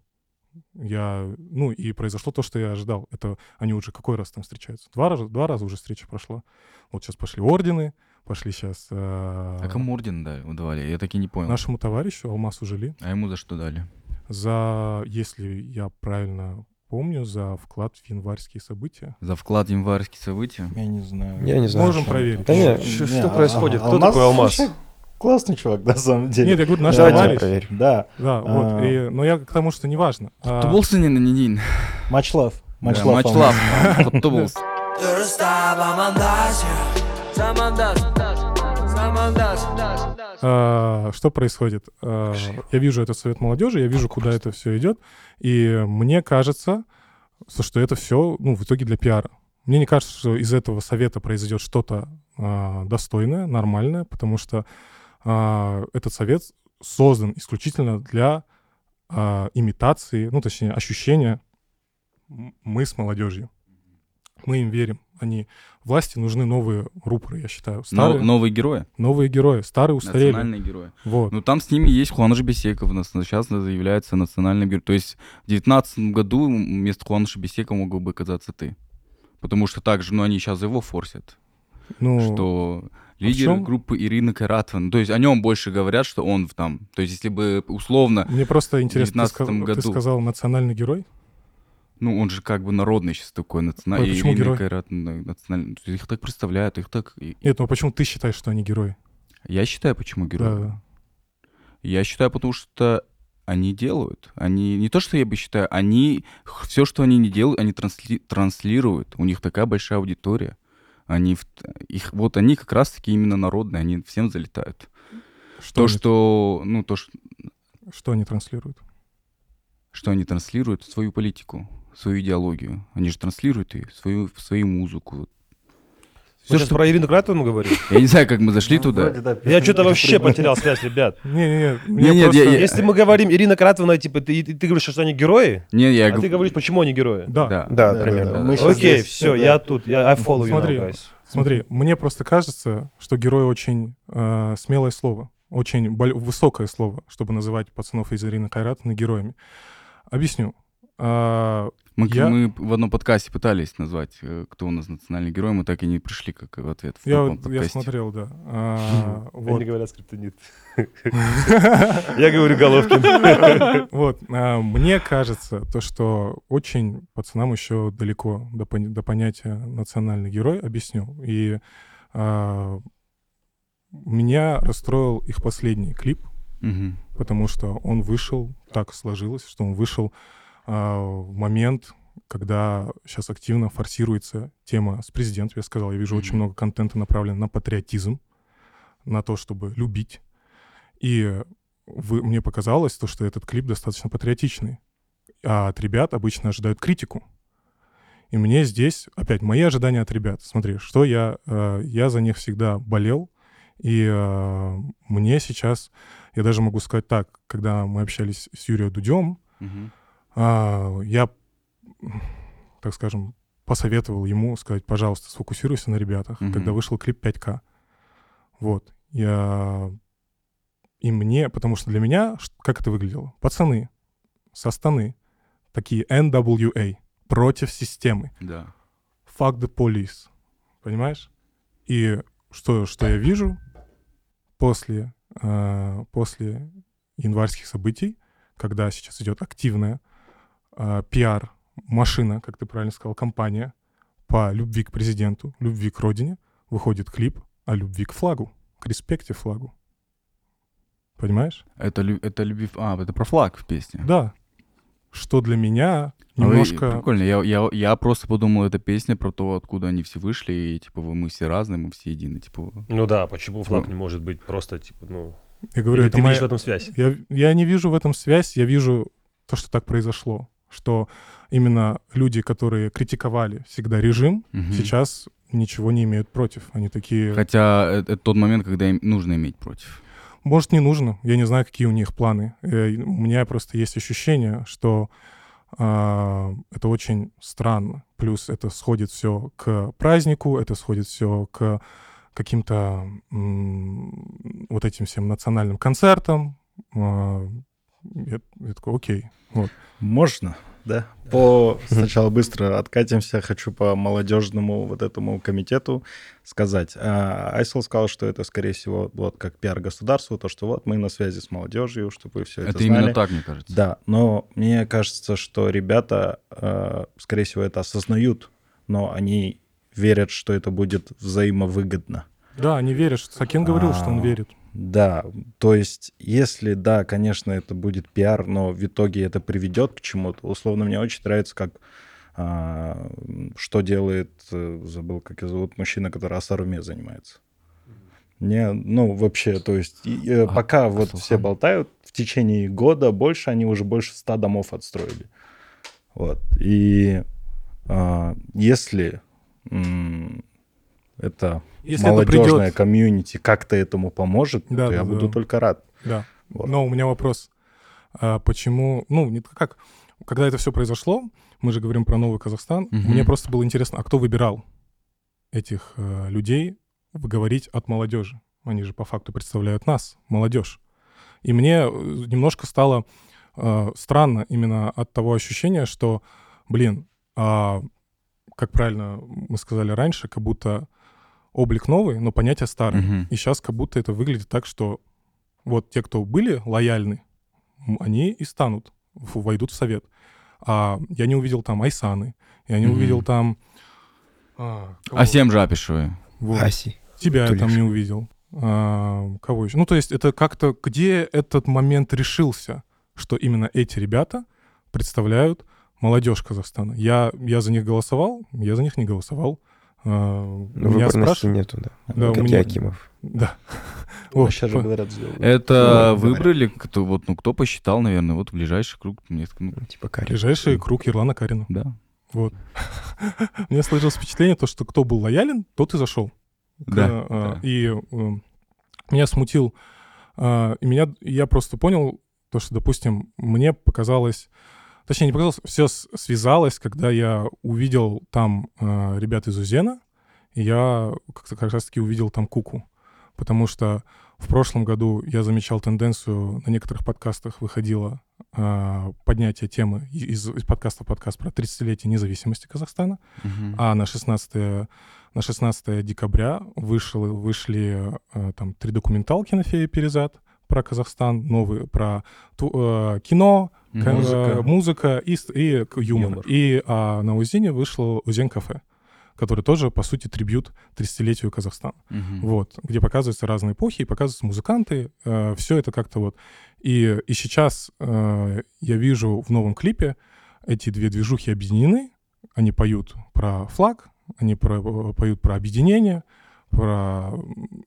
Я, ну, и произошло то, что я ожидал. Это они уже какой раз там встречаются? Два раза, два раза уже встреча прошла. Вот сейчас пошли ордены, пошли сейчас А кому орден дали, давали? Я так и не понял. нашему товарищу Алмасу Жили А ему за что дали? за, если я правильно помню, за вклад в январские события. За вклад в январские события? Я не знаю. Я не знаю. Можем что проверить. Да нет, Что- Не, что а- происходит? а- Кто такой Алмаз? Классный чувак, на самом деле. Нет, я говорю, наш Давайте я товарищ. Да. Да, вот. А. И- но я к тому, что неважно. А, Тоболсың не недейін Мачлав. Да, Мачлав. матчлав құтты болсын Дұрыстап амандасып А, что происходит? А, я вижу этот совет молодежи, я вижу, куда это все идет, и мне кажется, что это все, ну, в итоге для пиара. Мне не кажется, что из этого совета произойдет что-то а, достойное, нормальное, потому что а, этот совет создан исключительно для а, имитации, ну, точнее, ощущения мы с молодежью. Мы им верим. Они власти нужны новые рупоры, я считаю. Но- Старые, Новые герои, новые герои, старые устарели. национальные герои. Вот. Ну, там с ними есть Хуаныш Бесеков, сейчас заявляется национальным героем. То есть в девятнадцатом году вместо Хуаныша Бесекова мог бы оказаться ты. Потому что также, ну, они сейчас его форсят. ну, что в лидер группы Ирина Каратова. Ну, То есть о нем больше говорят, что он там. То есть если бы условно, мне просто интересно, ты, 19 сказ- ты году. сказал национальный герой? Ну, он же как бы народный сейчас такой, Ой, национальный. почему герой? национальный. То есть Их так представляют, их так... Нет, ну почему ты считаешь, что они герои? Я считаю, почему герой. Да. Я считаю, потому что они делают. Они не то, что я бы считаю, они все, что они не делают, они трансли- транслируют. У них такая большая аудитория. Они в- их вот они как раз-таки именно народные, они всем залетают. Что, То, они, что ну то, что, что они транслируют? что они транслируют свою политику, свою идеологию. Они же транслируют и свою свою музыку. Вы сейчас про Ирину Кратовну говорили? [laughs] Я не знаю, как мы зашли Ну, туда. вроде да, Я что-то вообще потерял связь, ребят. [laughs] Я- я- Если мы говорим Ирина Кратовна, типа, ты, говоришь, что они герои, Не, я а говорю. ты говоришь, почему они герои. Да, Да. Да, Да, примерно. Окей, здесь, все, да. я тут, я I follow you Смотри. now, guys. смотри, мне просто кажется, что герой очень э, смелое слово, очень высокое слово, чтобы называть пацанов из Ирины Кайратовны героями. Объясню. А, Мы, Я- мы в одном подкасте пытались назвать, э, кто у нас национальный герой, мы так и не пришли как в ответ в я, вот- я смотрел, да. А, [laughs] вот. Они говорят скриптонит. [laughs] Я говорю Головкин. [laughs] Вот, а, мне кажется, то, что очень пацанам еще далеко до, пон- до понятия национальный герой, объясню. И а, меня расстроил их последний клип, потому что он вышел, так сложилось, что он вышел момент, когда сейчас активно форсируется тема с президентом. Я сказал, я вижу очень Мгм. много контента направлен на патриотизм, на то, чтобы любить. И вы, мне показалось то, что этот клип достаточно патриотичный. А от ребят обычно ожидают критику. И мне здесь, опять, мои ожидания от ребят. Смотри, что я... э, я за них всегда болел, и э, мне сейчас... Я даже могу сказать так, когда мы общались с Юрием Дудем, Мгм. А, я, так скажем, посоветовал ему сказать, пожалуйста, сфокусируйся на ребятах, Мгм. когда вышел клип 5К. Вот. Я... И мне, потому что для меня, как это выглядело? Пацаны со станы, такие NWA, против системы. Да. Fuck the police. Понимаешь? И что, что я вижу после, э, после январских событий, когда сейчас идет активная э, пиар-машина, как ты правильно сказал, компания по любви к президенту, любви к родине, выходит клип о любви к флагу, к респекте флагу. Понимаешь? Это, это любви... А, это про флаг в песне. Да. Что для меня А вы- немножко... Прикольно. Я, я, я просто подумал, это песня про то, откуда они все вышли, и типа вы- мы все разные, мы все едины. Типа, Ну да, почему флаг Ну. не может быть просто, типа, ну... Я говорю, Или это ты моя- видишь в этом связь? Я, я не вижу в этом связь, я вижу то, что так произошло. Что именно люди, которые критиковали всегда режим, мгм. сейчас ничего не имеют против. Они такие, Хотя это, тот момент, когда им нужно иметь против. может, не нужно, я не знаю, какие у них планы. Э, У меня просто есть ощущение, что а, это очень странно. Плюс это сходит все к празднику, это сходит все к каким-то м, вот этим всем национальным концертам. А, я, я такой, окей, вот. Можно, да? По [laughs] сначала быстро откатимся. Хочу по молодежному вот этому комитету сказать. А, Айсел сказал, что это, скорее всего, вот как пиар государству, то, что вот мы на связи с молодежью, чтобы вы все это, Это, знали. именно так, мне кажется. Да, но мне кажется, что ребята, э, скорее всего, это осознают, но они верят, что это будет взаимовыгодно. Да, они верят. что- Сакен говорил, что он А. верит. Да, то есть, если, да, конечно, это будет пиар, но в итоге это приведет к чему-то. Условно, мне очень нравится, как а, что делает, э, забыл, как его зовут, мужчина, который асаруме занимается. Не, ну, вообще, то есть, и, э, А, пока вот все болтают, в течение года больше, они уже больше ста домов отстроили. Вот. И а, если м, это Если это молодежное придет... комьюнити как-то этому поможет, Да, то да, я да. буду только рад. Да. Вот. Но у меня вопрос. А почему... Ну, не как... Когда это все произошло, мы же говорим про новый Казахстан, Мгм. мне просто было интересно, а кто выбирал этих э, людей говорить от молодежи? Они же по факту представляют нас, молодежь. И мне э, немножко стало э, странно именно от того ощущения, что, блин, а, как правильно мы сказали раньше, как будто облик новый, но понятие старое. Мгм. И сейчас как будто это выглядит так, что вот те, кто были лояльны, они и станут, войдут в совет. А я не увидел там Айсаны, я не Мгм. увидел там... а, кого? Асем Жапишевой. Вот. Аси. Тебя я там не увидел. А, кого еще? Ну, то есть это как-то... Где этот момент решился, что именно эти ребята представляют молодежь Казахстана? Я, я за них голосовал, я за них не голосовал. А, меня выборности спрашивают... нету, да. Да, как меня- Акимов. Да. Ну, Вот, сейчас же говорят, сделают. Это Ну, выбрали, кто, вот, ну, кто посчитал, наверное, вот ближайший круг. Ну, Типа Кари. Ближайший круг Ерлана Карина. да. Вот. [laughs] У меня сложилось впечатление, то, что кто был лоялен, тот и зашел. Да, а, да. И э, меня смутил, а, и меня, я просто понял, то, что, допустим, мне показалось, точнее, не показалось, все связалось, когда я увидел там а, ребят из Узена, и я как-то как раз-таки увидел там Куку. Потому что в прошлом году я замечал тенденцию, на некоторых подкастах выходило а, поднятие темы из, из подкаста в подкаст про 30-летие независимости Казахстана. Мгм. А на 16, на 16 декабря вышел, вышли э, там три документалки на Фея Перезад про Казахстан, новые про ту- э, кино, Музыка. э, музыка и, с- и к- юмор. Юмор. И а, на Узине вышло Узен кафе, который тоже, по сути, трибют 30-летию Казахстана. Мгм. Вот, где показываются разные эпохи, и показываются музыканты, все это как-то вот. И, и сейчас э, я вижу в новом клипе эти две движухи объединены, они поют про флаг, они про- поют про объединение, про...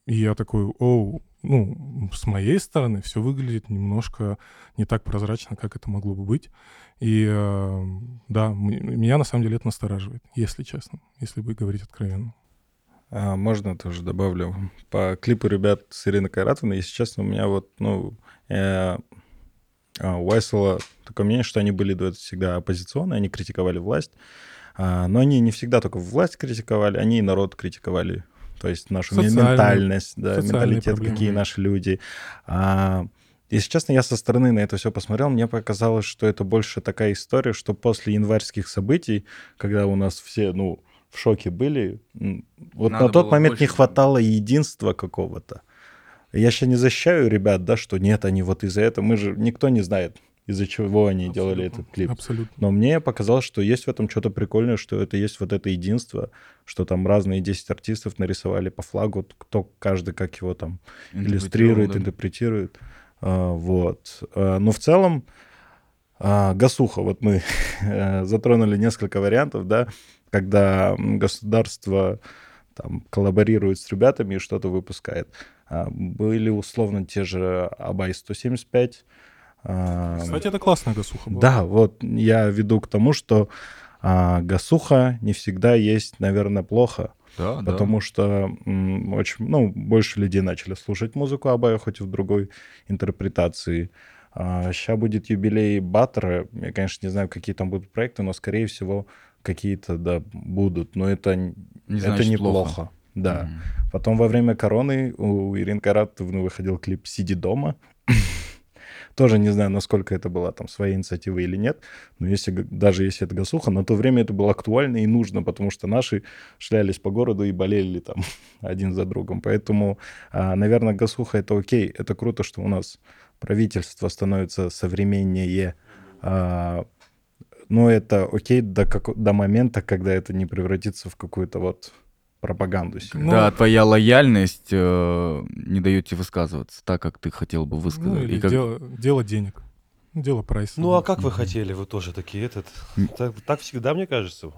И я такой, оу, ну, с моей стороны все выглядит немножко не так прозрачно, как это могло бы быть. И э, да, меня на самом деле это настораживает, если честно, если бы говорить откровенно. А, можно тоже добавлю. По клипу ребят с Ириной Кайратовной, если честно, у меня вот, ну, э, а, у Айсела такое мнение, что они были до этого всегда оппозиционные, они критиковали власть, А, но они не всегда только власть критиковали, они и народ критиковали. То есть нашу ментальность, да, менталитет, проблемы. какие наши люди. А, если честно, я со стороны на это все посмотрел, мне показалось, что это больше такая история, что после январских событий, когда у нас все, ну, в шоке были, вот Надо на тот момент не больше. хватало единства какого-то. Я сейчас не защищаю ребят, да, что нет, они вот из-за этого, мы же, никто не знает, из-за чего они делали Абсолютно. этот клип. Абсолютно. Но мне показалось, что есть в этом что-то прикольное, что это есть вот это единство, что там разные 10 артистов нарисовали по флагу, кто каждый как его там иллюстрирует, да. интерпретирует. А, Вот. А, Но в целом а, Гасуха, вот мы [laughs] затронули несколько вариантов, да, когда государство там коллаборирует с ребятами и что-то выпускает. А, Были условно те же Абай 175. А, Кстати, это классная гасуха была. да, вот я веду к тому, что а, гасуха не всегда есть, наверное, плохо, Да, да. потому что м, очень, ну, больше людей начали слушать музыку Абая, хоть и в другой интерпретации. сейчас будет юбилей Баттера. Я, конечно, не знаю, какие там будут проекты, но, скорее всего, какие-то, да, будут. Но это, Не это значит неплохо. плохо. Да. Мгм. Потом во время короны у Ирины Каратовны выходил клип «Сиди дома». Тоже не знаю, насколько это была там своя инициатива или нет, но если, даже если это гасуха, на то время это было актуально и нужно, потому что наши шлялись по городу и болели там [laughs] один за другом. Поэтому, а, наверное, гасуха — это окей. Это круто, что у нас правительство становится современнее, а, но это окей до, како- до момента, когда это не превратится в какую-то вот пропаганду. сильную. Ну, да, твоя лояльность э, не дает тебе высказываться так, как ты хотел бы высказать. Ну, или И как- дело, дело денег. Дело прайса. Ну а как вы хотели, вы тоже такие этот? Так, так всегда, мне кажется.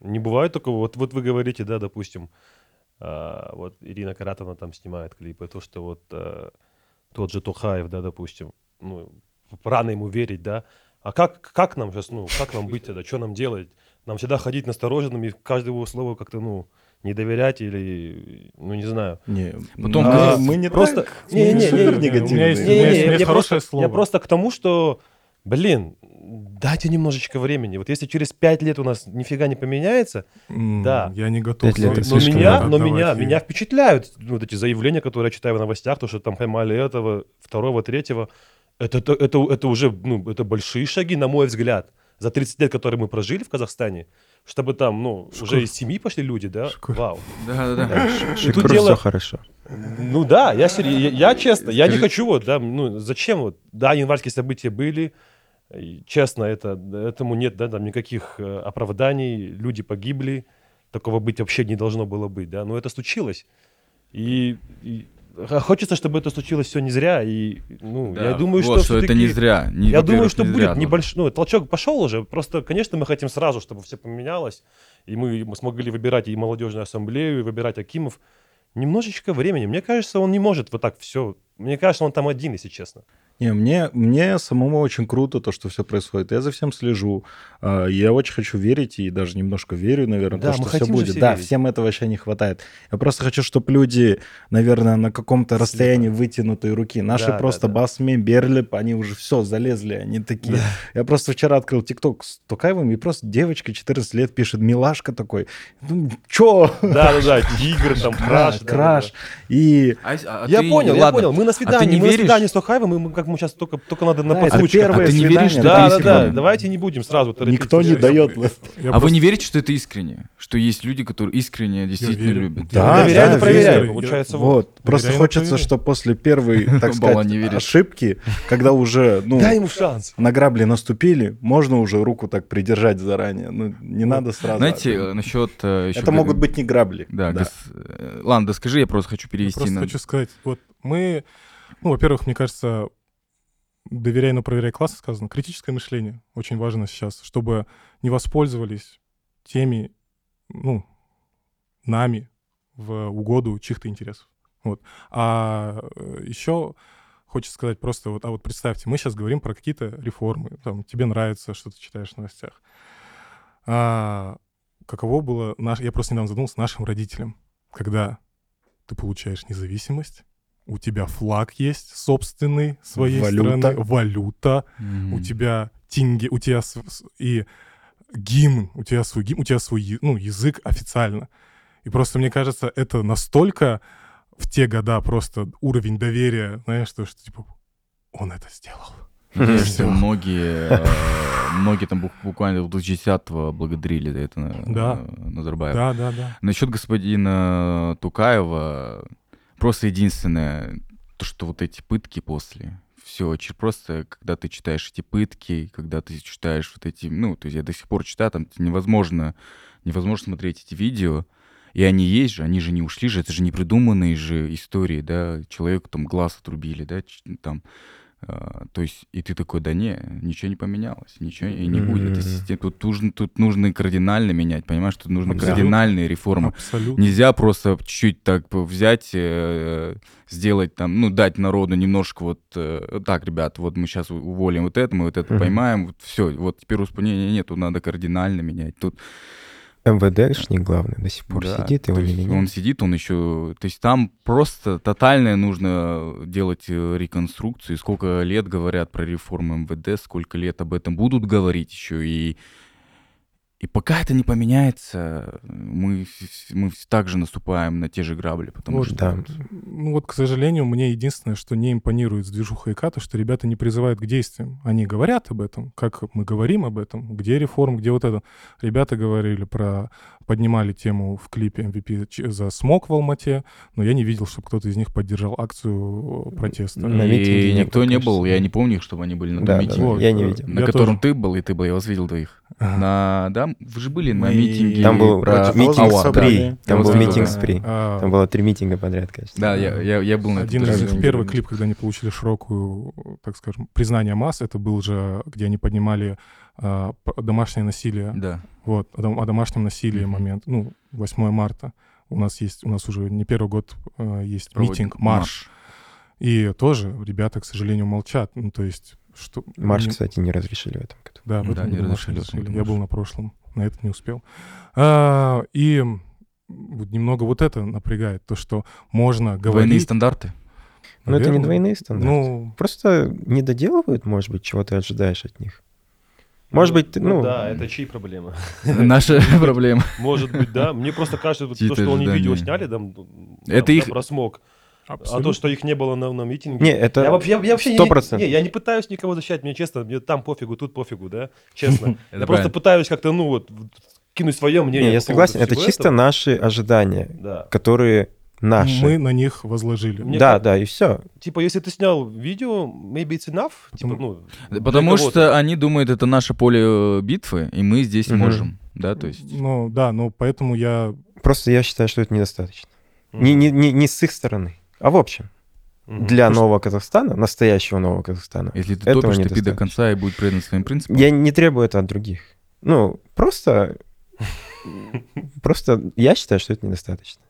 Не бывает такого. Вот, вот вы говорите, да, допустим, а, вот Ирина Каратовна там снимает клипы, то, что вот а, тот же Тухаев, да, допустим, ну, рано ему верить, да. А как, как нам сейчас, ну, как нам быть тогда, что нам делать? Нам всегда ходить настороженными, каждому слову как-то, ну, не доверять или, ну, не знаю. Не, Потом мы, как- мы не просто- так, Не, не, не, супер не, у меня есть- негативные. у меня есть- я хорошее просто, слово. Я просто к тому, что, блин, дайте немножечко времени. Вот если через пять лет у нас нифига не поменяется, М, да. Я не готов. Пять лет но, но меня, но меня, ей. меня впечатляют ну, вот эти заявления, которые я читаю в новостях, то, что там поймали этого, второго, третьего. Это, это, это, это уже, ну, это большие шаги, на мой взгляд. За 30 лет, которые мы прожили в Казахстане, чтобы там, ну, уже из семьи пошли люди, да? Шкур. Вау. Да, да, да. И тут дело, все хорошо. ну да, я, сери- я, я честно, я не хочу вот, да, ну зачем вот, да, январские события были, честно, это, этому нет, да, там никаких э, оправданий, люди погибли, такого быть вообще не должно было быть, да, но это случилось. И, и хочется, чтобы это случилось все не зря, и, ну, Да, я думаю, вот, что, это всё-таки- не зря. Не- я думаю, что будет зря, небольшой, ну, толчок пошел уже, просто, конечно, мы хотим сразу, чтобы все поменялось, и мы, мы смогли выбирать и молодежную ассамблею, и выбирать Акимов. Немножечко времени. Мне кажется, он не может вот так все. Мне кажется, он там один, если честно. Не, мне, мне самому очень круто то, что все происходит. Я за всем слежу. А, Я очень хочу верить и даже немножко верю, наверное, Да, то, что все будет. все да, верить. всем этого вообще не хватает. Я просто хочу, чтобы люди, наверное, на каком-то расстоянии вытянутой руки. Наши Да, да, просто да. Басме, Берлип, они уже все залезли, они такие. Я просто вчера открыл ТикТок с Тукаевым, и просто девочка 14 лет пишет, милашка такой. Ну, чё? Да, да, да, тигр, там, [laughs] краш. да, да, краш. да. И А, а Я понял, я понял. Мы на свидании, мы на свидании с Тухаевым, мы как мы сейчас только, только надо на Да, это подсучках. первое А ты не свидание, веришь, что Да, это да, да, искренне? давайте не будем сразу торопиться. Никто не Я- дает. Я а просто- вы не верите, что это искренне? Что есть люди, которые искренне действительно любят? Да, Доверяй, да, но проверяй. верю. Получается, вот. Вот, просто хочется, проверяй. что после первой, [laughs] так сказать, ошибки, когда уже, ну, Дай ему шанс. на грабли наступили, можно уже руку так придержать заранее. Ну, не надо сразу. Знаете, э, насчет... э, это могут быть не грабли. Да, э, ладно, да скажи, я просто хочу Я перевести просто на... хочу сказать, вот мы, ну, во-первых, мне кажется, доверяй, но проверяй классно сказано. Критическое мышление очень важно сейчас, чтобы не воспользовались теми, ну, нами в угоду чьих-то интересов. Вот. А еще хочется сказать просто вот, а вот представьте, мы сейчас говорим про какие-то реформы, там, тебе нравится, что ты читаешь в новостях. А каково было, наш, я просто недавно задумался, нашим родителям, когда ты получаешь независимость, у тебя флаг есть собственный своей Валюта. страны, валюта, Мгм. у тебя тинги, у тебя и гимн, у тебя свой гимн, у тебя свой ну, язык официально. И просто мне кажется, это настолько в те года просто уровень доверия, знаешь, что, что типа он это сделал. Всё. многие, э, многие там бук- буквально до 10 благодарили за это на- Да. на- Назарбаева. Да, да, да. Насчет господина Тукаева, просто единственное, то, что вот эти пытки после, все, просто, когда ты читаешь эти пытки, когда ты читаешь вот эти, ну, то есть я до сих пор читаю, там невозможно, невозможно смотреть эти видео, и они есть же, они же не ушли же, это же не придуманные же истории, да, человеку там глаз отрубили, да, там, то есть, и ты такой, да не, ничего не поменялось, ничего и не будет. Мгм. Если Тут, нужно, тут нужно кардинально менять, понимаешь, тут нужны Абсолютно. кардинальные реформы. Абсолютно. Нельзя просто чуть-чуть так взять, э, сделать там, ну, дать народу немножко вот э, так, ребят, вот мы сейчас уволим вот это, мы вот это Мгм. поймаем, вот все, вот теперь успокоения нет, тут надо кардинально менять. Тут МВДшник главный до сих пор да, сидит, его то не есть меняют. он сидит, он еще, то есть там просто тотальное нужно делать э, реконструкцию. Сколько лет говорят про реформу МВД, сколько лет об этом будут говорить еще и и пока это не поменяется, мы, мы также наступаем на те же грабли, потому Вот, что да. Ну вот, к сожалению, мне единственное, что не импонирует с движухой ИК, то, что ребята не призывают к действиям. Они говорят об этом, как мы говорим об этом, где реформ, где вот это. Ребята говорили про... Поднимали тему в клипе MVP ч- за смог в Алмате, но я не видел, чтобы кто-то из них поддержал акцию протеста. На и никто не кажется. был, я не помню, чтобы они были на том Да, да, митинге. да, я не видел. На Я котором тоже. ты был, и ты был, я вас видел двоих. Ага. На, да, вы же были на митинге Там был про митинг да. Там был митинг спри. А, Там было три митинга подряд, кажется. Да, я, был на Один из даже первый клип, когда они получили широкую, так скажем, признание масс, это был же, где они поднимали а, домашнее насилие. Да. Вот, о, дом- о домашнем насилии момент. Ну, 8 марта. У нас есть, у нас уже не первый год а, есть митинг, марш. И тоже ребята, к сожалению, молчат. Ну, то есть, что... Марш, кстати, не разрешили в этом Да, в Да, не разрешили, Я был на прошлом, на этот не успел. А, и немного вот это напрягает, то, что можно Двойные говорить... стандарты. Но это не двойные стандарты. Ну, Просто не доделывают, может быть, чего ты ожидаешь от них. Может быть, ты, ну, Да, это чьи проблемы? [laughs] Наша проблема. Может быть, да. Мне просто кажется, то, что они видео сняли, там, Это их- про смог, а абсолютно. то, что их не было на, на митинге. Не, это я вообще, я, я вообще не- сто процентов. Не, я не пытаюсь никого защищать, мне честно, мне там пофигу, тут пофигу, да, честно. [laughs] Я просто пытаюсь как-то, ну вот, кинуть свое мнение. Не, я согласен, это чисто наши ожидания, Да. которые наши. Мы на них возложили. Мне да, как- да, и все. Типа, если ты снял видео, maybe it's enough, типа, ну... Потому что они думают, это наше поле э, битвы, и мы здесь Мгм. можем. Да, то есть... Ну, да, ну, поэтому я... Просто я считаю, что это недостаточно. Мгм. Не, не, не, не с их стороны, а в общем. Для нового Казахстана, настоящего нового Казахстана. Если ты Этого топишь, ты до конца и будет предан своим принципам. Я не требую это от других. Ну, просто... Просто я считаю, что это недостаточно.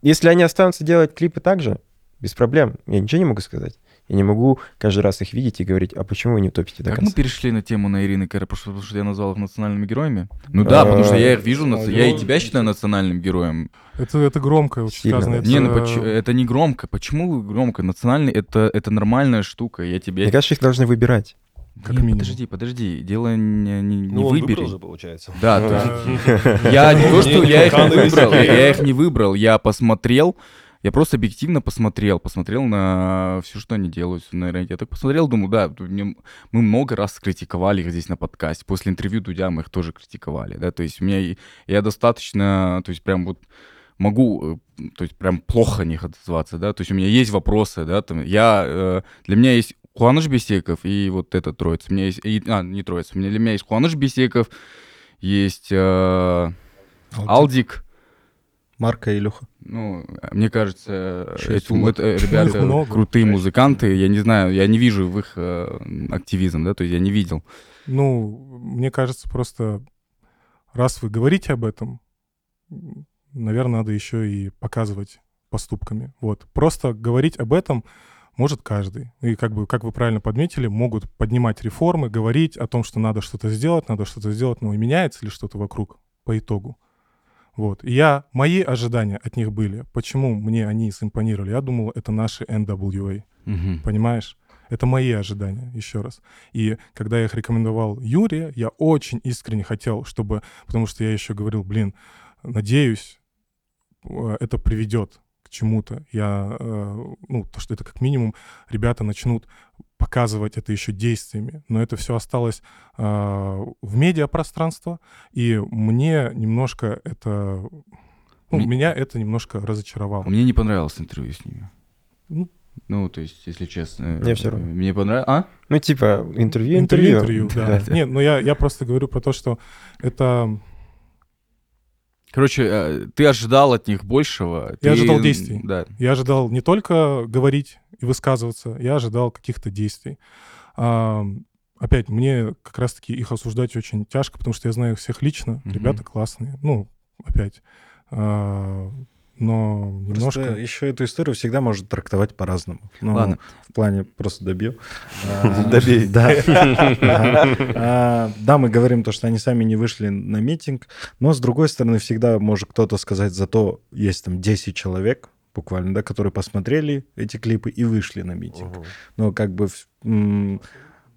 Если они останутся делать клипы так же, без проблем, я ничего не могу сказать. Я не могу каждый раз их видеть и говорить, а почему вы не топите до Как мы конца? перешли на тему на Ирины Кэра, потому что я назвал их национальными героями? Ну да, потому что я их вижу, я и тебя считаю национальным героем. Это, это громко очень Сильно, сказано. Это, Не, ну поч- это не громко. Почему громко? Национальный это, это нормальная штука. Я тебе... Мне кажется, их должны выбирать. как Нет, минимум. Подожди, подожди. Дело не, не, не Ну, он выбери. выбрал же, получается. Да, то да. есть [laughs] я не то, что я их не выбрал, я их не выбрал, я посмотрел, я просто объективно посмотрел, посмотрел на все, что они делают на рынке. Я так посмотрел, думаю, да, мне- мы много раз критиковали их здесь на подкасте. После интервью Дудя мы их тоже критиковали, да, то есть у меня, я достаточно, то есть прям вот могу, э, то есть прям плохо о них отзываться, да, то есть у меня есть вопросы, да, там, я, э, для меня есть Куаныш Бесеков и вот этот троица, у меня есть, и- а, не троица, у меня, для меня есть Куаныш Бесеков, есть э, Алдик, Марка и Илюха. ну, мне кажется, Шесть эти, это ребята много. крутые музыканты. Я не знаю, я не вижу в их э, активизм, да, то есть я не видел. Ну, мне кажется, просто раз вы говорите об этом, наверное, надо еще и показывать поступками. Вот. Просто говорить об этом может каждый. И как бы, как вы правильно подметили, могут поднимать реформы, говорить о том, что надо что-то сделать, надо что-то сделать, но и меняется ли что-то вокруг по итогу. Вот. И я, мои ожидания от них были. Почему мне они симпонировали? Я думал, это наши NWA. Мгм. Понимаешь? Это мои ожидания, еще раз. И когда я их рекомендовал Юре, я очень искренне хотел, чтобы... Потому что я еще говорил, блин, надеюсь, э, это приведет чему-то. Я, э, ну, то, что это как минимум ребята начнут показывать это еще действиями. Но это все осталось э, в медиапространство, и мне немножко это... Ну, Ми- меня это немножко разочаровало. Мне не понравилось интервью с ними. Ну, Ну, то есть, если честно. Мне всё равно. Мне понравилось. А? Ну, типа, интервью, Интервью, интервью. интервью, [laughs] да. Нет, но я, я просто говорю про то, что это... Короче, э, ты ожидал от них большего. Я ты- ожидал действий. Да. Я ожидал не только говорить и высказываться, я ожидал каких-то действий. А, опять, мне как раз-таки их осуждать очень тяжко, потому что я знаю их всех лично. Ребята классные. Ну, опять. А, но немножко... Просто еще эту историю всегда можно трактовать по-разному. Ну, Ладно. В плане просто добью. [laughs] А, Добей. [laughs] Да. А, Да, мы говорим то, что они сами не вышли на митинг, но с другой стороны всегда может кто-то сказать, зато есть там 10 человек, буквально, да, которые посмотрели эти клипы и вышли на митинг. Но как бы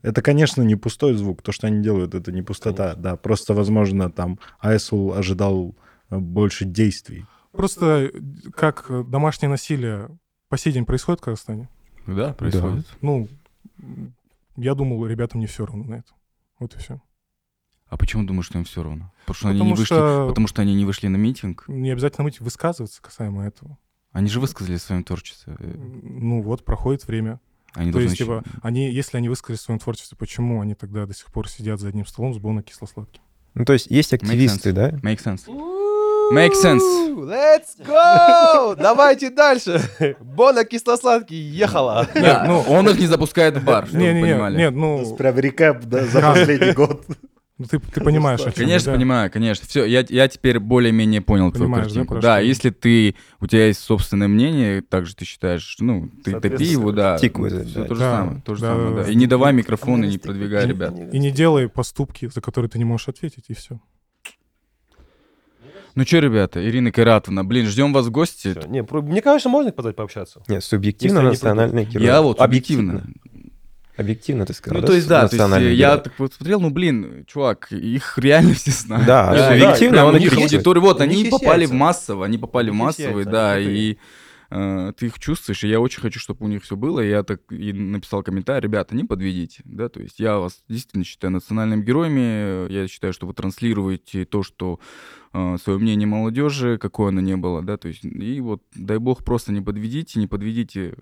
это, конечно, не пустой звук. То, что они делают, это не пустота. Да, просто, возможно, там Айсул ожидал э, больше действий. Просто э, как домашнее насилие по сей день происходит в Казахстане. Да, происходит. Ну, м, я думал, ребятам не все равно на это. Вот и все. А почему думаешь, что им все равно? Потому что они Потому не вышли. что Потому что они не вышли на митинг. не обязательно быть высказываться касаемо этого. Они же высказали в своем творчестве. э, Ну вот, проходит время. Они То должны есть, еще- типа, они, если они высказали в своем творчестве, почему они тогда до сих пор сидят за одним столом с Бона кисло-сладким? Ну, то есть есть sense. активисты, да? Make sense. Make sense. Let's go! [laughs] Давайте дальше. Бона кисло-сладкий ехала. Да, ну, он их не запускает в бар, чтобы вы понимали. нет, ну, Прям рекап да, за последний [laughs] год. ну, ты, ты понимаешь, о чем Конечно, я, да? понимаю, конечно. Все, я, я теперь более-менее понял твою Понимаешь, да, картинку. про Да, что? если ты, у тебя есть собственное мнение, также ты считаешь, ну, ты топи его, да. it, всё да. то же Да, самое, то же да, самое, да, да. да. И не давай микрофон, и не продвигай ребят. И не делай поступки, за которые ты не можешь ответить, и все. Ну что, ребята, Ирина Кайратовна, блин, ждем вас в гости. Всё. Не, про- мне, конечно, можно их позвать пообщаться. Нет, субъективно национальные герои. Я вот объективно. Объективно ты сказал. Ну, то есть, да, то есть, я так вот смотрел, ну, блин, чувак, их реально все знают. Да, Да, субъективно прям он у них аудитория, вот, они попали в массово, они попали в массовый, да, и э, ты их чувствуешь, и я очень хочу, чтобы у них все было, и я так и написал комментарий, ребята, не подведите, да, то есть я вас действительно считаю национальными героями, я считаю, что вы транслируете то, что свое мнение молодежи, какое оно не было, да, то есть, и вот, дай бог, просто не подведите, не подведите,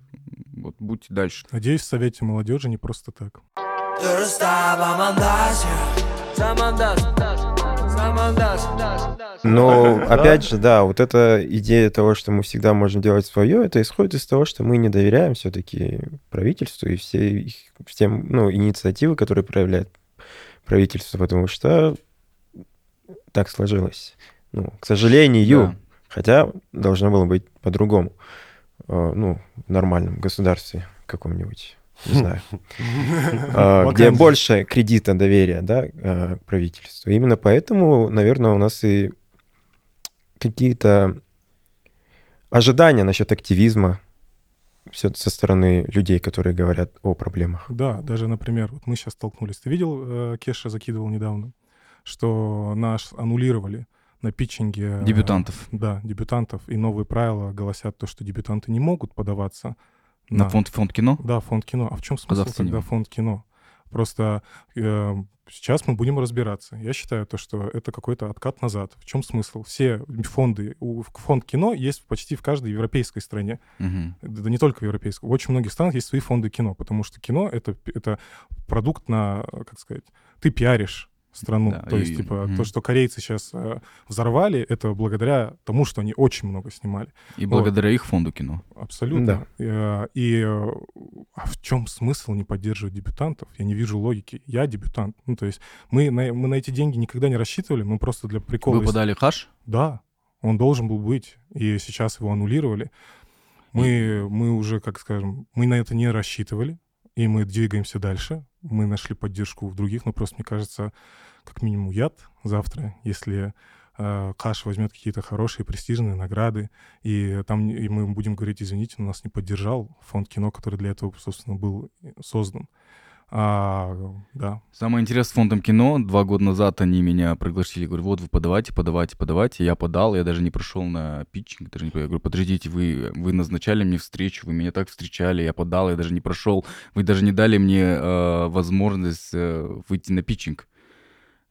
вот, будьте дальше. Надеюсь, в Совете молодежи не просто так. Mandando Но, опять же, да, вот эта идея того, что мы всегда можем делать свое, это исходит из того, что мы не доверяем все-таки правительству и все их, всем, ну, инициативы, которые проявляет правительство, потому что так сложилось. Ну, к сожалению, Да. хотя должно было быть по-другому. Э, Ну, в нормальном государстве каком-нибудь, не знаю. [laughs] А, где больше кредита доверия, да, к правительству. Именно поэтому, наверное, у нас и какие-то ожидания насчет активизма все со стороны людей, которые говорят о проблемах. Да, даже, например, вот мы сейчас столкнулись. Ты видел, э, Кеша закидывал недавно, что наш аннулировали на питчинге... э, Дебютантов. Да, дебютантов. И новые правила гласят то, что дебютанты не могут подаваться На фонд, фонд кино? Да, фонд кино. А в чем смысл Казахстане. тогда фонд кино? Просто э, сейчас мы будем разбираться. Я считаю то, что это какой-то откат назад. В чем смысл? Все фонды, у- фонд кино есть почти в каждой европейской стране. Мгм. Да не только в европейской. В очень многих странах есть свои фонды кино, потому что кино это, это продукт на, как сказать, ты пиаришь страну. Да, То есть, и- типа, мгм. то, что корейцы сейчас э, взорвали, это благодаря тому, что они очень много снимали. И благодаря их фонду кино. Абсолютно. Э, И э, а в чем смысл не поддерживать дебютантов? Я не вижу логики. Я дебютант. Ну, то есть мы на, мы на эти деньги никогда не рассчитывали, мы просто для прикола... Вы подали хаш? Да, он должен был быть, и сейчас его аннулировали. Мы, мы уже, как скажем, мы на это не рассчитывали, и мы двигаемся дальше. Мы нашли поддержку в других, но просто, мне кажется, как минимум яд завтра, если э, Каш возьмет какие-то хорошие престижные награды, и там и мы будем говорить, извините, но нас не поддержал фонд кино, который для этого, собственно, был создан. А, да, Самое интересное с фондом кино, два года назад они меня пригласили, говорю, вот вы подавайте, подавайте, подавайте. Я подал, я даже не прошел на питчинг, даже не, я говорю, подождите, вы, вы назначали мне встречу, вы меня так встречали, я подал, я даже не прошел, вы даже не дали мне э, возможность э, выйти на питчинг.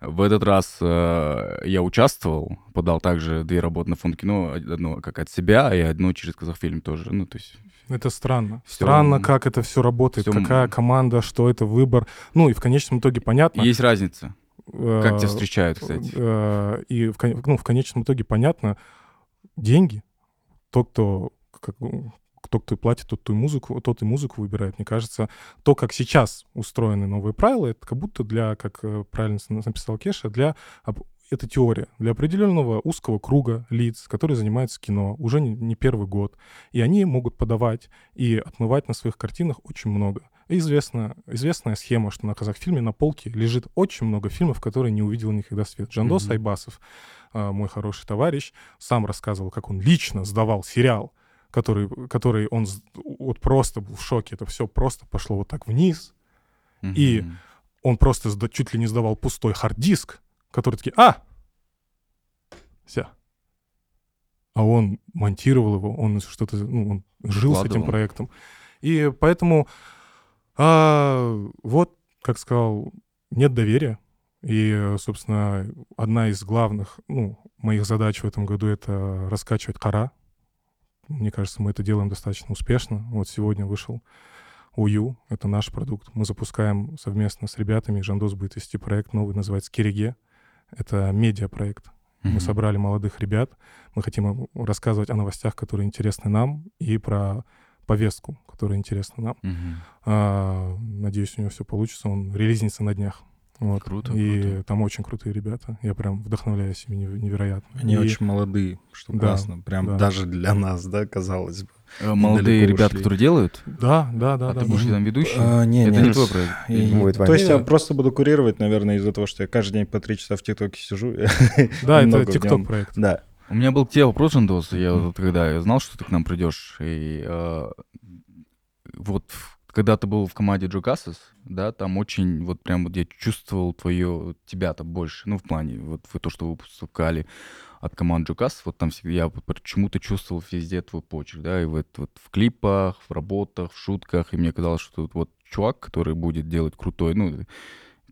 В этот раз э, я участвовал, подал также две работы на фонд кино, одно как от себя и одно через Казахфильм тоже. Ну, то есть Это странно. Всё, Странно, как это все работает, всё, м. какая команда, что это выбор. Ну и в конечном итоге понятно. есть разница, как тебя э, встречают, кстати. э, И в, ну, в конечном итоге понятно, деньги, тот, кто, кто, кто платит, тот, ту и музыку, тот и музыку выбирает. Мне кажется, то, как сейчас устроены новые правила, это как будто для, как э, правильно написал Кеша, для это теория для определенного узкого круга лиц, которые занимаются кино уже не, не первый год. И они могут подавать и отмывать на своих картинах очень много. И известна, известная схема, что на Казахфильме на полке лежит очень много фильмов, которые не увидел никогда свет. Жандос Мгм. Айбасов, а, мой хороший товарищ, сам рассказывал, как он лично сдавал сериал, который, который он вот просто был в шоке. Это все просто пошло вот так вниз. и- Мгм. Он просто чуть ли не сдавал пустой хард-диск, который такие, а, вся. А он монтировал его, он что-то, ну, он жил с этим проектом. И поэтому а, вот, как сказал, нет доверия. И, собственно, одна из главных, ну, моих задач в этом году — это раскачивать кора. Мне кажется, мы это делаем достаточно успешно. Вот сегодня вышел УЮ, это наш продукт. Мы запускаем совместно с ребятами, Жандос будет вести проект новый, называется Кириге. Это медиапроект. Мы Мгм. собрали молодых ребят, мы хотим им рассказывать о новостях, которые интересны нам, и про повестку, которая интересна нам. Мгм. А, надеюсь, у него все получится. Он релизнится на днях. Вот. Круто, И круто. там очень крутые ребята. Я прям вдохновляюсь ими неверо- невероятно. Они И- очень молодые, что Да, классно. Прям да. даже для нас, да, казалось бы. Э, Молодые ребята, ушли. которые делают, Да, да, да, а да. ты будешь да. там ведущий? А, не, Это не, не твой проект. И- Будет то есть я просто буду курировать, наверное, из-за того, что я каждый день по три часа в ТикТоке сижу. [laughs] Да, это ТикТок проект. Да. У меня был к тебе вопрос, Жандос. Я вот когда я знал, что ты к нам придешь, и э, вот когда ты был в команде Джо да, там очень вот прям вот я чувствовал твое, тебя-то больше, ну, в плане вот вы то, что вы выпускали от команды Джо вот там всегда я почему-то чувствовал везде твой почерк, да, и вот, вот в клипах, в работах, в шутках, и мне казалось, что тут вот чувак, который будет делать крутой, ну,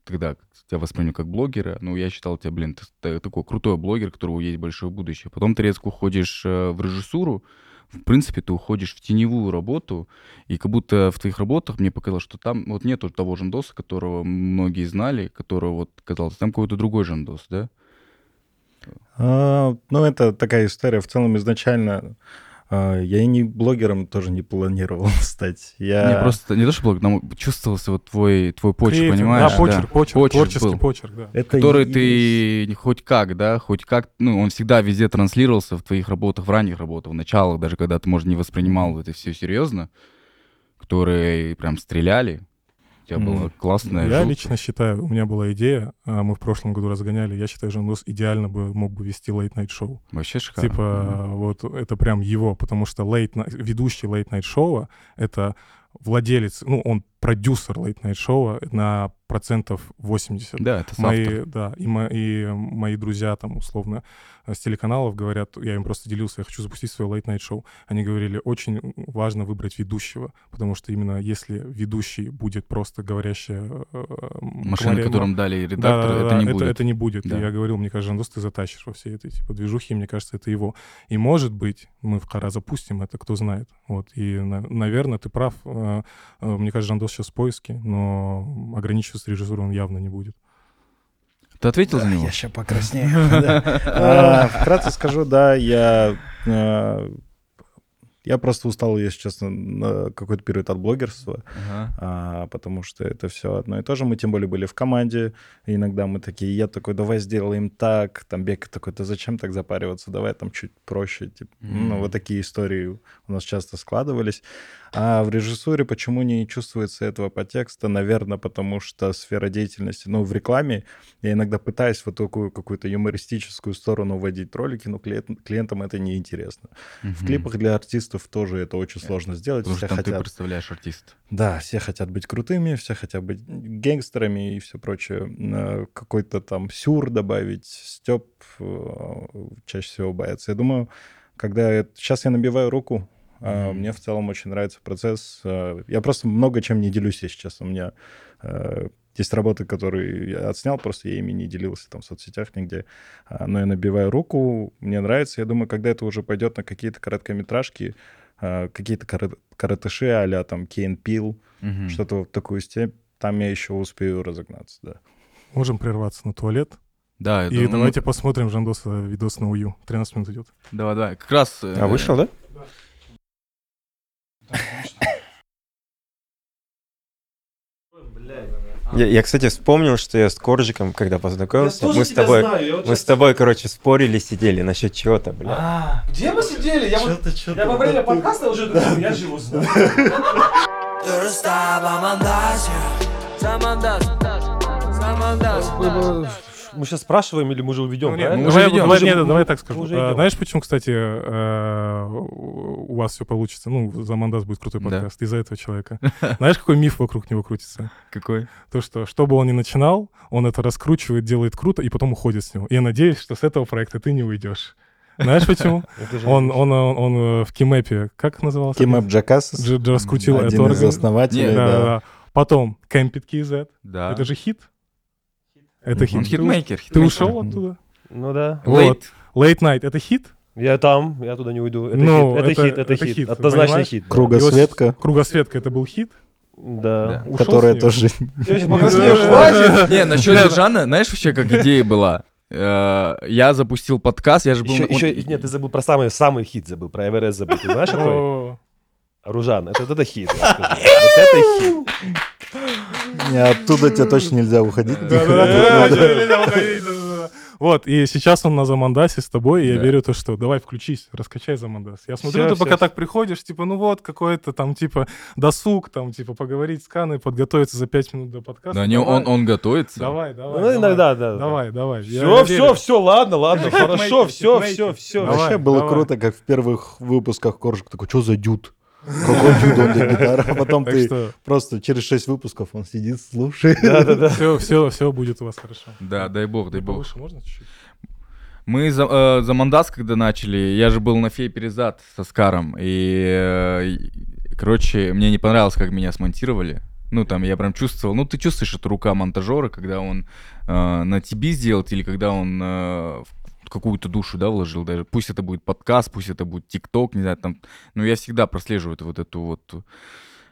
тогда тебя воспринял как блогера, ну, я считал тебя, блин, ты, т- такой крутой блогер, у которого есть большое будущее. Потом ты резко уходишь э, в режиссуру, в принципе, ты уходишь в теневую работу, и как будто в твоих работах мне показалось, что там вот нету того Жандоса, которого многие знали, которого вот казалось, там какой-то другой Жандос, да? А, ну, это такая история. В целом, изначально я и не блогером тоже не планировал [laughs] стать. Я... Не просто, не то, что блог, но чувствовался вот твой, твой почерк, Креатив, понимаешь? Да, почерк, почерк, Почерк творческий был. почерк, да. Это который и- ты хоть как, да, хоть как, ну, он всегда везде транслировался в твоих работах, в ранних работах, в началах, даже когда ты, может, не воспринимал это все серьезно, которые прям стреляли. Тебя была Мгм. классная Я шутка. лично считаю, у меня была идея, а, мы в прошлом году разгоняли, я считаю, Жандос идеально бы мог бы вести лейт-найт шоу. Вообще шикарно. Типа, вот это прям его, потому что late night- ведущий лейт-найт шоу — это владелец, ну, он продюсер Late Night Show на процентов 80. Да, это Мои, да, и, мо- и мои друзья там условно с телеканалов говорят, я им просто делился, я хочу запустить свое late night шоу. Они говорили, очень важно выбрать ведущего, потому что именно если ведущий будет просто говорящая э, Машина, говоря- которым дали да, редактор, да, это не это, будет. это не будет. Да. Я говорил, мне кажется, Жандос, ты затащишь во всей этой типа движухе, мне кажется, это его. И может быть, мы в Хара запустим это, кто знает. Вот. И, наверное, ты прав. Э, э, Мне кажется, Жандос сейчас в поиске, но ограничиваться режиссурой он явно не будет. Ты ответил за него? Я сейчас покраснею. [laughs] да. А, Вкратце скажу, да, я э, я просто устал, если честно, на какой-то период от блогерства, Ага. а, потому что это все одно и то же. Мы тем более были в команде, и иногда мы такие, я такой, давай сделаем так, там Бека такой, да зачем так запариваться, давай там чуть проще. типа. Ну, Мгм. вот такие истории у нас часто складывались. А в режиссуре почему не чувствуется этого подтекста? Наверное, потому что сфера деятельности, ну, в рекламе я иногда пытаюсь вот такую какую-то юмористическую сторону вводить ролики, но клиент- клиентам это неинтересно. В Мгм. клипах для артистов тоже это очень сложно сделать. Потому Все что там ты хотят, представляешь артист. да, все хотят быть крутыми, все хотят быть гангстерами и все прочее. Э, Какой-то там сюр добавить, степ чаще всего боятся. Я думаю, когда сейчас я набиваю руку, Мгм. мне в целом очень нравится процесс. Э, Я просто много чем не делюсь, честно. У меня э, есть работы, которые я отснял, просто я ими не делился там в соцсетях нигде. А, Но я набиваю руку, мне нравится. Я думаю, когда это уже пойдет на какие-то короткометражки, а, какие-то кара- коротыши а там Кейн Пил, Мгм. что-то в такую степь, там я еще успею разогнаться, да. Можем прерваться на туалет. Да, И ну, давайте посмотрим Жандоса видос на УЮ. 13 минут идет. Давай, давай. Как раз... э, А вышел, да? [coughs] Я, я, кстати, вспомнил, что я с Коржиком, когда познакомился, мы с тобой, мы с тобой, короче, спорили, сидели насчет чего-то, бля. А, где мы сидели? Я, вот, я во время подкаста уже думаю, я живу знаю. Бамандасио. Самандас, Самандас. Мы сейчас спрашиваем или мы уже уведем, Ну, нет, мы давай, уже давай, нет, давай так скажу. А, знаешь, почему, кстати, э, у вас все получится? Ну, за Мандас будет крутой Да. подкаст из-за этого человека. Знаешь, какой миф вокруг него крутится? Какой? То, что что бы он ни начинал, он это раскручивает, делает круто, и потом уходит с него. Я надеюсь, что с этого проекта ты не уйдешь. Знаешь почему? [laughs] Он, он, он, он э, в Кимэпе, как назывался? Кимэп Jackass, Дж- Дж- раскрутил один из основателей, Да, да, да. да. Потом Кэмпит KZ. Да. Это же хит. Это хит. Хитмейкер. Ты ушел оттуда? Ну да. Вот. Late Night — это хит? Я там, я туда не уйду. Это Ну, хит, это, это- хит, это, это хит. хит, Однозначно понимаешь? хит. да. Кругосветка, Кругосветка — это был хит? Да. Да. Ушел которая тоже... [laughs] Не, насчет Жана, знаешь вообще, как идея была? Э, Я запустил подкаст, я же был... Еще, нет, ты забыл про самый, самый хит, забыл, про Эверест забыл. Ты знаешь какой? Ружан, это, вот это хит. я скажу. Вот это хит. Не, оттуда тебе точно нельзя уходить. Вот, и сейчас он на Замандасе с тобой, и я верю то, что давай включись, раскачай Замандас. Я смотрю, ты пока так приходишь, типа, ну вот, какой-то там, типа, досуг, там, типа, поговорить с Каной, подготовиться за пять минут до подкаста. Да он, он готовится. Давай, давай. Ну, иногда, да. Давай, давай. Все, все, все, ладно, ладно, хорошо, все, все, все. Вообще было круто, как в первых выпусках Коржик такой, что за дюд? Какой дюд он для гитары? А [laughs] потом Так ты что, просто через шесть выпусков он сидит, слушает. Все, все, все будет у вас хорошо. Да, дай бог, дай бог. Повыше можно чуть-чуть? Мы за, э, за Мандас, когда начали, я же был на Фей Перезад со Скаром, и, э, и, короче, мне не понравилось, как меня смонтировали. Ну, там, я прям чувствовал, ну, ты чувствуешь, это рука монтажера, когда он э, на тебе сделает, или когда он э, в какую-то душу, да, вложил даже. Пусть это будет подкаст, пусть это будет ТикТок, не знаю, там. Но я всегда прослеживаю вот эту вот...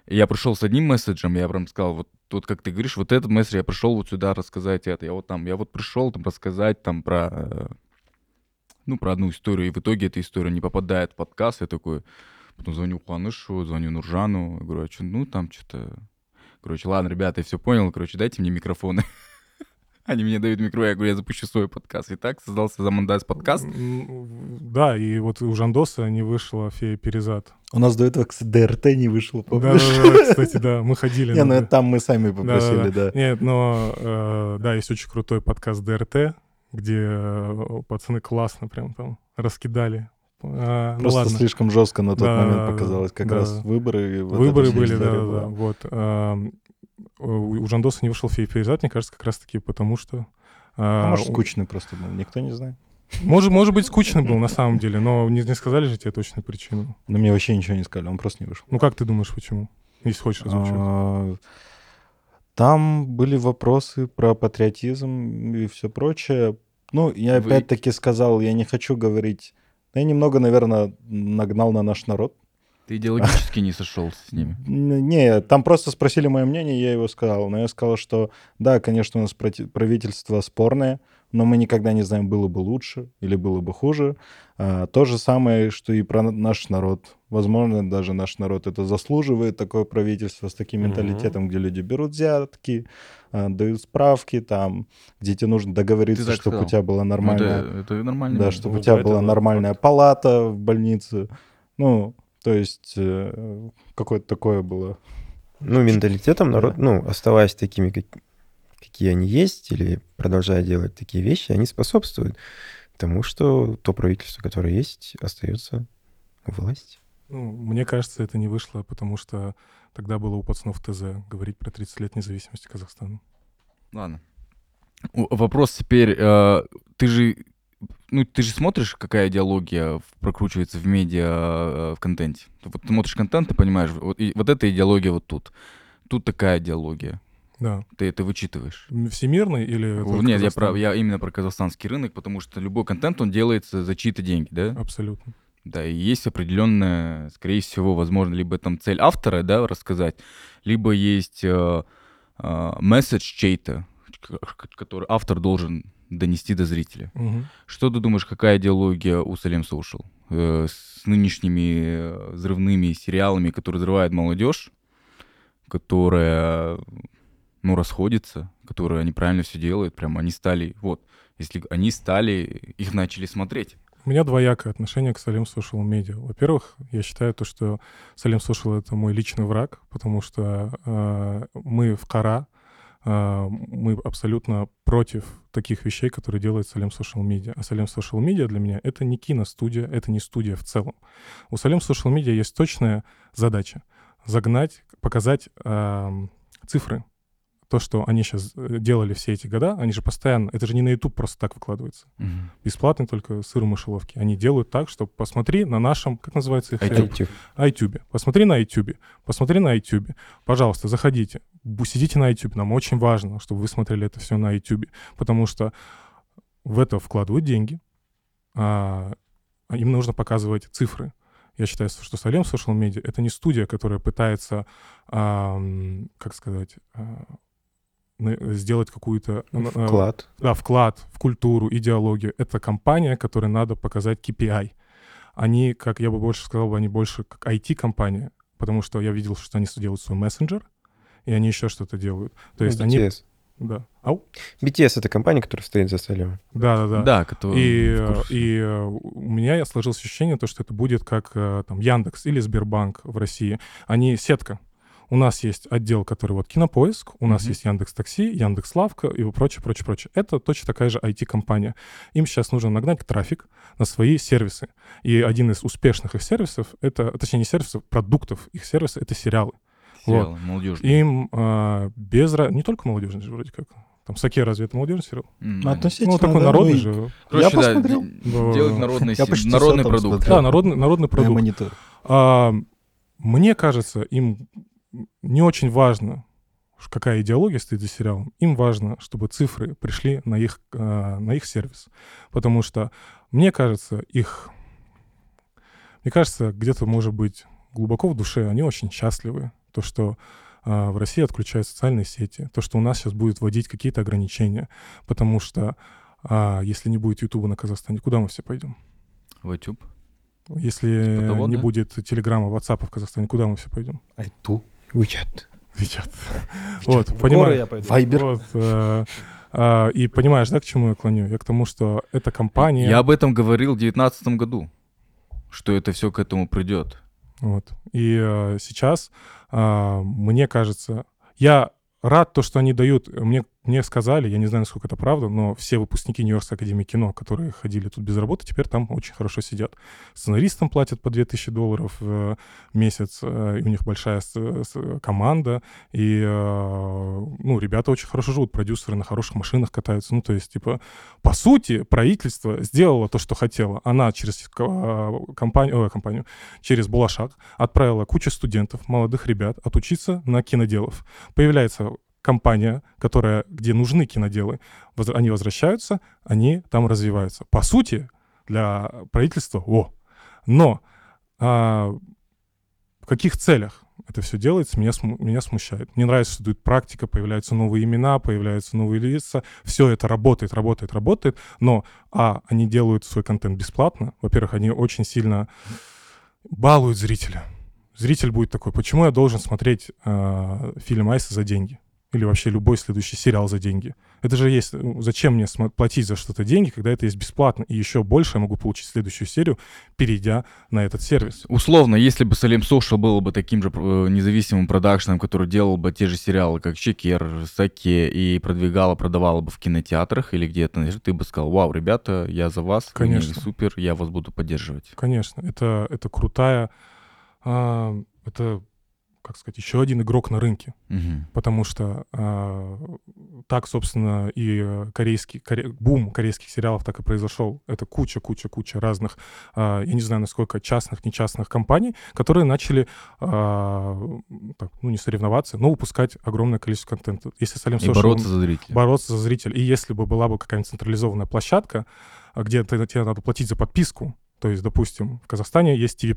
Я пришел с одним месседжем, я прям сказал, вот, вот как ты говоришь, вот этот месседж, я пришел вот сюда рассказать это. Я вот там, я вот пришел там рассказать там про ну, про одну историю, и в итоге эта история не попадает в подкаст, я такой, потом звоню Хуанышу, звоню Нуржану, говорю, а что, ну, там что-то, короче, ладно, ребята, я все понял, короче, дайте мне микрофоны. [laughs] Они мне дают микро, я говорю, я запущу свой подкаст. И так создался Замандас подкаст. Да, и вот у Жандоса не вышла фея Перезад. У нас до этого, кстати, ДРТ не вышло, Да, помнишь? да, да, кстати, да, мы ходили. Не, на ну там мы сами попросили, да. Нет, но э, да, есть очень крутой подкаст ДРТ, где э, пацаны классно прям там раскидали А, ну Просто ладно. слишком жестко на тот Да, момент показалось. Как да. раз выборы. и вот Выборы были, да, да, да. Вот. У у Жандоса не вышел эпизод, мне кажется, как раз-таки потому, что... А а, может, у- скучный просто был, никто не знает. Может, может быть, скучно был на самом деле, но не, не сказали же тебе точную причину. Но мне вообще ничего не сказали, он просто не вышел. Ну как ты думаешь, почему? Если хочешь озвучивать. А, Там были вопросы про патриотизм и все прочее. Ну, я Вы- опять-таки сказал, я не хочу говорить. Я немного, наверное, нагнал на наш народ. Ты идеологически не сошелся с ними. Не, там просто спросили мое мнение, я его сказал. Но я сказал, что да, конечно, у нас правительство спорное, но мы никогда не знаем, было бы лучше или было бы хуже. А, то же самое, что и про наш народ. Возможно, даже наш народ это заслуживает, такое правительство с таким менталитетом, где люди берут взятки, а, дают справки, там, где тебе нужно договориться, чтобы у сказал. тебя была Ну, нормальная это, это нормально. да, чтобы Ну у тебя была нормальная палата в больнице. Ну, то есть э, какое-то такое было. Ну, менталитетом народ, Да. ну, оставаясь такими, как- какие они есть, или продолжая делать такие вещи, они способствуют тому, что то правительство, которое есть, остается у власти. Ну, мне кажется, это не вышло, потому что тогда было у пацанов ТЗ говорить про 30 лет независимости Казахстана. Ладно. Вопрос теперь. э, Ты же, ну, ты же смотришь, какая идеология прокручивается в медиа, э, в контенте. Вот ты смотришь контент, ты понимаешь, вот, и вот эта идеология вот тут. Тут такая идеология. Да. Ты это вычитываешь. Всемирный или... Нет, я, про, я именно про казахстанский рынок, потому что любой контент, он делается за чьи-то деньги, да? Абсолютно. Да, и есть определенная, скорее всего, возможно, либо там цель автора, да, рассказать, либо есть э, э, месседж чей-то, который автор должен донести до зрителя. Мгм. Что ты думаешь, какая идеология у Салем Social? Э, с нынешними э, взрывными сериалами, которые взрывают молодежь, которая, ну, расходится, которая неправильно все делает, прям они стали, вот, если они стали, их начали смотреть. У меня двоякое отношение к Салим Social Media. Во-первых, я считаю то, что Салим Social — это мой личный враг, потому что э, мы в Кара, э, мы абсолютно против таких вещей, которые делает Салим Social Media. А Салим Social Media для меня — это не киностудия, это не студия в целом. У Салим Social Media есть точная задача — загнать, показать эм, цифры. То, что они сейчас делали все эти года, они же постоянно... Это же не на YouTube просто так выкладывается бесплатный только сыр в мышеловке. Они делают так, что посмотри на нашем, как называется их? YouTube. iTunes. Посмотри на iTunes. Посмотри на iTunes. Пожалуйста, заходите. Сидите на iTunes. Нам очень важно, чтобы вы смотрели это все на iTunes. Потому что в это вкладывают деньги. А а им нужно показывать цифры. Я считаю, что Салем Social Media — это не студия, которая пытается, ам, как сказать, а, сделать какую-то... а, Вклад. да, вклад в культуру, идеологию. Это компания, которой надо показать KPI. Они, как я бы больше сказал, бы, они больше как IT-компания, потому что я видел, что они делают свой мессенджер, и они еще что-то делают. То есть они... BTS. Да. Ау? BTS — это компания, которая стоит за Салемом. Да, да, да. Да, который... И, э, и э, у меня сложилось ощущение, то, что это будет как э, там, Яндекс или Сбербанк в России. Они сетка. У нас есть отдел, который вот Кинопоиск, у нас Мгм. есть Яндекс Такси, Яндекс Лавка и прочее, прочее, прочее. Это точно такая же IT-компания. Им сейчас нужно нагнать трафик на свои сервисы. И один из успешных их сервисов, это, точнее не сервисов, продуктов их сервиса, это сериалы. Сериал молодежный. Им э, без... Не только молодежный же вроде как. Там Саке разве это молодежный сериал? Ну, относительно, Ну, такой да, народный ну и- же. Короче, Я посмотрел. Да. Делать народный, Я почти народный продукт. смотрел. Да, народный, народный На продукт. монитор. А, мне кажется, им не очень важно, какая идеология стоит за сериалом. Им важно, чтобы цифры пришли на их, а, на их сервис. Потому что, мне кажется, их... Мне кажется, где-то, может быть, глубоко в душе они очень счастливы. То, что а, в России отключают социальные сети. То, что у нас сейчас будет вводить какие-то ограничения. Потому что а, если не будет Ютуба на Казахстане, куда мы все пойдем? В YouTube. Если Типа того, не да? будет телеграмма, ватсапа в Казахстане, куда мы все пойдем? Айту. WeChat. Вичат. Вот, пойду. Вайбер. Вот, э, а, и понимаешь, да, к чему я клоню? Я к тому, что эта компания... Я об этом говорил в 2019 году, что это все к этому придет. Вот. И э, сейчас, а, мне кажется, я рад то, что они дают. Мне мне сказали, я не знаю, насколько это правда, но все выпускники Нью-Йоркской академии кино, которые ходили тут без работы, теперь там очень хорошо сидят. Сценаристам платят по 2000 долларов в месяц, э, и у них большая команда, и, э, ну, ребята очень хорошо живут, продюсеры на хороших машинах катаются. Ну, то есть, типа, по сути, правительство сделало то, что хотело. Она через ко- компанию, ой, компанию, через Булашак отправила кучу студентов, молодых ребят, отучиться на киноделов. Появляется компания, которая, где нужны киноделы, воз- они возвращаются, они там развиваются. По сути, для правительства, о, но а, в каких целях это все делается, меня, меня смущает. Мне нравится, что идет практика, появляются новые имена, появляются новые лица. Все это работает, работает, работает. Но, а, они делают свой контент бесплатно. Во-первых, они очень сильно балуют зрителя. Зритель будет такой, почему я должен смотреть э, фильм Айса за деньги? Или вообще любой следующий сериал за деньги? Это же есть... ну, Зачем мне платить за что-то деньги, когда это есть бесплатно? И еще больше я могу получить следующую серию, перейдя на этот сервис. Условно, если бы Салем Social был бы таким же э, независимым продакшеном, который делал бы те же сериалы, как Чекер, Саке, и продвигал, продавал бы в кинотеатрах или где-то, ты бы сказал, вау, ребята, я за вас, Конечно. супер, я вас буду поддерживать. Конечно, это, это крутая... а, это, как сказать, еще один игрок на рынке. Мгм. потому что а, так, собственно, и э, корейский коре- бум корейских сериалов так и произошел. Это куча-куча-куча разных, а, я не знаю, насколько частных, нечастных компаний, которые начали, а, так, ну, не соревноваться, но выпускать огромное количество контента. Если Салем И бороться за зрителя. бороться за зрителя. И если бы была бы какая-нибудь централизованная площадка, где ты- тебе надо платить за подписку, то есть, допустим, в Казахстане есть TV+.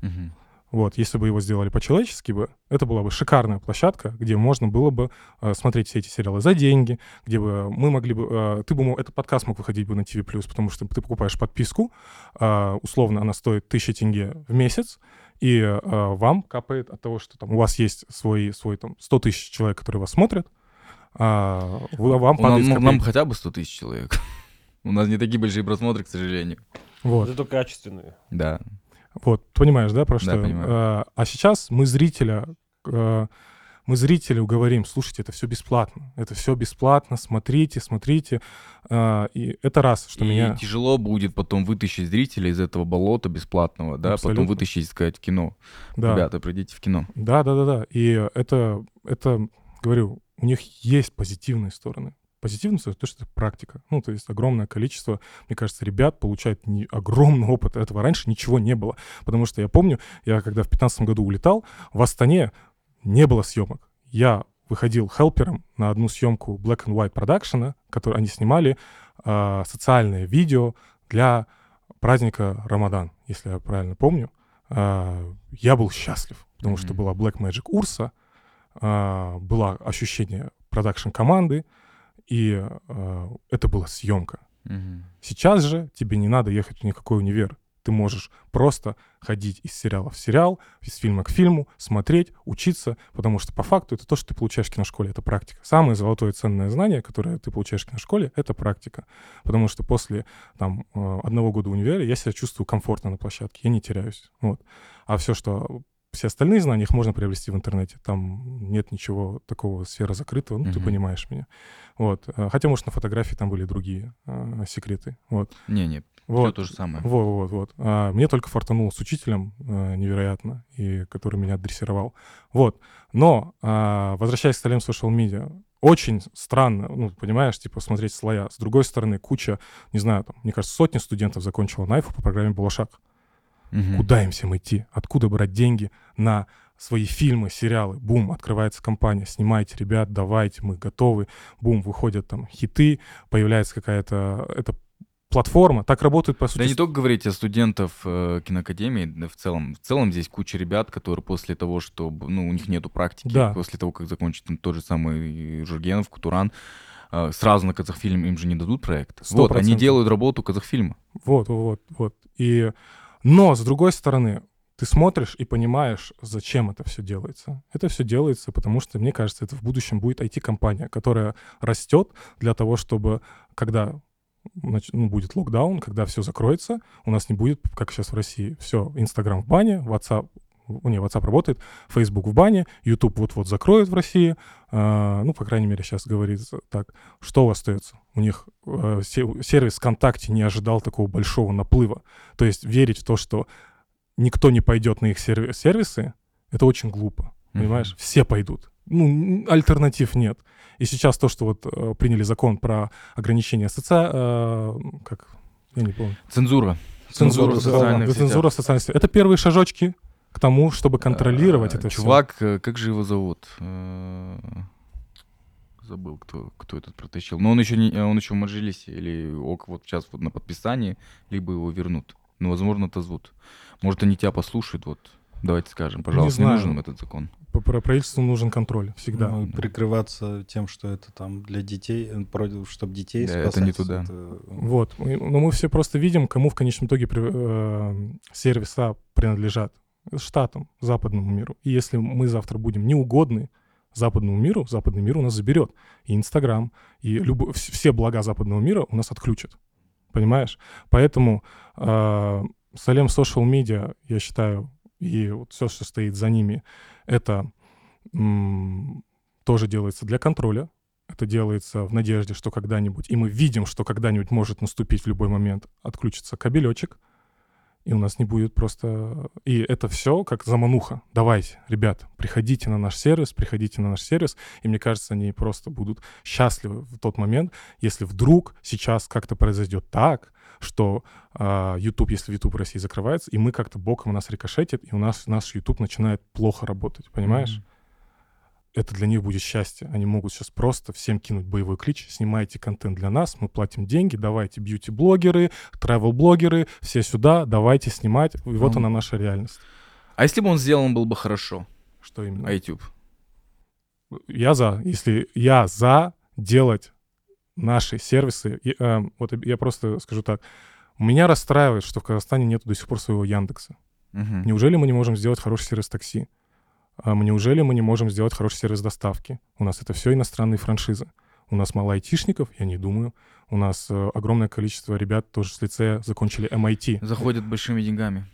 Мгм. Вот, если бы его сделали по-человечески бы, это была бы шикарная площадка, где можно было бы э, смотреть все эти сериалы за деньги, где бы мы могли бы... э, ты бы мог, этот подкаст мог выходить бы на TV+, потому что ты покупаешь подписку, э, условно она стоит 1000 тенге в месяц, и э, вам капает от того, что там у вас есть свой, свой там 100 тысяч человек, которые вас смотрят, вы- вам У нас- падает нам копейки. хотя бы 100 тысяч человек. [laughs] У нас не такие большие просмотры, к сожалению. Вот. Зато качественные. Да. Вот, понимаешь, да, про Да, что? я? понимаю. Э, а сейчас мы зрителя, э, мы зрителю говорим, слушайте, это все бесплатно, это все бесплатно, смотрите, смотрите. Э, и это раз, что и меня... тяжело будет потом вытащить зрителя из этого болота бесплатного, да, Абсолютно. потом вытащить, сказать, кино. Да, Ребята, придите в кино. да, да, да, да. И это, это, говорю, у них есть позитивные стороны. Позитивная сторона, то, что это практика. Ну, то есть огромное количество, мне кажется, ребят получают не, огромный опыт. Этого раньше ничего не было. Потому что я помню, я когда в 2015 году улетал, в Астане не было съемок. Я выходил хелпером на одну съемку Black and White Production, которую они снимали а, социальное видео для праздника Рамадан, если я правильно помню. А, я был счастлив, потому что Мгм. была Black Magic Урса, а, было ощущение продакшн команды, и а, это была съемка. Мгм. Сейчас же тебе не надо ехать в никакой универ. Ты можешь просто ходить из сериала в сериал, из фильма к фильму, смотреть, учиться, потому что по факту это то, что ты получаешь в киношколе, это практика. Самое золотое ценное знание, которое ты получаешь в киношколе, это практика. Потому что после там, э, одного года универа я себя чувствую комфортно на площадке, я не теряюсь. Вот. А все, что все остальные знания, их можно приобрести в интернете. Там нет ничего такого сфера закрытого, ну, ты Мгм. понимаешь меня. Вот. Э, Хотя, может, на фотографии там были другие э, секреты. Вот. Не-не, все Вот. то же самое. Вот, вот, вот. А, мне только фартануло с учителем э, невероятно, и который меня дрессировал. Вот. Но, а, возвращаясь к столем social media, очень странно, ну, понимаешь, типа, смотреть слоя. С другой стороны, куча, не знаю, там, мне кажется, сотни студентов закончила найфу по программе «Балашак». Мгм. Куда им всем идти? Откуда брать деньги на свои фильмы, сериалы? Бум, открывается компания, снимайте, ребят, давайте, мы готовы. Бум, выходят там хиты, появляется какая-то эта платформа. Так работает, по сути, Да не только говорить о студентов э, киноакадемии, да в целом. В целом здесь куча ребят, которые после того, что ну, у них нету практики, Да. после того, как закончит там, тот же самый Жургенов, Кутуран, э, сразу на Казахфильм им же не дадут проект. Сто Вот, они делают работу Казахфильма. Вот, вот, вот. И... Но, с другой стороны, ты смотришь и понимаешь, зачем это все делается. Это все делается, потому что, мне кажется, это в будущем будет IT-компания, которая растет для того, чтобы, когда ну, будет локдаун, когда все закроется, у нас не будет, как сейчас в России, все, Инстаграм в бане, WhatsApp не, WhatsApp работает, Facebook в бане, YouTube вот-вот закроют в России, а, ну, по крайней мере, сейчас говорится так. Что остается? У них э, се- сервис ВКонтакте не ожидал такого большого наплыва. То есть верить в то, что никто не пойдет на их серви- сервисы, это очень глупо, понимаешь? Все пойдут. Ну, альтернатив нет. И сейчас то, что вот э, приняли закон про ограничение соци... э, как... Я не помню. Цензура. Цензура, в да, социальных да, сетях. цензура в социальных сетях. Это первые шажочки к тому, чтобы контролировать А, это все. Чувак, э, как же его зовут? Э, Забыл, кто, кто этот протащил. Но он еще, не, он еще в Маджелисе, или ок, вот сейчас вот на подписании, либо его вернут. Ну, возможно, отозвут. Может, они тебя послушают, вот. Давайте скажем, пожалуйста, не, знаю. нужен этот закон. По- про- Правительству нужен контроль всегда. Ну, и прикрываться тем, что это там для детей, чтобы детей Да, спасать. это не туда. это- Вот. Но мы все просто видим, кому в конечном итоге э, сервиса принадлежат. Штатам, западному миру. И если мы завтра будем неугодны западному миру, западный мир у нас заберет. И Инстаграм, и вс- все блага западного мира у нас отключат. Понимаешь? Поэтому э, Салем Social Media, я считаю, и вот все, что стоит за ними, это м, тоже делается для контроля. Это делается в надежде, что когда-нибудь, и мы видим, что когда-нибудь может наступить в любой момент, отключится кабелечек, и у нас не будет просто... И это все как замануха. Давайте, ребят, приходите на наш сервис, приходите на наш сервис, и мне кажется, они просто будут счастливы в тот момент, если вдруг сейчас как-то произойдет так, что а, YouTube, если YouTube в России закрывается, и мы как-то боком у нас рикошетит, и у нас наш YouTube начинает плохо работать, понимаешь? Это для них будет счастье. Они могут сейчас просто всем кинуть боевой клич, снимайте контент для нас, мы платим деньги, давайте бьюти-блогеры, travel-блогеры, все сюда, давайте снимать. И вот Ну. она наша реальность. А если бы он сделан был бы хорошо, Что именно? а YouTube? Я за, если я за делать наши сервисы, и, э, вот я просто скажу так, меня расстраивает, что в Казахстане нет до сих пор своего Яндекса. Мгм. Неужели мы не можем сделать хороший сервис такси? А неужели мы не можем сделать хороший сервис доставки? У нас это все иностранные франшизы. У нас мало айтишников, я не думаю. У нас э, огромное количество ребят тоже с лицея закончили MIT. Заходят большими деньгами.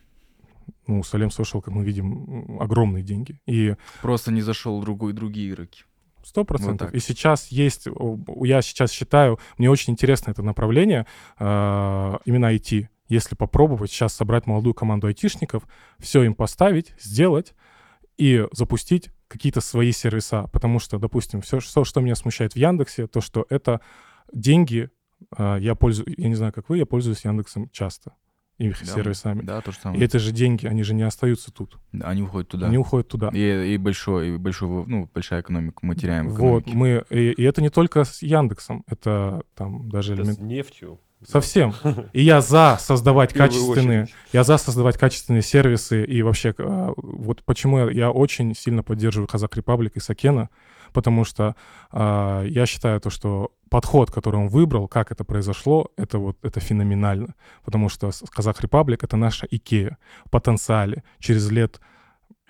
Ну, Салем Social, как мы видим, огромные деньги. И Просто не зашел другой, другие игроки. Сто процентов. так. И сейчас есть, я сейчас считаю, мне очень интересно это направление, э, именно IT. Если попробовать сейчас собрать молодую команду айтишников, все им поставить, сделать и запустить какие-то свои сервиса. Потому что, допустим, все, что, что меня смущает в Яндексе, то, что это деньги, э, я пользуюсь, я не знаю, как вы, я пользуюсь Яндексом часто, их Да, сервисами. Да, то же И самое. это же деньги, они же не остаются тут, Да, Они уходят туда. они уходят туда. И, и большой, и большой, ну, большая экономика. Мы теряем в Вот, мы, и, и это не только с Яндексом, это там даже Это элемент- с нефтью. Совсем. И я за создавать [laughs] качественные, я за создавать качественные сервисы и вообще а, вот почему я, очень сильно поддерживаю Казах Репаблик и Сакена, потому что а, я считаю то, что подход, который он выбрал, как это произошло, это вот это феноменально, потому что Qazaq Republic это наша Икея в потенциале. Через лет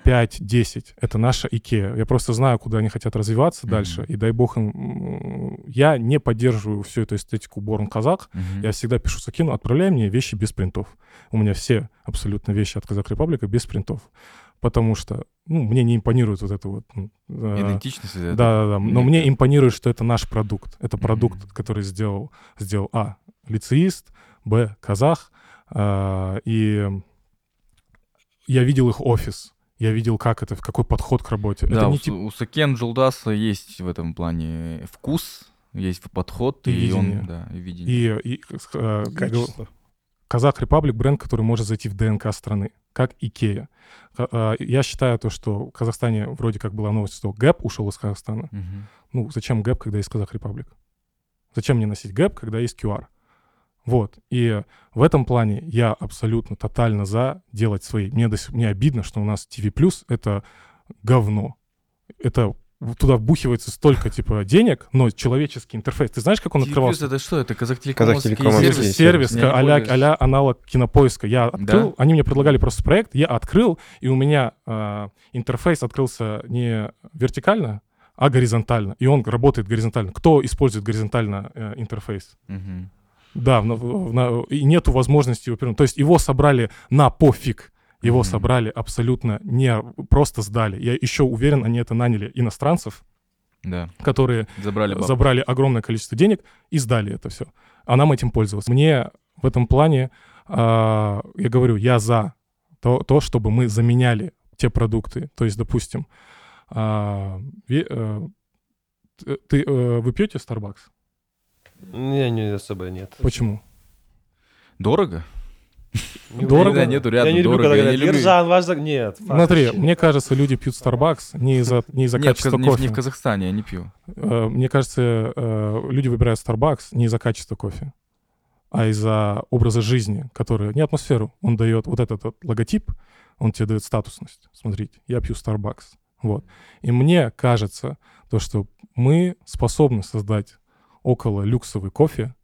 5-10 это наша Икея. Я просто знаю, куда они хотят развиваться Мгм. дальше, и дай бог им... Я не поддерживаю всю эту эстетику Born Qazaq, Мгм. я всегда пишу Сакину, отправляй мне вещи без принтов. У меня все абсолютно вещи от Qazaq Republic а без принтов. Потому что, ну, мне не импонирует вот это вот... э, Идентичность. да, да, да. Но Мне- мне импонирует, что это наш продукт. Это продукт, Мгм. который сделал, сделал А. Лицеист, Б. Казах. а, и я видел их офис. Я видел, как это, какой подход к работе. Да, это у, не Су- тип- у Сакен Джулдаса есть в этом плане вкус, есть подход, И и, он, видение. да, и видение. И, и, э, говорю, Качество. Qazaq Republic бренд, который может зайти в ДНК страны, как Икея. А, Я считаю то, что в Казахстане вроде как была новость, что Gap ушел из Казахстана. Мгм. Ну, зачем Gap, когда есть Qazaq Republic? Зачем мне носить Gap, когда есть QR? Вот. И в этом плане я абсолютно тотально за делать свои. Мне, до сих- мне обидно, что у нас TV+, это говно. Это туда вбухивается столько, типа, денег, но человеческий интерфейс. Ты знаешь, как он TV+, открывался? это что? Это Казахтелекомовский Казахтелекомовский сервис? сервис, Я не а-ля, аналог кинопоиска. Я открыл, Да? они мне предлагали просто проект, я открыл, и у меня а, интерфейс открылся не вертикально, а горизонтально. И он работает горизонтально. Кто использует горизонтально э, интерфейс? Мгм. Да, в- в- в- на- и нету возможности его переносить. То есть его собрали на пофиг Его Мгм. собрали абсолютно не просто сдали. Я еще уверен, они это наняли иностранцев, Да. которые Забрали забрали огромное количество денег и сдали это все. А нам этим пользоваться. Мне в этом плане, а, я говорю, я за то, то, чтобы мы заменяли те продукты. То есть, допустим, а, э, т- ты, э, вы пьете Starbucks? Не, не особо нет. Почему? Дорого? Не- Дорого? Нету рядом Я не люблю, дорого. когда говорят, не люблю- Ержан, ваш... зак-». Нет. Смотри, мне кажется, люди пьют Starbucks не из-за не из-за качества кофе. не в Казахстане, я не пью. Э, Мне кажется, э, люди выбирают Starbucks не из-за качества кофе, а из-за образа жизни, который... Не атмосферу. Он дает вот этот вот логотип, он тебе дает статусность. Смотрите, я пью Starbucks. Вот. И мне кажется, то, что мы способны создать около люксовый кофе,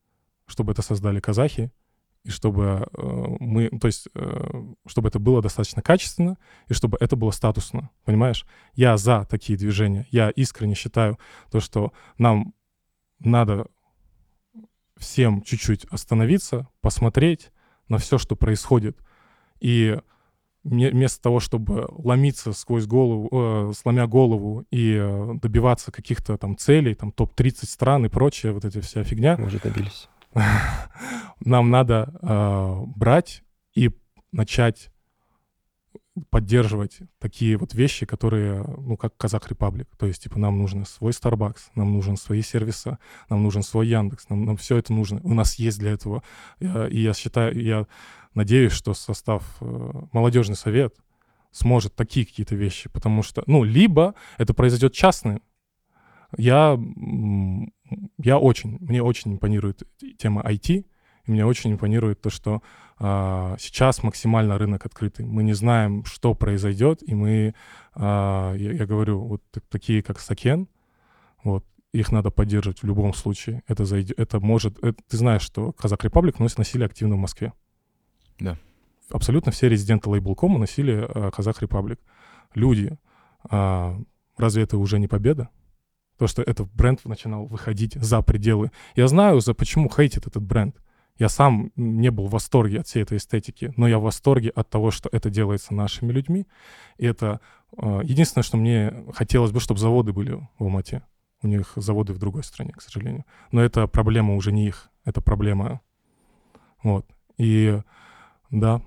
чтобы это создали казахи, и чтобы э, мы, то есть, э, чтобы это было достаточно качественно, и чтобы это было статусно, понимаешь? Я за такие движения. Я искренне считаю то, что нам надо всем чуть-чуть остановиться, посмотреть на все, что происходит, и вместо того, чтобы ломиться сквозь голову, э, сломя голову и э, добиваться каких-то там целей, там топ-30 стран и прочее, вот эти вся фигня, Мы уже добились. [laughs] нам надо э, брать и начать поддерживать такие вот вещи, которые, ну, как Казах Репаблик. То есть, типа, нам нужен свой Starbucks, нам нужен свои сервисы, нам нужен свой Яндекс, нам, нам все это нужно. У нас есть для этого. И я считаю, я надеюсь, что состав э, молодежный совет сможет такие какие-то вещи, потому что, ну, либо это произойдет частно. Я, я очень, мне очень импонирует тема IT, и мне очень импонирует то, что сейчас максимально рынок открытый. Мы не знаем, что произойдет, и мы, а, я, я говорю, вот так- такие, как Сакен, вот, их надо поддерживать в любом случае. Это, зайдет, это может... это- ты знаешь, что Казак Репаблик носит, носили активно в Москве. Да. Абсолютно все резиденты лейбл.кома носили а, Казах Репаблик. Люди, а, разве это уже не победа? То, что этот бренд начинал выходить за пределы. Я знаю, за почему хейтит этот бренд. Я сам не был в восторге от всей этой эстетики, но я в восторге от того, что это делается нашими людьми. И это э, единственное, что мне хотелось бы, чтобы заводы были в Алмате. У них заводы в другой стране, к сожалению. Но это проблема уже не их, это проблема. Вот. И да,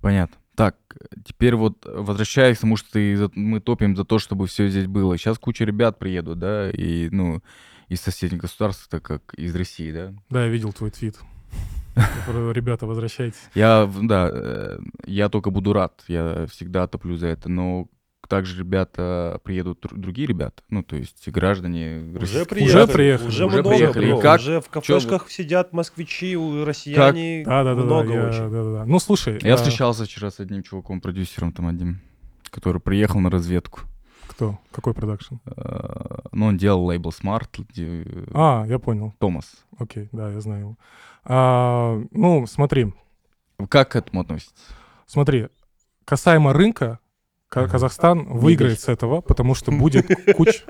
Понятно. Так, теперь вот возвращаясь к тому, что ты, мы топим за то, чтобы все здесь было. Сейчас куча ребят приедут, да, и, ну, из соседних государств, так как из России, да. да, я видел твой твит. Ребята, возвращайтесь. Я, да, э, я только буду рад, я всегда топлю за это, но также ребята приедут, дру- другие ребята, ну, то есть граждане Уже приехали. Уже приехали. Уже, Уже много, приехали. Как? Уже в кафешках сидят москвичи, у россияне. Да, да, да, да, много я- очень. да, да, да. Ну, слушай, Я а, встречался вчера с одним чуваком, продюсером там одним, который приехал на разведку. Кто? Какой продакшн? Э, Ну, он делал лейбл Smart, А, я понял. Томас. Окей, да, я знаю его. А, ну, смотри, Как к этому относитесь? смотри, касаемо рынка, Ка- Казахстан выиграет с этого, потому что будет куча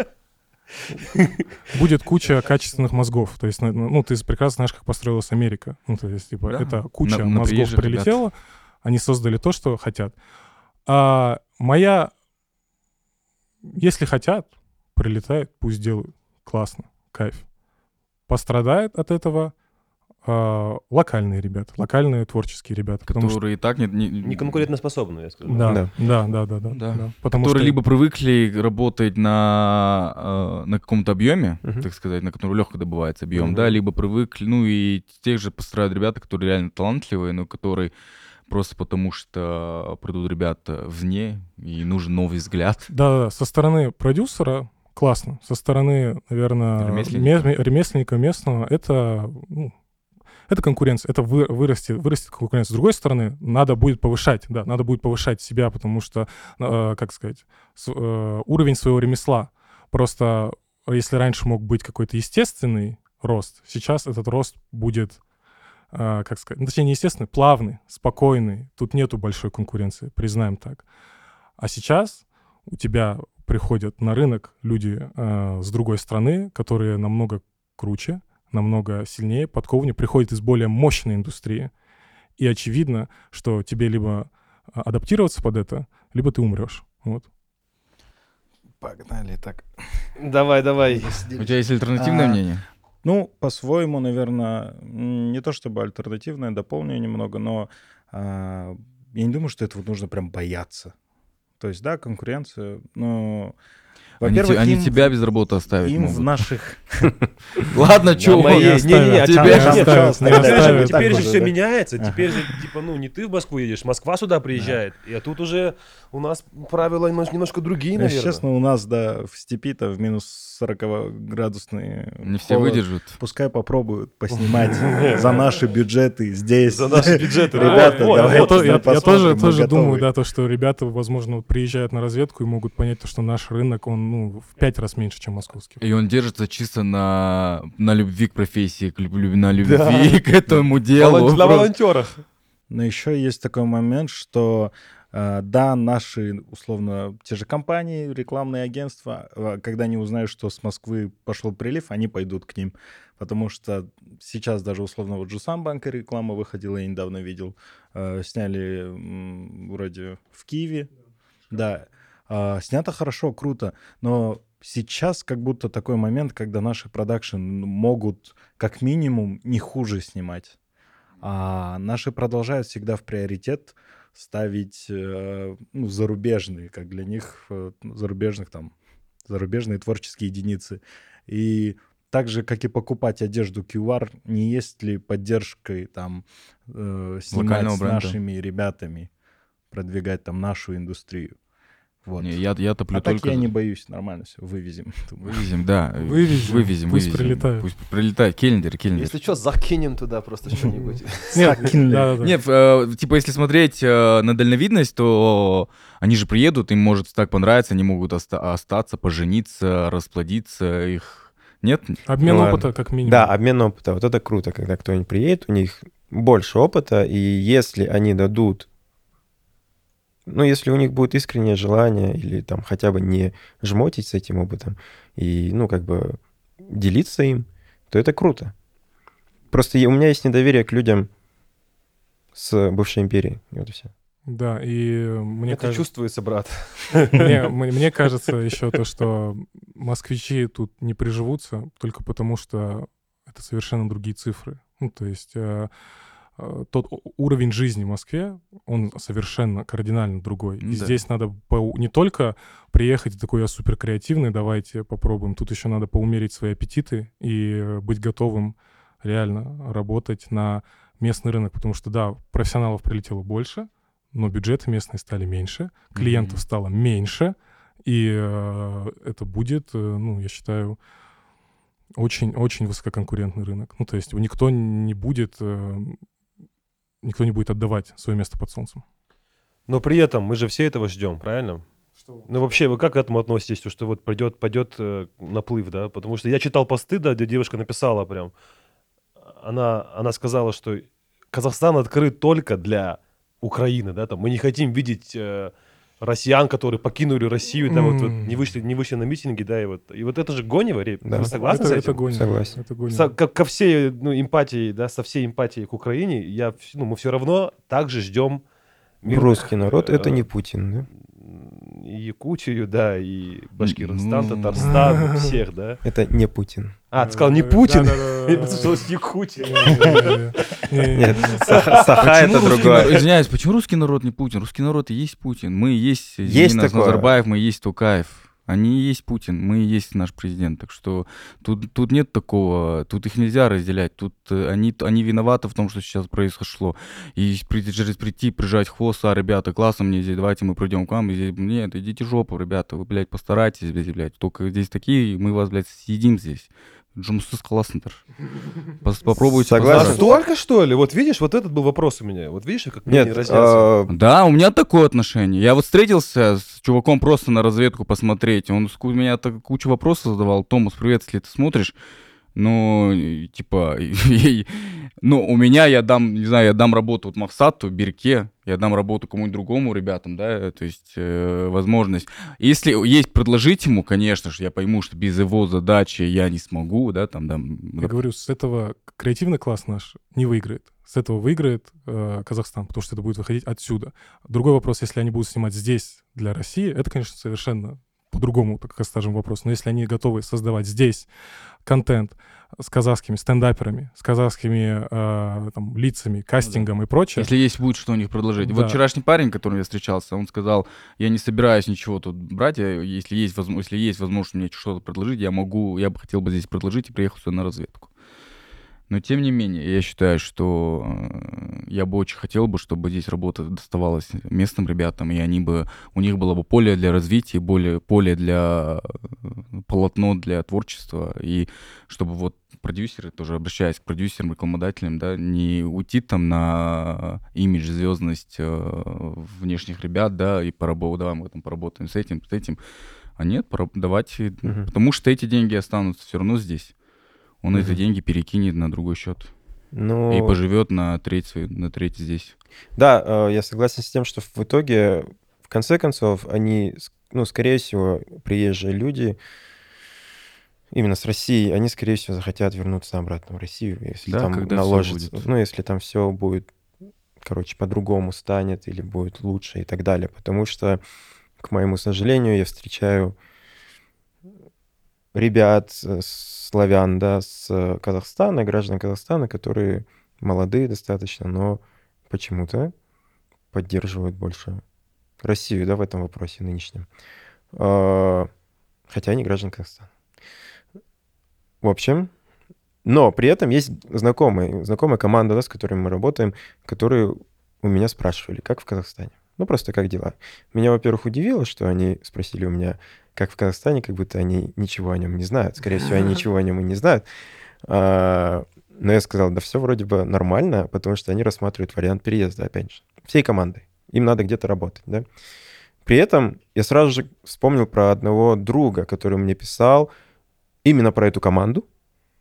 будет куча качественных мозгов. То есть, ну, ты прекрасно знаешь, как построилась Америка. Ну, то есть, типа, Да. это куча На- на мозгов приезжих ребят. прилетела, они создали то, что хотят. А моя... Если хотят, прилетает, пусть делают. Классно, кайф. Пострадает от этого а, локальные ребята, локальные творческие ребята. потому что- Которые и так не... не, Не конкурентоспособны, я скажу. Да, Да. да, да, да, да. Да. да. Потому которые что либо привыкли работать на, э, на каком-то объеме, Мгм. так сказать, на котором легко добывается объем, Мгм. да, либо привыкли, ну и тех же постарают ребята, которые реально талантливые, но которые просто потому что придут ребята вне, и нужен новый взгляд. [laughs] Да, да, со стороны продюсера классно, со стороны, наверное, Ремесленника. ме- ремесленника местного это, ну, это конкуренция, это вы- вырастет, вырастет конкуренция. С другой стороны, надо будет повышать, да, надо будет повышать себя, потому что, э, как сказать, с- э, уровень своего ремесла. Просто если раньше мог быть какой-то естественный рост, сейчас этот рост будет, э, как сказать, ну, точнее, не естественный, плавный, спокойный. Тут нету большой конкуренции, признаем так. А сейчас у тебя приходят на рынок люди э, с другой страны, которые намного круче, намного сильнее, подкованнее, приходят из более мощной индустрии. и очевидно, что тебе либо а, адаптироваться под это, либо ты умрешь. Вот. Погнали так. Давай, давай. У тебя есть альтернативное А, мнение? Ну, по-своему, наверное, не то чтобы альтернативное, дополню немного, но а, я не думаю, что этого нужно прям бояться. То есть, да, конкуренция, но... Во-первых, они им, тебя без работы оставить им в могут. наших... [laughs] Ладно, мои- не оставят. не оставят, не теперь же- оставят. Все меняется. Теперь же, типа, ну, не ты в Москву едешь, Москва сюда приезжает. И а тут уже у нас правила немнож- немножко другие, наверное. честно, у нас, да, в степи-то в минус 40-градусные Не все выдержат. Пускай попробуют [laughs] поснимать за наши бюджеты здесь. За наши бюджеты. [laughs] Ребята, давайте Я, тоже, думаю, да, то, что ребята, возможно, приезжают на разведку и могут понять, то, что наш рынок, он ну, в пять раз меньше, чем московский. И он держится чисто на, на любви к профессии, к на [laughs] любви к этому делу. Волон- На волонтерах. Но еще есть такой момент, что э, да, наши, условно, те же компании, рекламные агентства, э, когда они узнают, что с Москвы пошел прилив, они пойдут к ним. Потому что сейчас даже, условно, вот Жусам банка реклама выходила, я недавно видел, э, сняли вроде в Киеве. Да, А, снято хорошо, круто, но сейчас как будто такой момент, когда наши продакшн могут как минимум не хуже снимать. А наши продолжают всегда в приоритет ставить э, ну, зарубежные, как для них э, зарубежных там зарубежные творческие единицы. И так же, как и покупать одежду QR, не есть ли поддержкой там э, снимать Локального с бренда. нашими ребятами, продвигать там нашу индустрию. Вот. Не, я, я топлю а так только... я за- не боюсь, нормально все, вывезем. Вывезем, да. Вывезем. Вывезем, Пусть вывезем. прилетают. Пусть прилетает. Кельндер, Кельндер. Если что, закинем туда просто что-нибудь. [laughs] Нет, э, типа, если смотреть э, на дальновидность, то они же приедут, им может так понравиться, они могут оста- остаться, пожениться, расплодиться, их... Нет? Обмен Ну опыта как минимум. Да, обмен опыта. Вот это круто, когда кто-нибудь приедет, у них больше опыта, и если они дадут, ну, если у них будет искреннее желание или там хотя бы не жмотить с этим опытом и, ну, как бы делиться им, то это круто. Просто у меня есть недоверие к людям с бывшей империи. И Вот и все. Да, и э, мне Это кажется... чувствуется, брат. Мне, [laughs] мне- мне кажется еще то, что москвичи тут не приживутся только потому, что это совершенно другие цифры. Ну, то есть э, тот у- уровень жизни в Москве, он совершенно кардинально другой. И Да. здесь надо по- не только приехать такой, я супер креативный, давайте попробуем. Тут еще надо поумерить свои аппетиты и э, быть готовым реально работать на местный рынок, потому что, да, профессионалов прилетело больше, но бюджеты местные стали меньше, клиентов Мгм. стало меньше, и э, это будет, э, ну, я считаю, очень-очень высококонкурентный рынок. Ну, то есть никто не будет, э, никто не будет отдавать свое место под солнцем. Но при этом мы же все этого ждем, правильно? Ну вообще, вы как к этому относитесь, то, что вот пойдет, пойдет э, наплыв, да? Потому что я читал посты, да, где девушка написала прям, она, она сказала, что Казахстан открыт только для Украины, да, там, мы не хотим видеть э, россиян, которые покинули Россию, там, вот, вот М. не вышли, не вышли на митинги, да, и вот, и вот это же гонево, Да. вы согласны это, с это этим? гонит. Согласен. Это гонит. Со- ко, ко всей ну, эмпатии, да, со всей эмпатией к Украине, я, ну, мы все равно также ждем мирных, Русский народ — это э, не Путин, да? И Якутию, да, и Башкирстан. Татарстан, [laughs] всех, да. Это не Путин. А, ты сказал не Путин? [laughs] Я послушал, Якутия. Нет, Саха это русский народ- другое. Извиняюсь, почему русский народ не Путин? Русский народ и есть Путин. Мы и есть, Есть. Назарбаев, мы и есть Тукаев. Они и есть Путин, мы и есть наш президент. Так что тут, тут нет такого, тут их нельзя разделять. Тут э, они, они виноваты в том, что сейчас произошло. И через прийти, прижать хвост, а, ребята, классно мне здесь, давайте мы придем к вам. И здесь, нет, идите жопу, ребята, вы, блядь, постарайтесь, блядь, блядь. Только здесь такие, мы вас, блядь, съедим здесь. Джумсус классный. Попробуйте. Согласен. Настолько, что ли? Вот видишь, вот этот был вопрос у меня. Вот видишь, как Нет, разнятся. а, Да, у меня такое отношение. Я вот встретился с чуваком просто на разведку посмотреть. Он ску- меня так кучу вопросов задавал. Томас, привет, если ты смотришь. Ну, типа, [laughs] ну, у меня я дам, не знаю, я дам работу вот Мавсату, Бирке, я дам работу кому-нибудь другому ребятам, да, то есть э, возможность. Если есть предложить ему, конечно же, я пойму, что без его задачи я не смогу, да, там, да. Я говорю, с этого креативный класс наш не выиграет. с этого выиграет э, Казахстан, потому что это будет выходить отсюда. Другой вопрос, если они будут снимать здесь для России, это, конечно, совершенно по-другому, так скажем, вопрос. Но если они готовы создавать здесь контент с казахскими стендаперами, с казахскими э, там, лицами, кастингом и прочее. Если есть будет что у них предложить. Да. Вот вчерашний парень, которым я встречался, он сказал, я не собираюсь ничего тут брать, я- если есть, возможно, если есть возможность мне что-то предложить, я могу, я бы хотел бы здесь предложить и приехал сюда на разведку. Но тем не менее, я считаю, что э, я бы очень хотел бы, чтобы здесь работа доставалась местным ребятам, и они бы, у них было бы поле для развития, более, поле для э, полотно для творчества, и чтобы вот продюсеры, тоже обращаясь к продюсерам, рекламодателям, да, не уйти там на имидж, звездность э, внешних ребят, да, и поработаем, давай мы там поработаем с этим, с этим, а нет, давайте, Мгм. потому что эти деньги останутся все равно здесь. Он эти Мгм. деньги перекинет на другой счет Ну, и поживет на треть, на треть здесь. Да, э, я согласен с тем, что в итоге, в конце концов, они, с- ну, скорее всего, приезжие люди именно с России, они, скорее всего, захотят вернуться обратно в Россию, если Да, там наложится, ну, если там все будет, короче, по-другому станет или будет лучше и так далее. Потому что, к моему сожалению, я встречаю ребят, э, славян, да, с Казахстана, граждан Казахстана, которые молодые достаточно, но почему-то поддерживают больше Россию, да, в этом вопросе нынешнем. А, Хотя они граждане Казахстана. В общем, но при этом есть знакомые, знакомая команда, да, с которыми мы работаем, которые у меня спрашивали, как в Казахстане. Ну, просто как дела. Меня, во-первых, удивило, что они спросили у меня, как в Казахстане, как будто они ничего о нем не знают. Скорее всего, они [laughs] ничего о нем и не знают. А, Но я сказал, да все вроде бы нормально, потому что они рассматривают вариант переезда, опять же, всей командой. Им надо где-то работать, да. При этом я сразу же вспомнил про одного друга, который мне писал именно про эту команду.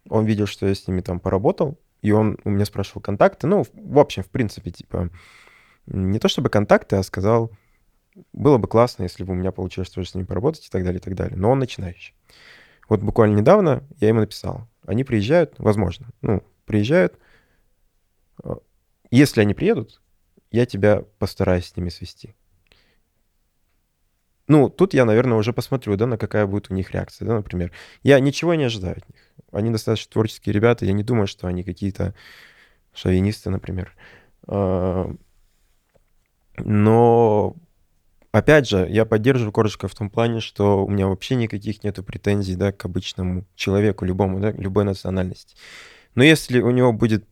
Он видел, что я с ними там поработал, и он у меня спрашивал контакты. Ну, в- в общем, в принципе, типа, не то чтобы контакты, а сказал, было бы классно, если бы у меня получилось тоже с ними поработать и так далее, и так далее. Но он начинающий. Вот буквально недавно я ему написал. Они приезжают, возможно, ну, приезжают. Э, Если они приедут, я тебя постараюсь с ними свести. Ну, тут я, наверное, уже посмотрю, да, на какая будет у них реакция, да, например. Я ничего не ожидаю от них. Они достаточно творческие ребята, я не думаю, что они какие-то шовинисты, например. А, Но, опять же, я поддерживаю Коржика в том плане, что у меня вообще никаких нету претензий, да, к обычному человеку, любому, да, любой национальности. Но если у него будет,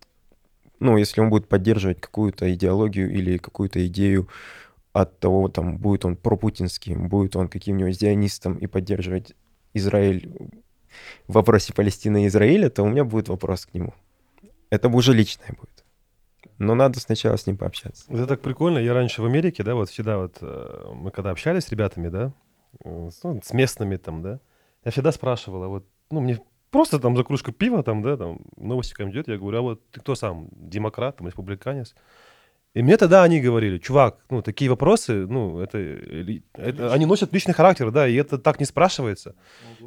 ну, если он будет поддерживать какую-то идеологию или какую-то идею от того, там, будет он пропутинским, будет он каким-нибудь зионистом и поддерживать Израиль в вопросе Палестины и Израиля, то у меня будет вопрос к нему. Это уже личное будет. Но надо сначала с ним пообщаться. Это так прикольно. Я раньше в Америке, да, вот всегда вот э, мы когда общались с ребятами, да, э, с, ну, с местными там, да, я всегда спрашивала, вот, ну, мне просто там за кружку пива там, да, там новости ко мне идет, я говорю, а вот ты кто сам, демократ, там, республиканец? И мне тогда они говорили, чувак, ну, такие вопросы, ну, это, это- они носят личный характер, да, и это так не спрашивается.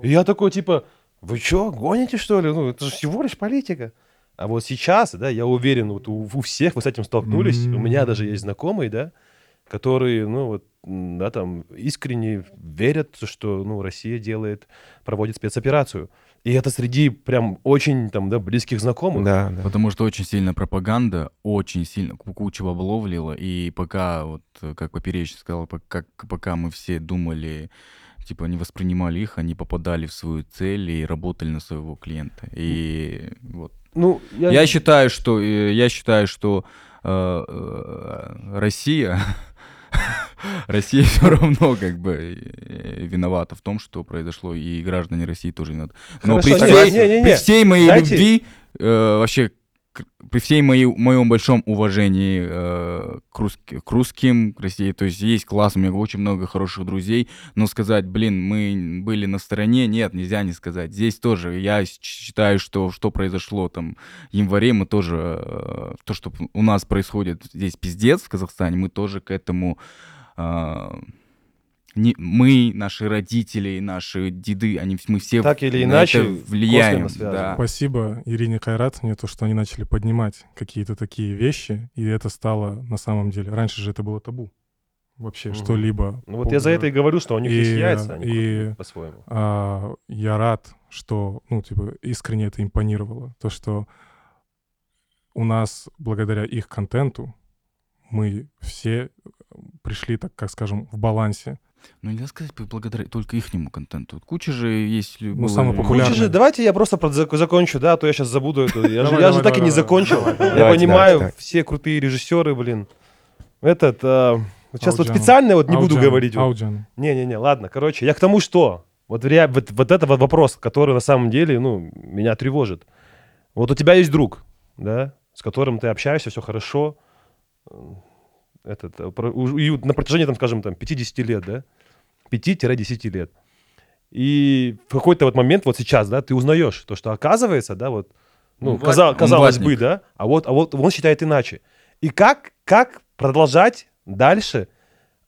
И я такой, типа, вы что, гоните, что ли? Ну, это же всего лишь политика. А вот сейчас, да, я уверен, вот у, у всех вы с этим столкнулись. У меня даже есть знакомые, да, которые, ну, вот, да, там, искренне верят, что, ну, Россия делает, проводит спецоперацию. И это среди прям очень, там, да, близких знакомых. Да, да. Потому что очень сильно пропаганда, очень сильно ку- кучу бабло влила, и пока, вот, как Поперечный сказал, пок- как, пока мы все думали, типа, не воспринимали их, они попадали в свою цель и работали на своего клиента. И вот. Ну, я, Я считаю, что, э, я считаю, что э, э, Россия, [laughs] Россия все равно как бы э, виновата в том, что произошло, и граждане России тоже виноваты. Но Хорошо, при не, всей, не, не, не. при всей моей Дайте- любви, э, вообще, при всей моей, моем большом уважении э, к, русски- к русским, к России, то есть есть класс, у меня очень много хороших друзей, но сказать, блин, мы были на стороне, нет, нельзя не сказать. Здесь тоже, я считаю, что что произошло там в январе, мы тоже, э, то, что у нас происходит здесь пиздец в Казахстане, мы тоже к этому э, не, мы, наши родители, наши деды, они, мы все Так или на иначе, это влияем. Да. Спасибо Ирине Кайратовне, то, что они начали поднимать какие-то такие вещи, и это стало на самом деле... Раньше же это было табу. Вообще Мгм. что-либо. Ну вот по я за это и говорю, что у них есть И, яйца, они и- по-своему. А, я рад, что, ну, типа, искренне это импонировало. То, что у нас, благодаря их контенту, мы все пришли, так как скажем, в балансе. Ну, нельзя сказать благодаря только ихнему контенту. Куча же есть... Ну, было- самый Куча популярный. же, давайте я просто про- зак- закончу, да, а то я сейчас забуду эту. Я, же, я так и не закончил. Я понимаю, все крутые режиссеры, блин. Этот, сейчас вот специально вот не буду Ауджан, говорить. Не-не-не, ладно, короче, я к тому, что вот, вот, вот это вот вопрос, который на самом деле, ну, меня тревожит. Вот у тебя есть друг, да, с которым ты общаешься, все хорошо, этот, э, и на протяжении, там, скажем, там, 50 лет, да, 5-10 лет. И в какой-то вот момент, вот сейчас, да, ты узнаешь то, что оказывается, да, вот, ну, Он каза- ватник, он казалось бы, ватник. да, а вот, а вот он считает иначе. И как, как продолжать дальше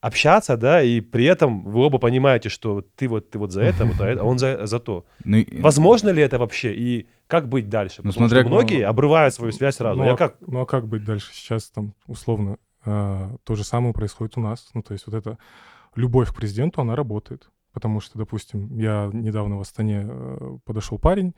общаться, да, и при этом вы оба понимаете, что ты вот, ты вот за это, вот, а он за, за то. [laughs] Ну, Возможно ли это вообще? И как быть дальше? Ну, Потому смотря что многие обрывают свою связь сразу. Ну, а, как? ну а как быть дальше? Сейчас там условно то же самое происходит у нас. Ну, то есть вот эта любовь к президенту, она работает. Потому что, допустим, я недавно в Астане э, подошел парень,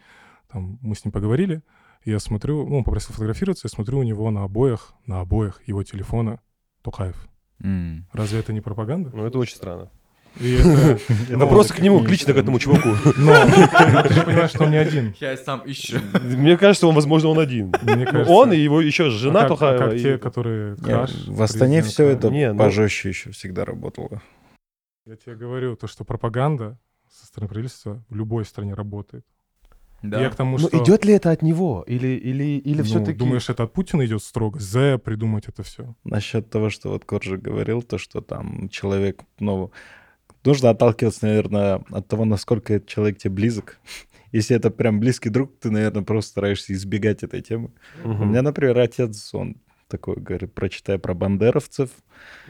там мы с ним поговорили, и я смотрю, ну, он попросил фотографироваться, я смотрю у него на обоях, на обоях его телефона Токаев. М. Разве это не пропаганда? Ну, это очень странно. Вопрос [laughs] к нему, лично к этому чуваку. но, но ты же понимаешь, что он не один. Я сам ищу. Мне кажется, он, возможно, он один. Мне Ну, кажется, Он и его еще а жена а Тухаева. как и- те, которые в Астане все это ну- пожестче еще всегда работало. Я тебе говорю, то, что пропаганда со стороны правительства в любой стране работает. Да. Я к тому, Ну, что... идет ли это от него? Или, или, или ну, все-таки... Думаешь, это от Путина идет строго? Зе придумать это все. Насчет того, что вот Коржи говорил, то, что там человек, ну, нужно отталкиваться, наверное, от того, насколько этот человек тебе близок. [laughs] Если это прям близкий друг, ты, наверное, просто стараешься избегать этой темы. Мгм, У меня, например, отец, он такой говорит, прочитай про бандеровцев,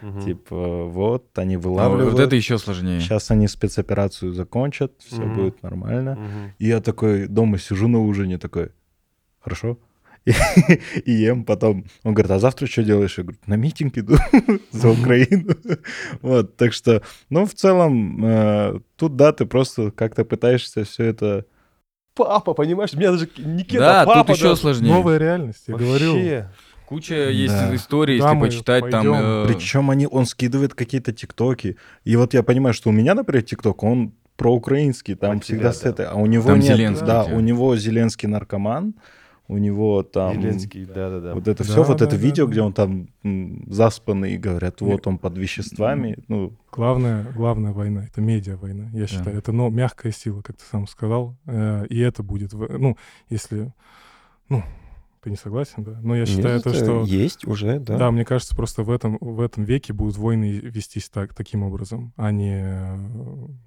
мгм. типа, вот, они Ну, вылавливают. Вот это еще сложнее. Сейчас они спецоперацию закончат, все Мгм. будет нормально. Мгм. И я такой дома сижу на ужине, такой, хорошо. [laughs] И, ем потом. Он говорит, а завтра что делаешь? Я говорю, на митинг иду [laughs] за Украину. [laughs] Вот, так что, ну, в целом, э, тут, да, ты просто как-то пытаешься все это... Папа, понимаешь? Меня даже Никита, Да, папа тут еще даже. сложнее. Новая реальность, я говорю. Вообще. Куча есть Да. историй, Да, если мы почитать там... пойдем. э, Причем они, он скидывает какие-то тиктоки. И вот я понимаю, что у меня, например, тикток, он проукраинский, там От всегда тебя, с да. этой... А у него Там нет... Зеленский да, у тебя. у него Зеленский наркоман, у него там... Зеленский, да-да-да. Вот это Да, все, вот да, это да, видео, да. где он там заспанный и говорят, вот он под веществами. Ну, Главная, главная война — это медиа-война, я считаю. Это но, мягкая сила, как ты сам сказал. э, И это будет... Ну, если... Ну, ты не согласен, да? Но я считаю Нет, то, это что... Есть уже, да. Да, мне кажется, просто в этом, в этом веке будут войны вестись так, таким образом, а не... э,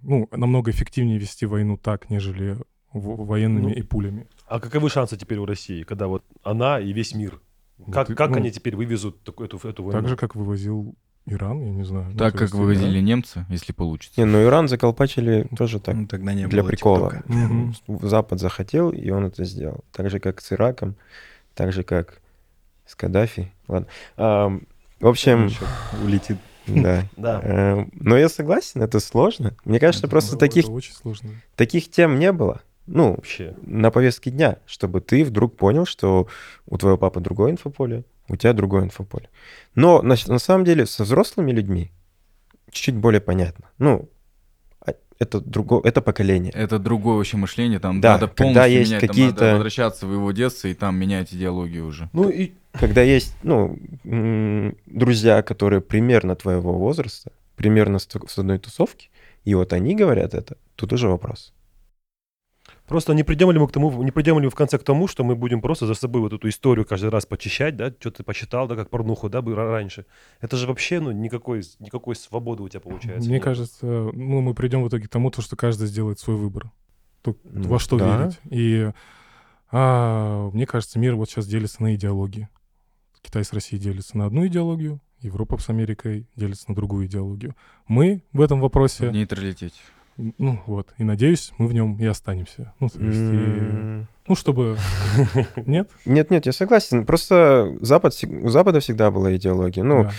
Ну, намного эффективнее вести войну так, нежели военными Ну, и пулями. А каковы шансы теперь у России, когда вот она и весь мир? Как, и- как ну, они теперь вывезут такую, эту, эту войну? Так же, как вывозил Иран, я не знаю. Ну, Так, то как есть, вывозили немцы, если получится. Не, ну Иран заколпачили тоже так, ну, тогда не для было прикола. Запад захотел, и он это сделал. Так же, как с Ираком, так же, как с Каддафи. Ладно. Ам, в общем, улетит. да. [laughs] Да. Эм, Но я согласен, это сложно. Мне кажется, Это- просто таких, очень сложно. таких тем не было. Ну, Вообще. на повестке дня, чтобы ты вдруг понял, что у твоего папы другое инфополе, у тебя другое инфополе. Но на, на самом деле со взрослыми людьми чуть-чуть более понятно. Ну, а- это другое, это поколение. Это другое вообще мышление, там Да, надо когда полностью есть менять, там какие-то- надо возвращаться в его детство и там менять идеологию уже. Ну и Когда есть, ну, друзья, которые примерно твоего возраста, примерно с одной тусовки, и вот они говорят это, тут уже вопрос. Просто не придем ли мы к тому, не придем ли мы в конце к тому, что мы будем просто за собой вот эту историю каждый раз почищать, да, что ты почитал, да, как порнуху, да, раньше. Это же вообще, ну, никакой, никакой свободы у тебя получается. Мне нет. кажется, ну, мы придем в итоге к тому, то, что каждый сделает свой выбор. То- Ну, во что да. верить. И а, мне кажется, мир вот сейчас делится на идеологии. Китай с Россией делится на одну идеологию, Европа с Америкой делится на другую идеологию. Мы в этом В вопросе, нейтралитете. Ну вот, и надеюсь, мы в нем и останемся. Ну, то есть, и- ну чтобы... [laughs] Нет? Нет, нет, я согласен. Просто Запад, у Запада всегда была идеология. Ну, Да.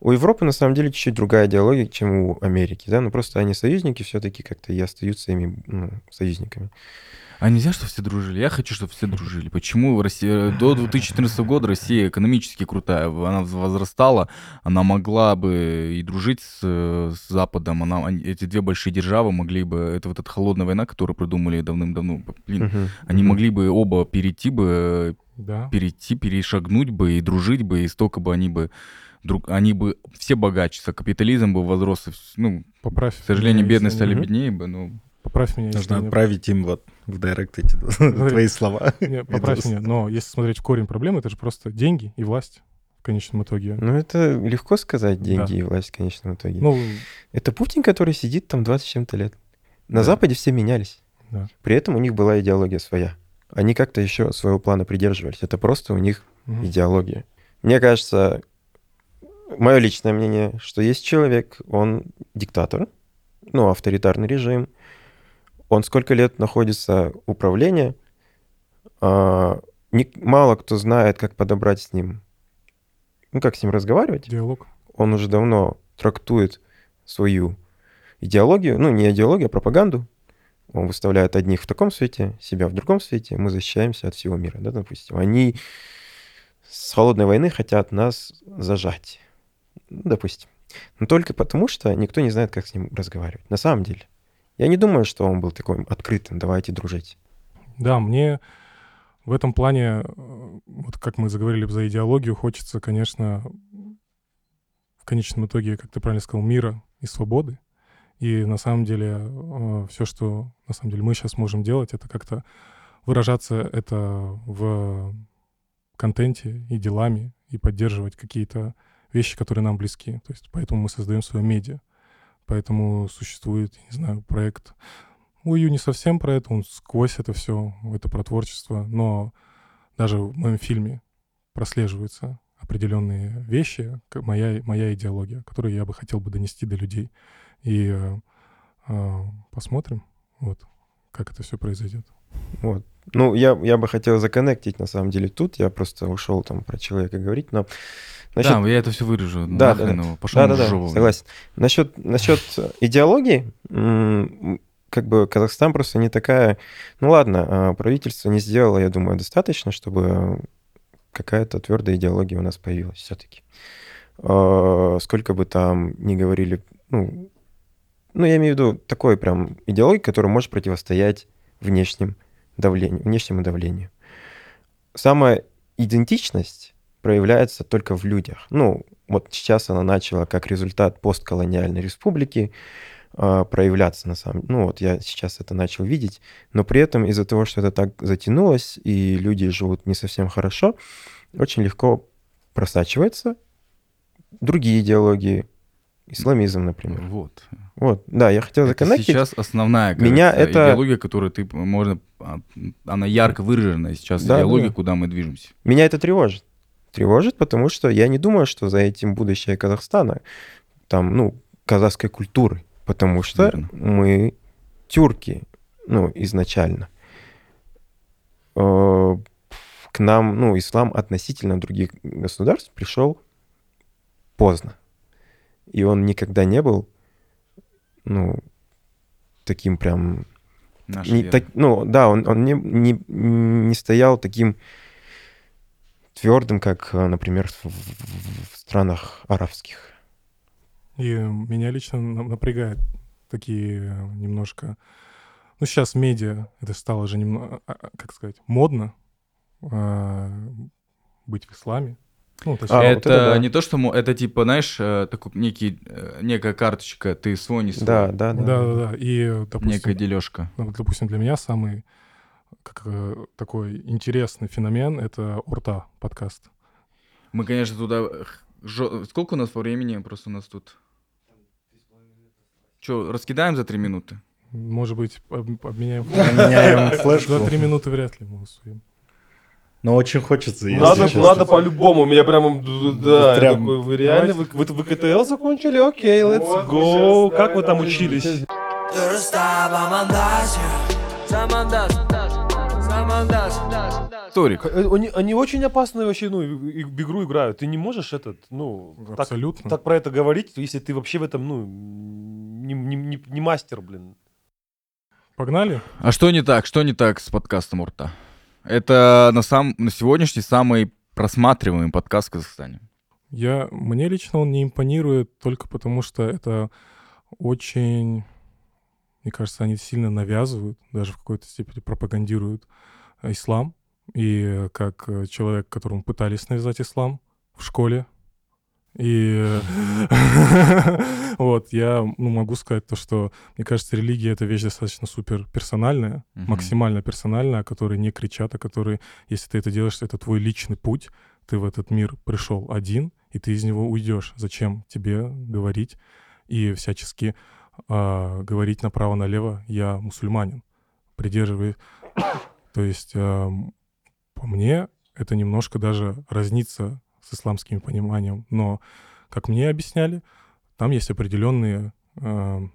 у Европы на самом деле чуть-чуть другая идеология, чем у Америки, да, но просто они союзники все-таки как-то и остаются ими ну, союзниками. А нельзя, чтобы все дружили? Я хочу, чтобы все дружили. Почему Россия... До 2014 года Россия экономически крутая. Она возрастала, она могла бы и дружить с, э, с Западом. Она... Эти две большие державы могли бы... Это вот эта холодная война, которую придумали давным-давно. Блин, Мгм, они могли бы оба перейти бы, Да. перейти, перешагнуть бы и дружить бы, и столько бы они бы друг, они бы все богаче, капитализм бы возрос, ну, Поправь. к сожалению, бедные стали не- беднее бы, ну, Поправь меня, если Нужно я не- отправить им вот в директ эти [laughs] твои слова. [laughs] Не, поправь меня, но если смотреть в корень проблемы, это же просто деньги и власть в конечном итоге. Ну, это легко сказать, деньги Да. и власть в конечном итоге. Ну, Это Путин, который сидит там 20 с чем-то лет. На Да. Западе все менялись. Да. При этом у них была идеология своя. Они как-то еще своего плана придерживались. Это просто у них мгм. идеология. Мне кажется, мое личное мнение, что есть человек, он диктатор, ну, авторитарный режим, он сколько лет находится управление, а, ни- мало кто знает, как подобрать с ним, ну, как с ним разговаривать. диалог. Он уже давно трактует свою идеологию, ну, не идеологию, а пропаганду. Он выставляет одних в таком свете, себя в другом свете, мы защищаемся от всего мира, да, допустим. Они с холодной войны хотят нас зажать, ну, допустим. Но только потому, что никто не знает, как с ним разговаривать. На самом деле. Я не думаю, что он был такой открытым, давайте дружить. Да, мне в этом плане, э, вот как мы заговорили за идеологию, хочется, конечно, в конечном итоге, как ты правильно сказал, мира и свободы. И на самом деле все, что на самом деле мы сейчас можем делать, это как-то выражаться это в контенте и делами, и поддерживать какие-то вещи, которые нам близки. То есть поэтому мы создаем свое медиа. Поэтому существует, не знаю, проект у Ю не совсем про это, он сквозь это все, это про творчество, но даже в моем фильме прослеживаются определенные вещи, моя, моя идеология, которую я бы хотел бы донести до людей. И э, э, посмотрим, вот, как это все произойдет. Вот. Ну, я, я бы хотел законнектить, на самом деле, тут. Я просто ушел там про человека говорить, но... насчет- да, я это все вырежу. Да, да, его, пошел Да, да, да, согласен. Насчет, насчет идеологии, как бы Казахстан просто не такая... Ну ладно, а, правительство не сделало, я думаю, достаточно, чтобы какая-то твердая идеология у нас появилась все-таки. Сколько бы там ни говорили, ну, ну, я имею в виду такой прям идеологии, которая может противостоять внешним давлению, внешнему давлению. Самая идентичность проявляется только в людях. Ну, вот сейчас она начала как результат постколониальной республики э, проявляться на самом Ну, вот я сейчас это начал видеть, но при этом из-за того, что это так затянулось, и люди живут не совсем хорошо, очень легко просачивается другие идеологии, исламизм, например. Вот. Вот, да, я хотел законнектить. сейчас основная Меня кажется, это- идеология, которую ты можно... а, Она ярко выраженная сейчас, Да, идеология, да. куда мы движемся. Меня это тревожит. Тревожит, потому что я не думаю, что за этим будущее Казахстана, там, ну, казахской культуры, потому что Верно. мы тюрки, ну, изначально. Э, К нам, ну, ислам относительно других государств пришел поздно. И он никогда не был, ну, таким прям Наша не вера. так- ну, да, он, он не, не, не стоял таким твердым, как, э, например, в, в- в странах арабских. И меня лично на- напрягает такие э, немножко... Ну, сейчас медиа, это стало же немного, как сказать, модно а, быть в исламе. Ну, точнее, А, вот это, это да. не то, что это типа, знаешь, э, такой некий, э, некая карточка, ты свой, не свой. Да, да, да. Да-да-да. И, э, допустим, Некая дележка. допустим, для меня самый как, э, такой интересный феномен — это Урта подкаст. Мы, конечно, туда... Сколько у нас по времени? Просто у нас тут... Че, раскидаем за три минуты? Может быть, об- обменяем... [laughs] Меняем флешку. За три минуты вряд ли мы успеем. Но очень хочется, если Надо, честно. надо по-любому. У меня прям, да, я Прям- такой, вы реально, вы, вы, вы КТЛ закончили? Окей, let's go. Как вы там учились? Mandaste Торик, Э, Они, они очень опасные вообще, ну, и- и в игру играют. Ты не можешь этот, ну, так, Абсолютно. так про это говорить, если ты вообще в этом, ну, не, не- не- не мастер, блин. Погнали? а что не так? Что не так с подкастом Урта? Это на, сам, на сегодняшний самый просматриваемый подкаст в Казахстане. Я, мне лично он не импонирует только потому, что это очень, мне кажется, они сильно навязывают, даже в какой-то степени пропагандируют ислам. И как э, человек, которому пытались навязать ислам в школе, и [laughs] вот, я ну, могу сказать то, что, мне кажется, религия — это вещь достаточно супер персональная, максимально персональная, о которой не кричат, о которой, если ты это делаешь, это твой личный путь, ты в этот мир пришел один, и ты из него уйдешь. Зачем тебе говорить и всячески а, говорить направо-налево «я мусульманин», придерживаясь... То есть, ам, по мне, это немножко даже разнится с исламским пониманием. Но, как мне объясняли, там есть определенные... ам,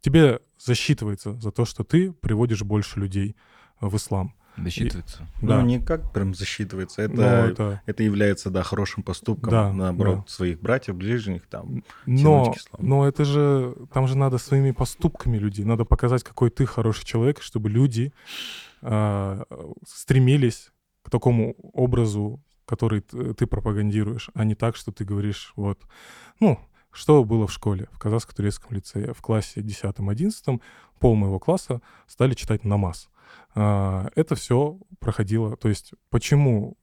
тебе засчитывается за то, что ты приводишь больше людей в ислам. Досчитывается. Да. Ну, не как прям засчитывается. Это, Но это- это является, да, хорошим поступком, Да, наоборот, да. своих братьев, ближних, там. Но, но это же, там же надо своими поступками людей, надо показать, какой ты хороший человек, чтобы люди а, стремились к такому образу, который ты пропагандируешь, а не так, что ты говоришь, вот, ну, что было в школе, в казахско-турецком лицее, в классе 10-11, пол моего класса стали читать намаз. А, Это все проходило, то есть почему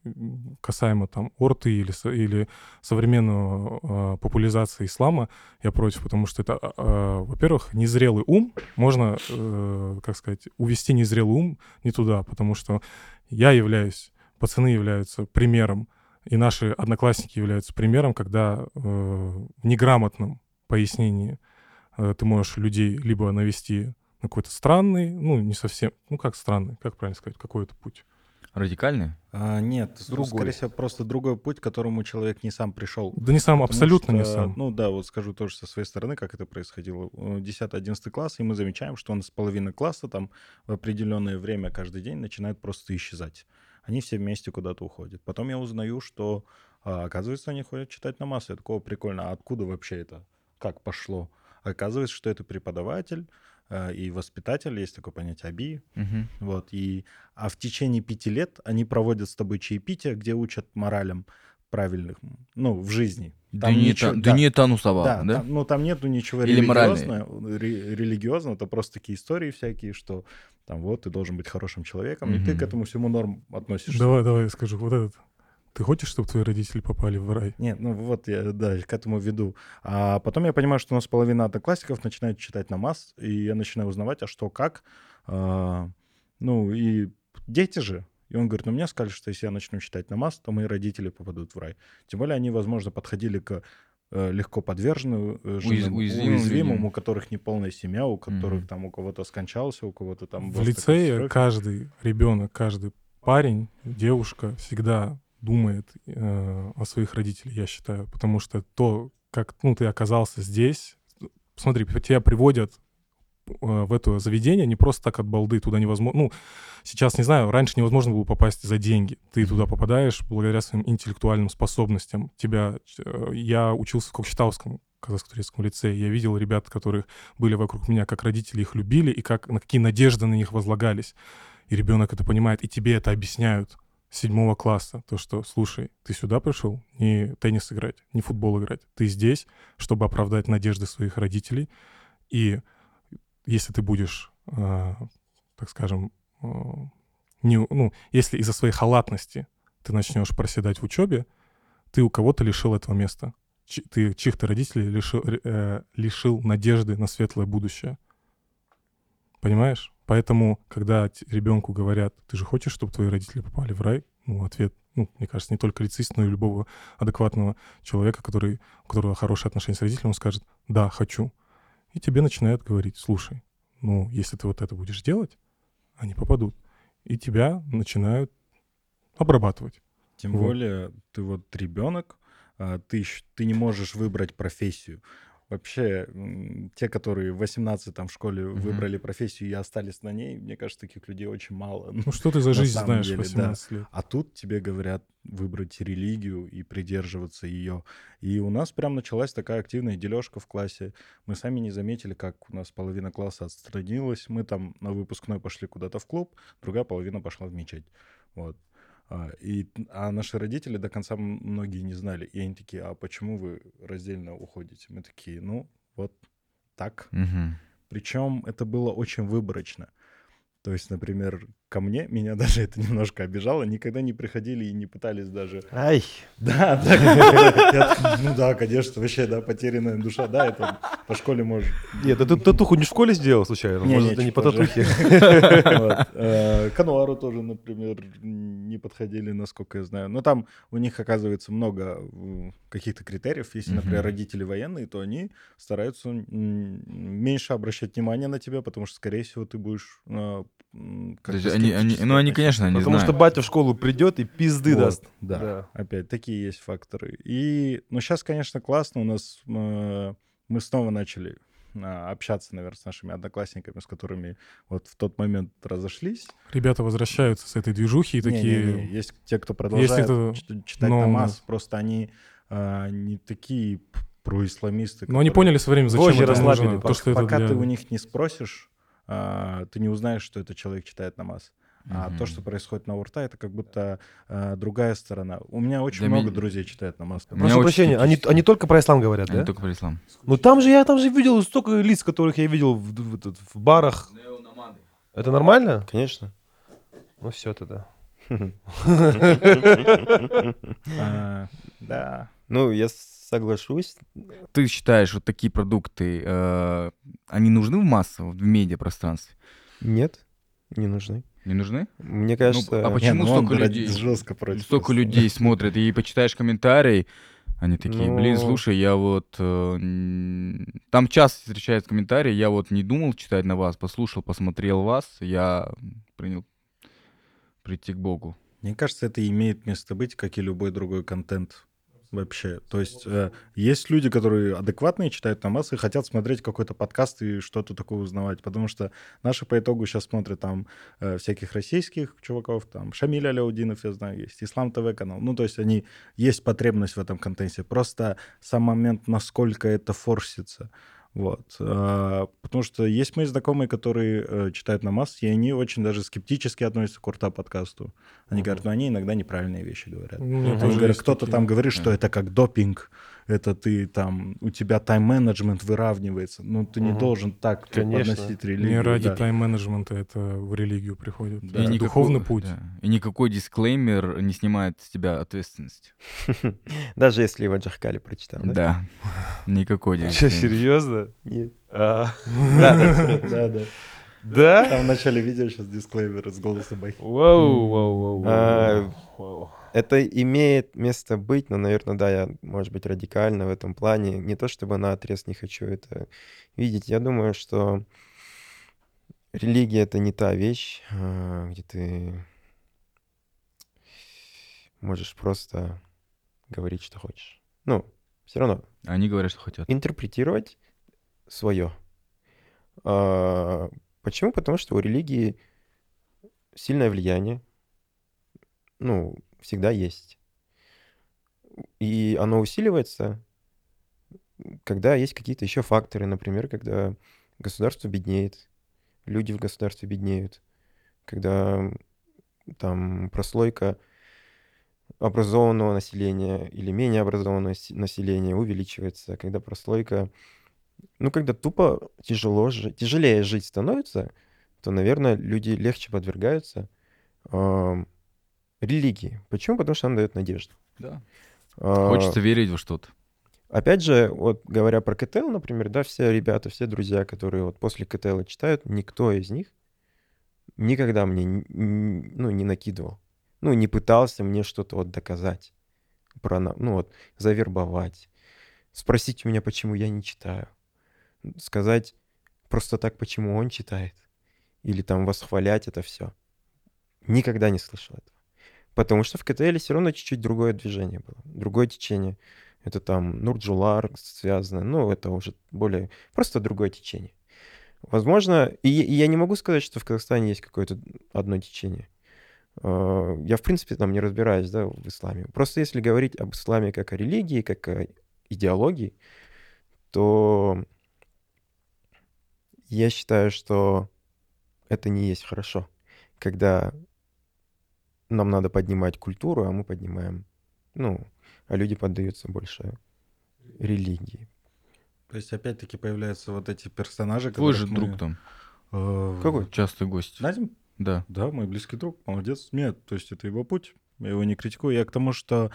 касаемо там орты или, или современного а, популяризации ислама я против, потому что это, а, во-первых, незрелый ум, можно, э, как сказать, увести незрелый ум не туда, потому что я являюсь, пацаны являются примером, и наши одноклассники являются примером, когда э, в неграмотном пояснении э, ты можешь людей либо навести на какой-то странный, ну, не совсем, ну, как странный, как правильно сказать, какой-то путь. Радикальные? А, нет, Другой. скорее всего, просто другой путь, к которому человек не сам пришел. Да не сам, Потому абсолютно не что, сам. Ну да, вот скажу тоже со своей стороны, как это происходило. 10-11 класс, и мы замечаем, что он с половины класса там в определенное время каждый день начинает просто исчезать. Они все вместе куда-то уходят. Потом я узнаю, что, а, оказывается, они ходят читать намаз. Я такого прикольно. А откуда вообще это? Как пошло? Оказывается, что это преподаватель и воспитатель, есть такое понятие аби, Мгм. вот, и, а в течение пяти лет они проводят с тобой чаепитие, где учат моралям правильных, ну, в жизни. Там Дюни ничего- та- да, Дюни Тану Сава, да, да? там- ну, там нету ничего Или моральные. религиозного, ре- религиозного, это просто такие истории всякие, что там вот, ты должен быть хорошим человеком, и ты к этому всему норм относишься. Давай, давай я скажу, вот этот. Ты хочешь, чтобы твои родители попали в рай? Нет, ну вот я, да, к этому веду. А потом я понимаю, что у нас половина одноклассников начинает читать намаз, и я начинаю узнавать, а что, как. А, ну, и дети же. И он говорит, ну мне сказали, что если я начну читать намаз, то мои родители попадут в рай. Тем более они, возможно, подходили к э, легко подверженным, э, женам, уязвимым уязвимым, у которых неполная семья, у которых Мгм. там у кого-то скончался, у кого-то там... В лицее каждый ребенок, каждый парень, девушка всегда думает э, о своих родителях, я считаю. Потому что то, как ну, ты оказался здесь, смотри, тебя приводят э, в это заведение не просто так от балды, туда невозможно... Ну, сейчас, не знаю, раньше невозможно было попасть за деньги. Ты туда попадаешь благодаря своим интеллектуальным способностям. Тебя... э, Я учился в Кокчетавском казахско-турецком лицее. Я видел ребят, которые были вокруг меня, как родители их любили, и как, на какие надежды на них возлагались. И ребенок это понимает, и тебе это объясняют седьмого класса. То, что, слушай, ты сюда пришел не теннис играть, не футбол играть. Ты здесь, чтобы оправдать надежды своих родителей. И если ты будешь, э, так скажем, э, не, ну, если из-за своей халатности ты начнешь проседать в учебе, ты у кого-то лишил этого места. Чи- ты чьих-то родителей лишил, э, лишил надежды на светлое будущее. Понимаешь? Поэтому, когда ребенку говорят, ты же хочешь, чтобы твои родители попали в рай, ну, ответ, ну, мне кажется, не только лицеист, но и любого адекватного человека, который, у которого хорошие отношения с родителями, он скажет, да, хочу. И тебе начинают говорить, слушай, ну, если ты вот это будешь делать, они попадут. И тебя начинают обрабатывать. Тем Вот. более, ты вот ребенок, а, ты, ты не можешь выбрать профессию. Вообще, те, которые в 18 там в школе Мгм. выбрали профессию и остались на ней, мне кажется, таких людей очень мало. Ну [laughs] что ты за жизнь знаешь деле, да. 18 лет? А тут тебе говорят выбрать религию и придерживаться ее. И у нас прям началась такая активная дележка в классе. Мы сами не заметили, как у нас половина класса отстранилась. Мы там на выпускной пошли куда-то в клуб, другая половина пошла в мечеть. Вот. А, И, а наши родители до конца многие не знали. И они такие, а почему вы раздельно уходите? Мы такие, ну, вот так. Мгм. Причем это было очень выборочно. То есть, например, ко мне, меня [laughs] даже это немножко обижало, никогда не приходили и не пытались даже... Ай, Да, [laughs] да, ну да, конечно, вообще, да, потерянная душа, да, это по школе может... нет, ты татуху не в школе сделал случайно? Не, Может, не, это не по татухе? [laughs] Э, К Ануару тоже, например, не подходили, насколько я знаю. Но там у них, оказывается, много м, каких-то критериев. Если, например, родители военные, то они стараются меньше обращать внимание на тебя, потому что, скорее всего, ты будешь как-то есть они, они, ну, они, конечно, не Потому что знают. батя в школу придет и пизды Вот, даст. Да. Да. опять такие есть факторы. И, ну, сейчас, конечно, классно. У нас э, мы снова начали а, общаться, наверное, с нашими одноклассниками, с которыми вот в тот момент разошлись. Ребята возвращаются с этой движухи и такие... Не-не-не, Есть те, кто продолжает это чит- читать новое. намаз, просто они а, не такие п- происламисты. Но они поняли со временем, зачем Вожжи это нужно. пока- То, что это Пока для- ты у них не спросишь, ты не узнаешь, что этот человек читает намаз. А то, Мгм. что происходит на урта, это как будто а, другая сторона. У меня очень Для много меня- друзей читает намаз. Прошу прощения, они, они только про ислам говорят, Они да? только про ислам. Ну там же я там же видел столько лиц, которых я видел в, в этот- в барах. Это нормально? Конечно. Ну все тогда. [laughs] А, Да. Ну, я соглашусь. Ты считаешь, вот такие продукты, э, они нужны в массовом, в медиапространстве? Нет, не нужны. Не нужны? Мне кажется... а почему? Не, ну он столько людей? жестко против. Столько просто. людей смотрят, и почитаешь комментарий, они такие, блин, Ну. слушай, я вот... э, Там часто встречаются комментарии, я вот не думал читать на вас, послушал, посмотрел вас, я принял прийти к Богу. Мне кажется, это имеет место быть, как и любой другой контент вообще. То есть э, есть люди, которые адекватные, читают намаз и хотят смотреть какой-то подкаст и что-то такое узнавать, потому что наши по итогу сейчас смотрят там э, всяких российских чуваков, там Шамиль Аляудинов, я знаю, есть Ислам ТВ канал. Ну, то есть они, есть потребность в этом контенте. Просто сам момент, насколько это форсится. Вот. А, Потому что есть мои знакомые, которые э, читают намаз, и они очень даже скептически относятся к урта подкасту. Они говорят, ну они иногда неправильные вещи говорят. У меня Мгм. тоже Они говорят, кто-то такие. там говорит, что это как допинг, это ты там, у тебя тайм-менеджмент выравнивается. Ну, ты не Мгм. должен так Конечно. подносить религию. Не ради да. тайм-менеджмента это в религию приходит. Да. Это никакой- духовный путь. да. И никакой дисклеймер не снимает с тебя ответственность. [laughs] Даже если его Джахкали прочитал, да? Да. Никакой дисклеймер. серьезно? Нет. [laughs] А, Да, да, да. Да? Там в начале видео сейчас дисклеймер с голоса Бахи. Вау, вау, вау, А, вау. Вау. Это имеет место быть, но, наверное, да, я, может быть, радикально в этом плане. Не то чтобы на отрез не хочу это видеть. Я думаю, что религия — это не та вещь, а, где ты можешь просто говорить, что хочешь. Ну, все равно Они говорят, что хотят. интерпретировать свое. А, Почему? Потому что у религии сильное влияние, ну, всегда есть. И оно усиливается, когда есть какие-то еще факторы, например, когда государство беднеет, люди в государстве беднеют, когда там прослойка образованного населения или менее образованного насе- населения увеличивается, когда прослойка, ну, когда тупо тяжело, тяжелее жить становится, то, наверное, люди легче подвергаются ам, религии. Почему? Потому что она дает надежду. Да. А, Хочется верить во что-то. Опять же, вот говоря про КТЛ, например, да, все ребята, все друзья, которые вот после КТЛ читают, никто из них никогда мне ну, не накидывал. Ну, не пытался мне что-то вот доказать. Про, ну, вот, завербовать. Спросить у меня, почему я не читаю. Сказать просто так, почему он читает. Или там восхвалять это все. Никогда не слышал этого. Потому что в КТЛ все равно чуть-чуть другое движение было, другое течение. Это там Нурджулар связано, ну, это уже более просто другое течение. Возможно, и, и я не могу сказать, что в Казахстане есть какое-то одно течение. Э, Я, в принципе, там не разбираюсь, да, в исламе. Просто если говорить об исламе как о религии, как о идеологии, то я считаю, что это не есть хорошо, когда нам надо поднимать культуру, а мы поднимаем, ну, а люди поддаются больше религии. То есть опять-таки появляются вот эти персонажи, Твой же мы, друг там, э, Какой? частый гость. Назим? Да. Да, мой близкий друг, молодец. Нет, то есть это его путь, я его не критикую. Я к тому, что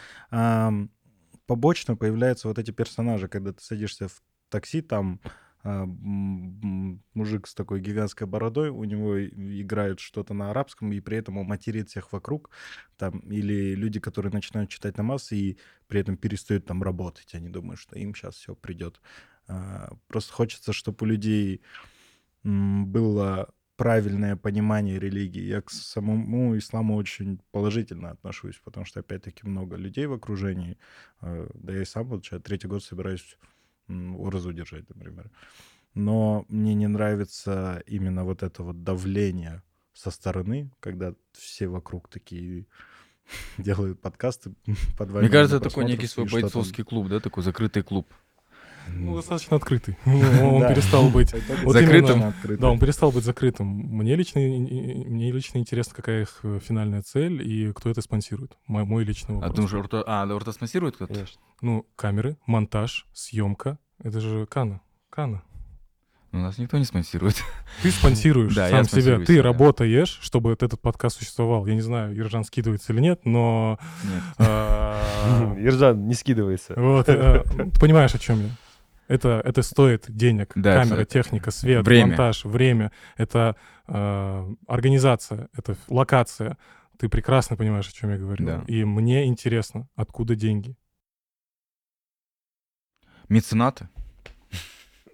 побочно появляются вот эти персонажи, когда ты садишься в такси, там мужик с такой гигантской бородой, у него и- играет что-то на арабском, и при этом он материт всех вокруг, там, или люди, которые начинают читать намаз и при этом перестают там работать, они думают, что им сейчас все придет. А, Просто хочется, чтобы у людей было правильное понимание религии. Я к самому исламу очень положительно отношусь, потому что, опять-таки, много людей в окружении. э, Да я и сам вот сейчас третий год собираюсь уразу держать, например. Но мне не нравится именно вот это вот давление со стороны, когда все вокруг такие [laughs] делают подкасты [laughs] под Мне кажется, это такой некий свой бойцовский клуб, да, такой закрытый клуб. Ну, достаточно открытый. [laughs] Он перестал быть... Закрытым. Да, он перестал быть закрытым. Мне лично, мне лично интересно, какая их э, финальная цель и кто это спонсирует. Мой, мой личный А вопрос. потому что Урта... А, да, Урта спонсирует кто-то? Ну, камеры, монтаж, съемка. Это же Кана. Кана. Ну, нас никто не спонсирует. Ты спонсируешь [laughs] Да, сам себя. Ты себя. работаешь, чтобы этот подкаст существовал. Я не знаю, Ержан скидывается или нет, но... Нет. а, [laughs] Ержан не скидывается. Вот, э, ты понимаешь, о чем я. Это, это стоит денег. Да, Камера, это- техника, свет, время. монтаж, время. Это э, организация, это локация. Ты прекрасно понимаешь, о чем я говорю. Да. И мне интересно, откуда деньги. Меценаты?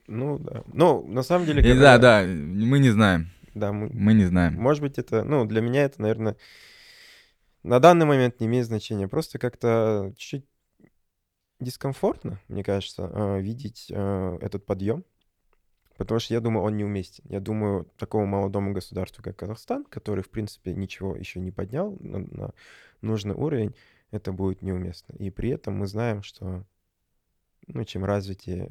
Ну, да. Ну, на самом деле... И когда- Да, да, мы не знаем. Да, мы, Мы не знаем. Может быть, это, ну, для меня это, наверное, на данный момент не имеет значения. Просто как-то чуть-чуть дискомфортно, мне кажется, э, видеть э, этот подъем. Потому что я думаю, он неуместен. Я думаю, такому молодому государству, как Казахстан, который, в принципе, ничего еще не поднял на, нужный уровень, это будет неуместно. И при этом мы знаем, что ну, чем развитие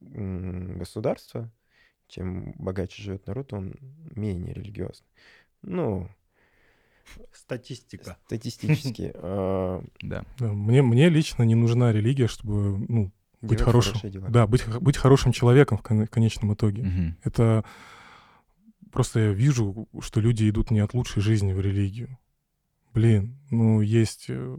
м, государства, чем богаче живет народ, он менее религиозный. Ну, Статистика. статистически. [laughs] а, Да. Мне, мне лично не нужна религия, чтобы ну, быть делать хорошим. Да, быть, быть хорошим человеком в кон- конечном итоге. Это просто я вижу, что люди идут не от лучшей жизни в религию. Блин, ну есть... э,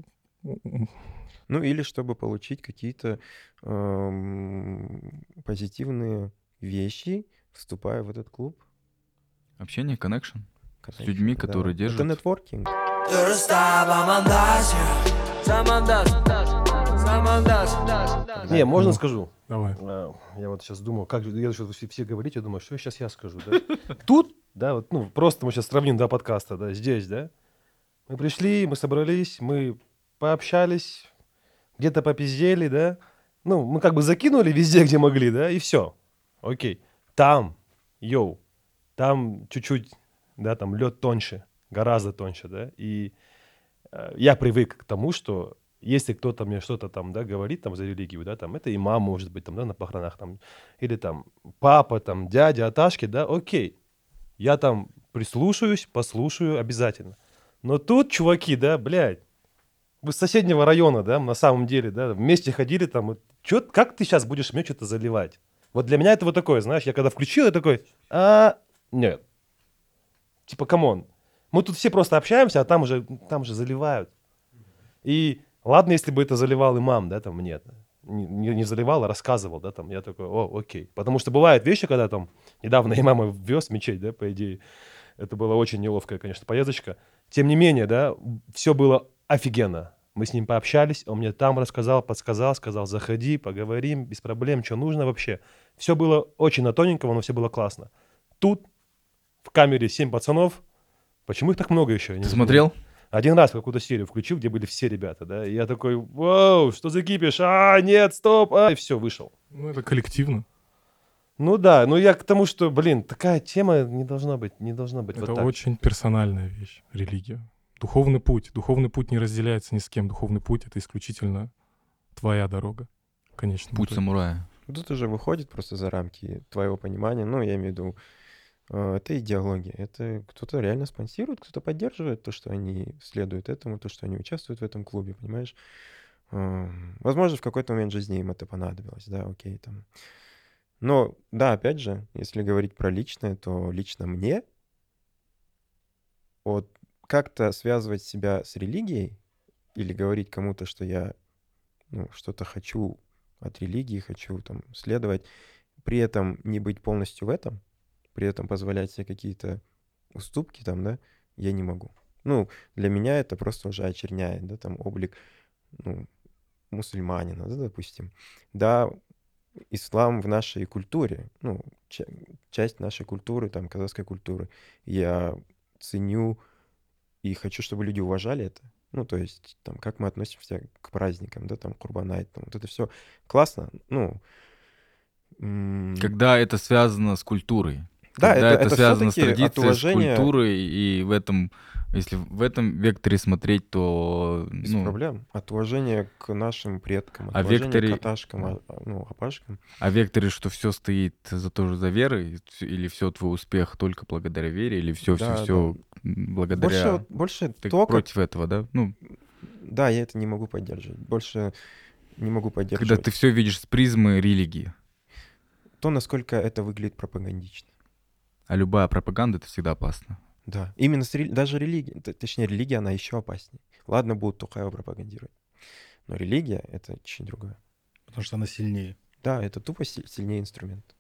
Ну, или чтобы получить какие-то ам, позитивные вещи, вступая в этот клуб. Общение, коннекшн. Connection, людьми, да. которые держат. Это нетворкинг. Не, можно Ну. скажу? Давай. А, Я вот сейчас думал, как я что все, все говорите, я думаю, что сейчас я скажу, да? [laughs] Тут, да, вот, ну, просто мы сейчас сравним два подкаста, да, здесь, да. Мы пришли, мы собрались, мы пообщались, где-то попиздели, да. Ну, мы как бы закинули везде, где могли, да, и все. Окей. Там, йоу, там чуть-чуть, да, там лед тоньше, гораздо тоньше, да, и э, я привык к тому, что если кто-то мне что-то там, да, говорит там за религию, да, там, это имам, может быть, там, да, на похоронах, там, или там папа, там, дядя, Аташки, да, окей. Я там прислушаюсь, послушаю обязательно. Но тут, чуваки, да, блядь, вы с соседнего района, да, на самом деле, да, вместе ходили там, вот, чё, как ты сейчас будешь мне что-то заливать? Вот для меня это вот такое, знаешь, я когда включил, я такой, а, нет. Типа, come on, мы тут все просто общаемся, а там уже, там уже заливают. И ладно, если бы это заливал имам, да, там, нет. Не, не- заливал, а рассказывал, да, там, я такой, о, окей. Потому что бывают вещи, когда там, недавно имама вез в мечеть, да, по идее, это была очень неловкая, конечно, поездочка. Тем не менее, да, все было офигенно. Мы с ним пообщались, он мне там рассказал, подсказал, сказал, заходи, поговорим, без проблем, что нужно вообще. Все было очень на тоненького, но все было классно. Тут в камере семь пацанов. Почему их так много еще? Я не Ты смотрел? Один раз какую-то серию включил, где были все ребята, да, и я такой, вау, что за кипиш? А, нет, стоп, а, и все, вышел. Ну, это коллективно. Ну да, ну я к тому, что, блин, такая тема не должна быть, не должна быть Это вот так. очень персональная вещь, религия. Духовный путь. Духовный путь не разделяется ни с кем. Духовный путь — это исключительно твоя дорога. Конечно. Путь самурая. Тут уже выходит просто за рамки твоего понимания. Ну, я имею в виду, это идеология. Это кто-то реально спонсирует, кто-то поддерживает то, что они следуют этому, то, что они участвуют в этом клубе, понимаешь? Э, Возможно, в какой-то момент жизни им это понадобилось, да, окей, там. Но, да, опять же, если говорить про личное, то лично мне вот как-то связывать себя с религией или говорить кому-то, что я ну, что-то хочу от религии, хочу там следовать, при этом не быть полностью в этом, при этом позволять себе какие-то уступки там, да, я не могу. Ну, для меня это просто уже очерняет, да, там облик, ну, мусульманина, да, допустим. Да, ислам в нашей культуре, ну, ча- часть нашей культуры, там, казахской культуры. Я ценю и хочу, чтобы люди уважали это. Ну, то есть, там, как мы относимся к праздникам, да, там, Курбанайт, там, вот это все классно, ну... м, Когда это связано с культурой. Да, Когда это- это, это связано с традицией, уважения- с культурой, и в этом, если в этом векторе смотреть, то Без ну, проблем. От уважения к нашим предкам, от А векторе- к аташкам, а- ну, апашкам. А векторе, что все стоит за тоже за верой, или все твой успех только благодаря вере, или все, Да, все, все благодаря. Больше, больше Ты то, как- против этого, да? Ну, Да, я это не могу поддерживать. Больше не могу когда поддерживать ты все видишь с призмы религии. то, насколько это выглядит пропагандично. А любая пропаганда это всегда опасно. Да, именно с рели- даже религия, точнее религия, она еще опаснее. Ладно, будут Тухаева пропагандировать, но религия — это очень другое. Потому что она сильнее. Да, это тупо си- сильнее инструмент.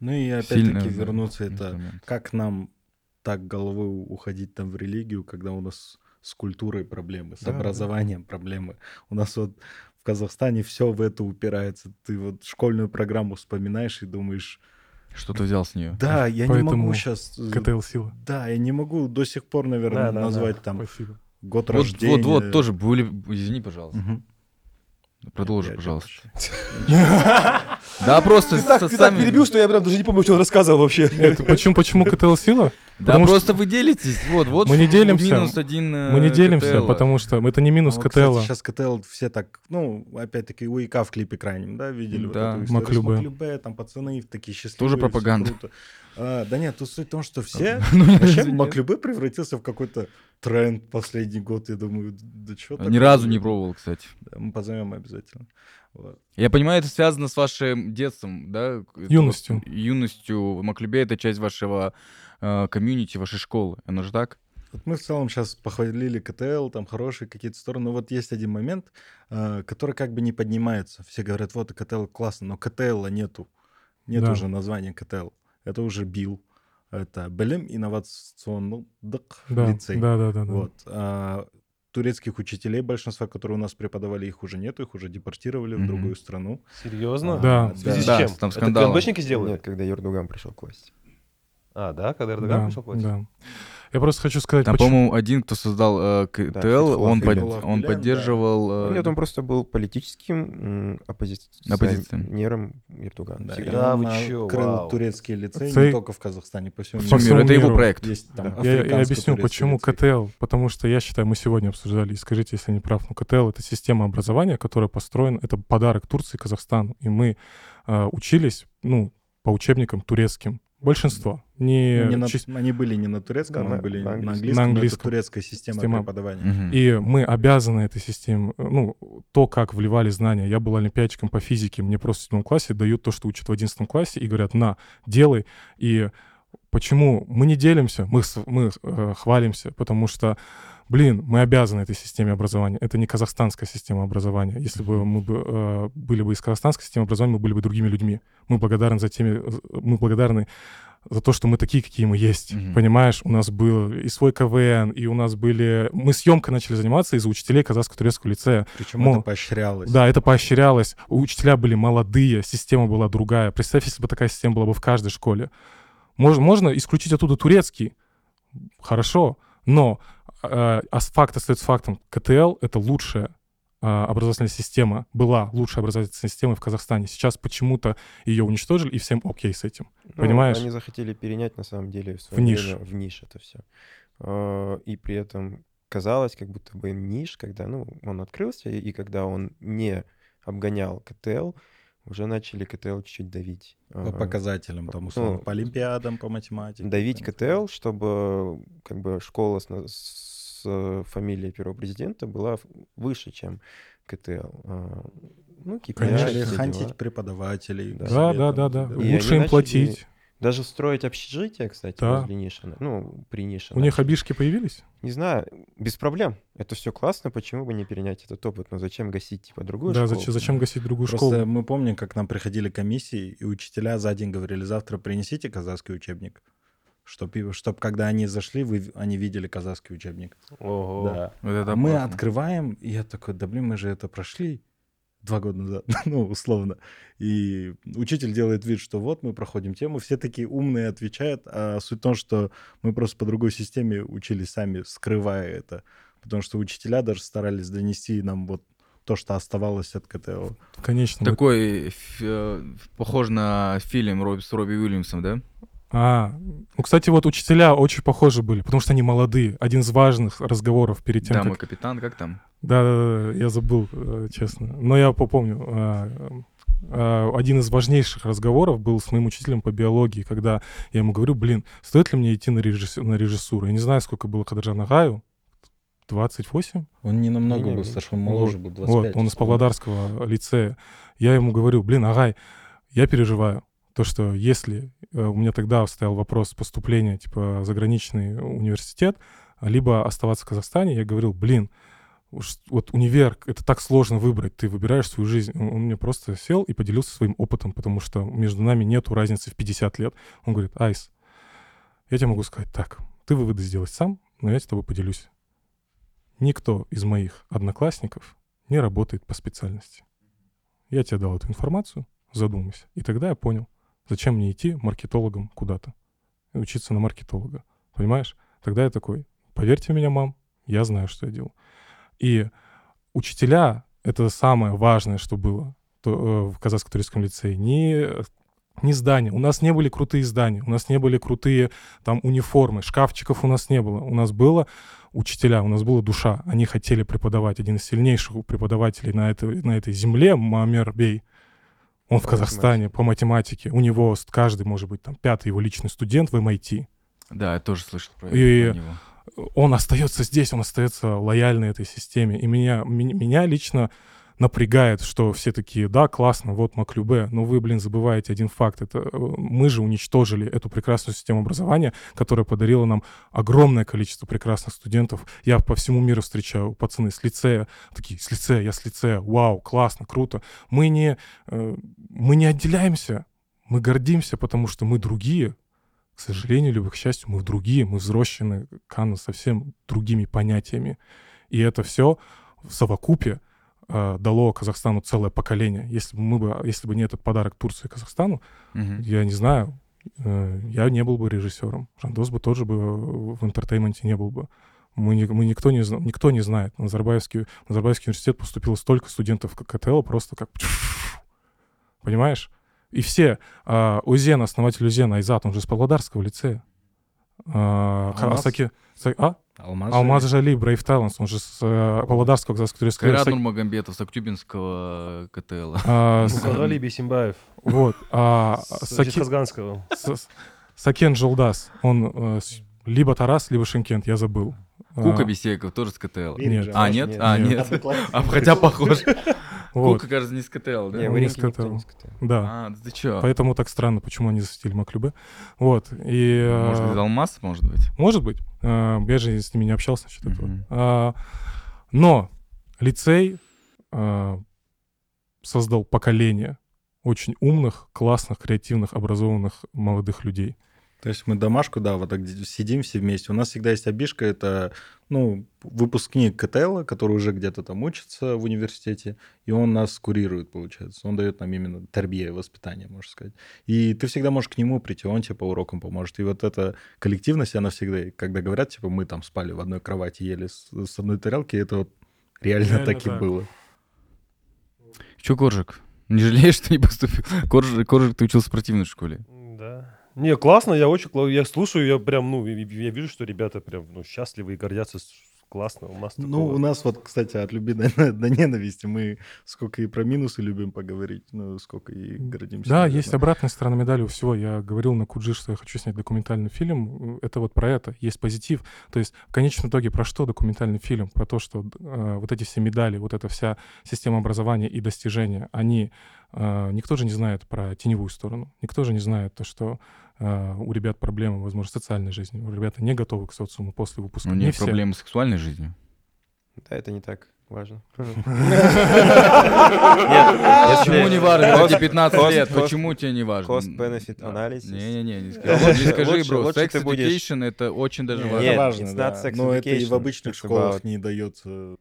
Ну и опять-таки да, вернуться это, инструмент. как нам так головой уходить там в религию, когда у нас с культурой проблемы, с Да, да. образованием проблемы. У нас вот в Казахстане все в это упирается. Ты вот школьную программу вспоминаешь и думаешь, Что ты взял с нее? да, я не Поэтому могу сейчас... КТЛ сила. Да, я не могу до сих пор, наверное, Да, да, да. назвать там Спасибо. год Вот, рождения. вот, вот, тоже были. Извини, пожалуйста. Мгм. Продолжи, Я- пожалуйста. Да, просто Ты так, перебил, что я прям даже не помню, что он рассказывал вообще. Почему, почему КТЛ сила? Да, просто вы делитесь. Вот, вот Мы не делимся. Минус один. э, Мы не делимся, потому что это не минус Ну, КТЛ. сейчас КТЛ все так, ну, опять-таки, УИК в клипе крайнем, да, видели? Да. Маклюбе. Там пацаны такие счастливые. Тоже пропаганда. А, да нет, тут суть в том, что все... [laughs] Ну, Вообще. Маклюбе превратился в какой-то тренд последний год. Я думаю, да что Ни разу не пробовал, кстати. Мы позовем обязательно. Вот. Я понимаю, это связано с вашим детством, да? Юностью. Юностью. Маклюбе — это часть вашего э, комьюнити, вашей школы. Оно же так? Вот мы в целом сейчас похвалили КТЛ, там хорошие какие-то стороны. Но вот есть один момент, э, который как бы не поднимается. Все говорят, вот КТЛ классно, но КТЛ нету. Нет Да. уже названия КТЛ. Это уже БИЛ. Это Белем инновационный Да, лицей. да, да, да. да. Вот. А турецких учителей, большинства, которые у нас преподавали, их уже нету, их уже депортировали в Мгм. другую страну. Серьезно? Да. В связи с Да, чем? там Это скандалы. КНБшники сделали? Нет, когда Ердуган пришел к власти. А, да? Когда Эрдоган Да, пришел к власти? да. Я просто хочу сказать, Там, почему... по-моему, один, кто создал э, КТЛ, Фетхуллах он, под- он Гюлен, да. поддерживал... э, Нет, он просто был политическим оппозиционером Ердугана. Да, Да, вы чё, крыл вау. турецкие лицеи Цей- не только в Казахстане, по всему миру. Это его проект. Есть там Да. Я, я объясню, почему лицей. КТЛ. Потому что я считаю, мы сегодня обсуждали, и скажите, если я не прав, но КТЛ — это система образования, которая построена, это подарок Турции и Казахстану. И мы э, учились, ну, по учебникам турецким. Большинство. Не, Ну, не на- чис- они были не на турецком, Да, они на- были на на английском. английском, На но это английском. турецкая система, Система. преподавания. Мгм. И мы обязаны этой системе, ну, то, как вливали знания. Я был олимпиадчиком по физике, мне просто в седьмом классе дают то, что учат в одиннадцатом классе, и говорят, на, делай. И почему мы не делимся, мы, мы э, хвалимся, потому что, блин, мы обязаны этой системе образования. Это не казахстанская система образования. Если бы мы бы, э, были бы из казахстанской системы образования, мы были бы другими людьми. Мы благодарны за теми, э, мы благодарны за то, что мы такие, какие мы есть. Мгм. Понимаешь, у нас был и свой КВН, и у нас были... Мы съемкой начали заниматься из-за учителей казахско-турецкого лицея. Причем Мо- это поощрялось. Да, это поощрялось. Учителя были молодые, система была другая. Представь, если бы такая система была бы в каждой школе. Можно, можно исключить оттуда турецкий. Хорошо. Но э, а с- факт остается фактом. КТЛ — это лучшая э, образовательная система, была лучшая образовательная система в Казахстане. Сейчас почему-то ее уничтожили, и всем окей с этим. Ну, Понимаешь? Они захотели перенять, на самом деле, в, своё ниш. время в ниш это все. И при этом казалось, как будто бы ниш, когда ну, он открылся, и, когда он не обгонял КТЛ, уже начали КТЛ чуть-чуть давить. По А, показателям, там, условно, ну, по олимпиадам, по математике. давить. КТЛ, чтобы как бы школа с, э, фамилией первого президента была выше, чем КТЛ. А, Ну, KPI, Начали хантить дела. преподавателей. Да. Да, да, да, да. да. Лучше им платить. Даже строить общежитие, кстати, Да. возле Нишина. Ну, при Нише. У них обишки появились? Не знаю, без проблем. Это все классно, почему бы не перенять этот опыт? Но зачем гасить, типа, другую Да, школу? зачем, зачем гасить другую Просто школу? мы помним, как нам приходили комиссии, и учителя за день говорили, завтра принесите казахский учебник. Чтобы, чтоб когда они зашли, вы, они видели казахский учебник. Ого. Да. Вот это А мы опасно. открываем, и я такой, да блин, мы же это прошли два года назад, [laughs] ну, условно. И учитель делает вид, что вот мы проходим тему, все такие умные отвечают, а суть в том, что мы просто по другой системе учились сами, скрывая это. Потому что учителя даже старались донести нам вот то, что оставалось от КТО. Конечно. Такой, э, похож на фильм с Робби Уильямсом, да? А, ну, кстати, вот учителя очень похожи были, потому что они молодые. Один из важных разговоров перед тем, Да, как... мой капитан, как там? Да, да, да, я забыл, э, честно. Но я попомню. а, а, Один из важнейших разговоров был с моим учителем по биологии, когда я ему говорю, блин, стоит ли мне идти на, режисс- на режиссуру? Я не знаю, сколько было Кадржана Гаю, 28? Он не намного Не-не, был старше, он моложе был, 25. Вот, он из Павлодарского лицея. Я ему говорю, блин, Агай, я переживаю. То, что если э, у меня тогда стоял вопрос поступления, типа, заграничный университет, либо оставаться в Казахстане, я говорил, блин, вот универ, это так сложно выбрать, ты выбираешь свою жизнь. Он мне просто сел и поделился своим опытом, потому что между нами нету разницы в 50 лет. Он говорит, Айс, я тебе могу сказать так, ты выводы сделать сам, но я с тобой поделюсь. Никто из моих одноклассников не работает по специальности. Я тебе дал эту информацию, задумайся. И тогда я понял, зачем мне идти маркетологом куда-то учиться на маркетолога. Понимаешь? Тогда я такой, поверьте меня, мам, я знаю, что я делаю. И учителя — это самое важное, что было э, в Казахско-турецком лицее. Не, не здания. У нас не были крутые здания, у нас не были крутые там униформы, шкафчиков у нас не было. У нас было учителя, у нас была душа. Они хотели преподавать. Один из сильнейших преподавателей на этой, на этой земле, Мамер Бей, он в Казахстане по математике. У него каждый, может быть, там пятый его личный студент в MIT. Да, я тоже слышал про, И- про него. Он остается здесь, он остается лояльный этой системе. И меня, меня лично напрягает, что все такие, да, классно, вот Маклюбе, но вы, блин, забываете один факт. Это э, мы же уничтожили эту прекрасную систему образования, которая подарила нам огромное количество прекрасных студентов. Я по всему миру встречаю пацаны с лицея, такие, с лицея, я с лицея, вау, классно, круто. Мы не, э, мы не отделяемся, мы гордимся, потому что мы другие, к сожалению, либо к счастью, мы другие, мы взрослены Канна совсем другими понятиями. И это все в совокупе э, дало Казахстану целое поколение. Если бы мы бы, если бы не этот подарок Турции Казахстану, Мгм. я не знаю, э, я не был бы режиссером. Жандос бы тоже бы в entertainment е не был бы. Мы, не- мы никто, не, никто не знает. На Назарбаевский, Назарбаевский университет поступило столько студентов как КТЛ, просто как... [sniffs] Понимаешь? И все. А, Узен, основатель Узена, Айзат, он же из Павлодарского лицея. А, Алмаз? Асаки- Са- а? Алмаз, Алмаз же- Жали, Брейв Таланс, он же с э, Павлодарского казахско-турецкого Кайрат Са- Нурмагомедов с Актюбинского КТЛ. [laughs] а, с- Мухадали Бесимбаев Вот. А, с Саки-. С- Сакен Жолдас, он э, либо Тарас, либо Шимкент, я забыл. Кука А, Бесеков тоже с КТЛ. Нет. А, нет? А, Нет. А, хотя похож. [laughs] вот, Кука, кажется, не с КТЛ, да? Не, в не не скатал. да. А, ты чё? Поэтому так странно, почему они защитили Маклюбе. Вот. И, э, Может быть, Алмаз, может быть? может быть. Э, я же с ними не общался насчет этого. А, но лицей а, создал поколение очень умных, классных, креативных, образованных молодых людей. То есть мы домашку, да, вот так сидим все вместе. У нас всегда есть обижка, это, ну, выпускник КТЛ, который уже где-то там учится в университете, и он нас курирует, получается. Он дает нам именно тербие, воспитание, можно сказать. И ты всегда можешь к нему прийти, он тебе по урокам поможет. И вот эта коллективность, она всегда, когда говорят, типа, мы там спали в одной кровати, ели с, с одной тарелки, это вот реально, Реально так и так. было. Че, Коржик? Не жалеешь, что не поступил? Коржик, Коржик, ты учился в спортивной школе. Да. Не, классно, я очень, я слушаю, я прям, ну, я вижу, что ребята прям, ну, счастливы и гордятся, классно, у нас Ну, такого- у нас вот, кстати, от любви до, до ненависти мы сколько и про минусы любим поговорить, ну, сколько и гордимся. Да, наверное. есть обратная сторона медали у всего. Я говорил на Куджи, что я хочу снять документальный фильм. Это вот про это. Есть позитив. То есть в конечном итоге про что документальный фильм? Про то, что э, вот эти все медали, вот эта вся система образования и достижения, они... э, никто же не знает про теневую сторону. Никто же не знает то, что э, у ребят проблемы, возможно, социальной жизни. У ребята не готовы к социуму после выпуска. У Не них все. проблемы с сексуальной жизнью. Да, это не так важно. [laughs] Почему не важно? Тебе 15 cost- лет, почему тебе не важно? Cost-benefit analysis. Не-не-не, не скажи, бро. Sex education — это очень даже важно. Нет, это важно, Но это и в обычных школах не дается.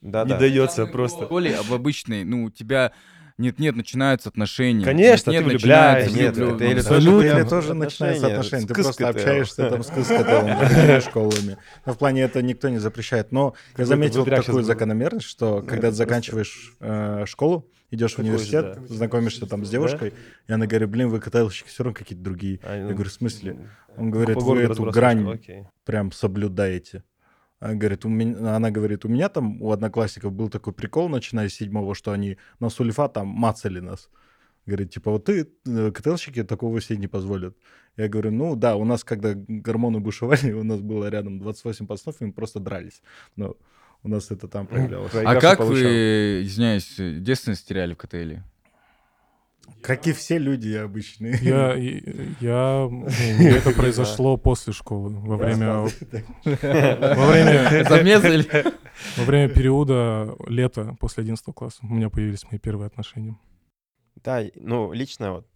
Да, не да. дается просто. В школе об обычной, ну, у тебя нет-нет, начинаются отношения. Конечно, нет, ты начинается влюбляешься. Нет, влюб- это или тоже. Или тоже начинаются отношения. Ты просто общаешься там с [laughs] другими школами. Но в плане это никто не запрещает. Но я заметил такую закономерность, что когда ты заканчиваешь э, школу, идешь в университет, знакомишься там с девушкой, и она говорит, блин, вы КТЛщики все равно какие-то другие. А, Я говорю, в смысле? Он говорит, вы эту грань прям соблюдаете. Она говорит, у меня, она говорит, у меня там у одноклассников был такой прикол, начиная с седьмого, что они на сульфа там мацали нас. Говорит, типа, вот ты, э, КТЛщики, такого себе не позволят. Я говорю, ну да, у нас, когда гормоны бушевали, у нас было рядом 28 пацанов, и мы просто дрались. Но у нас это там проявлялось. А как получал. вы, извиняюсь, девственность теряли в КТЛе? Как и все люди обычные. Я, я, ну, это [laughs] произошло после школы, во время, [laughs] [laughs] во время, или- во время периода лета после 11 класса у меня появились мои первые отношения. Да, ну, лично вот,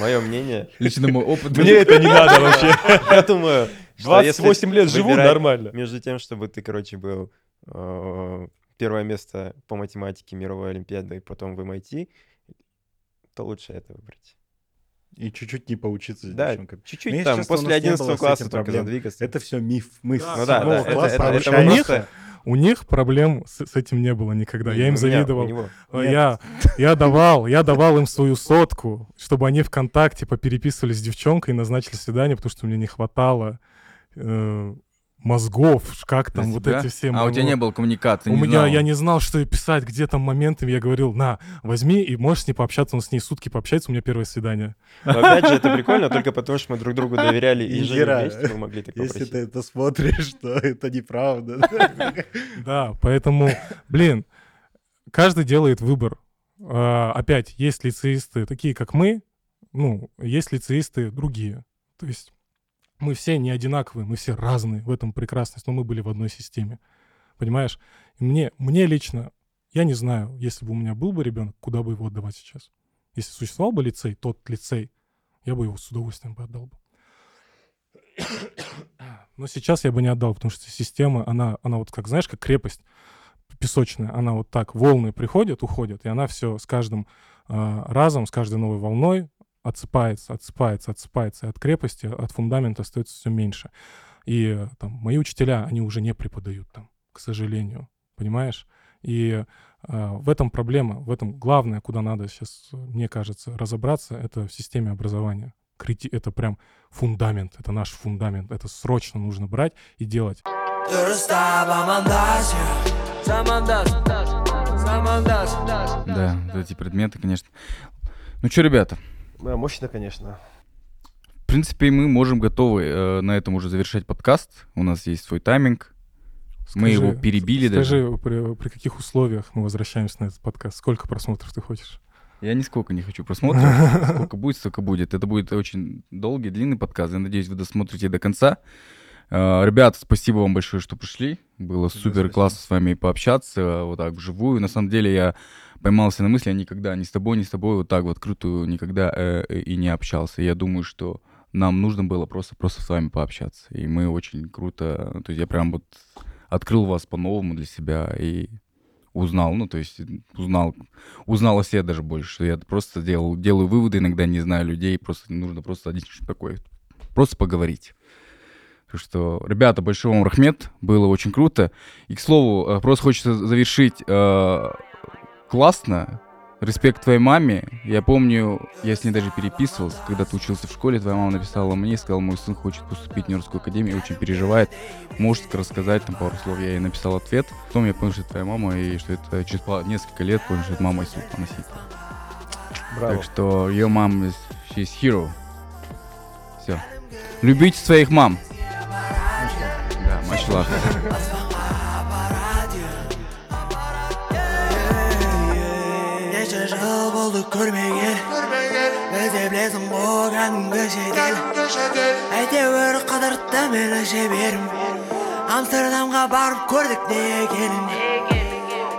мое мнение, Лично мой опыт. Мне это не надо вообще. я думаю, что если 28 лет живу, нормально. Между тем, чтобы ты, короче, был э, первое место по математике мировой олимпиады и потом в MIT, то лучше это выбрать. И чуть-чуть не поучиться с Да, чуть-чуть Мне там, честно, у после нас не было 11 с этим класса только проблем. задвигаться. Это все миф. Мы с Ну да, да, это- класса это- это общаемся. просто- У них проблем с, с этим не было никогда. Я им у у завидовал. А Я, я давал, я давал им свою сотку, чтобы они ВКонтакте попереписывались с девчонкой и назначили свидание, потому что мне не хватало э, мозгов, как там вот эти все... А у тебя не было коммуникации, У не меня, знал. я не знал, что писать, где там моментами. Я говорил, на, возьми и можешь с ней пообщаться. Он с ней сутки пообщается, у меня первое свидание. Но опять же, это прикольно только потому, что мы друг другу [laughs] доверяли и жили Ира, вместе, мы могли так Если ты это смотришь, то [laughs] это неправда. [laughs] Да, поэтому, блин, каждый делает выбор. А, опять, есть лицеисты такие, как мы, ну, есть лицеисты другие. То есть мы все не одинаковые, мы все разные, в этом прекрасность, но мы были в одной системе. Понимаешь? И мне, мне лично, я не знаю, если бы у меня был бы ребенок, куда бы его отдавать сейчас. Если существовал бы лицей, тот лицей, я бы его с удовольствием бы отдал бы. [coughs] Но сейчас я бы не отдал, потому что система, она, она вот как, знаешь, как крепость песочная, она вот так, волны приходят, уходят, и она все с каждым а, разом, с каждой новой волной отсыпается, отсыпается, отсыпается, и от крепости, от фундамента остается все меньше. И э, там мои учителя, они уже не преподают там, к сожалению, понимаешь? И а, в этом проблема, в этом главное, куда надо сейчас, мне кажется, разобраться, это в системе образования. Крити- это прям фундамент, это наш фундамент, это срочно нужно брать и делать. Да, вот эти предметы, конечно. Ну что, ребята, мощно, конечно. в принципе, мы можем готовы э, на этом уже завершать подкаст. У нас есть свой тайминг. Мы Скажи- его перебили даже. Скажи, при, при каких условиях мы возвращаемся на этот подкаст? Сколько просмотров ты хочешь? Я нисколько не хочу просмотров. [laughs] Сколько будет, столько будет. Это будет очень долгий, длинный подкаст. Я надеюсь, вы досмотрите до конца. Э, Ребята, спасибо вам большое, что пришли. Было супер классно с вами пообщаться э, вот так вживую. На самом деле я поймался на мысли, я никогда ни с тобой, ни с тобой вот так вот открытую никогда э, э, и не общался. Я думаю, что нам нужно было просто, просто с вами пообщаться. И мы очень круто... То есть я прям вот открыл вас по-новому для себя и узнал, ну, то есть узнал, узнал о себе даже больше. что Я просто делал, делаю выводы, иногда не знаю людей, просто нужно просто один такой, просто поговорить. Так что, ребята, большой вам рахмет, было очень круто. И, к слову, э, просто хочется завершить э, классно. Респект твоей маме. Я помню, я с ней даже переписывался, когда ты учился в школе, твоя мама написала мне, сказала, мой сын хочет поступить в Нью-Йоркскую академию, очень переживает. Можешь рассказать там пару слов? Я ей написал ответ. Потом я понял, что это твоя мама, и что это через несколько лет понял, что это мама Султана Сита. Браво. Так что ее мама, is- she's hero. Все. Любите своих мам. Да, мачла. Болды көрмеген Біз де білесің кәдімгі шетел әйтеуір қыдыртты мені жіберім амстердамға барып көрдік не екенін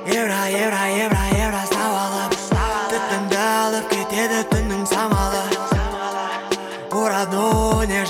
евро евро евро евро сауалып түтінді алып кетеді түннің самалы жаңа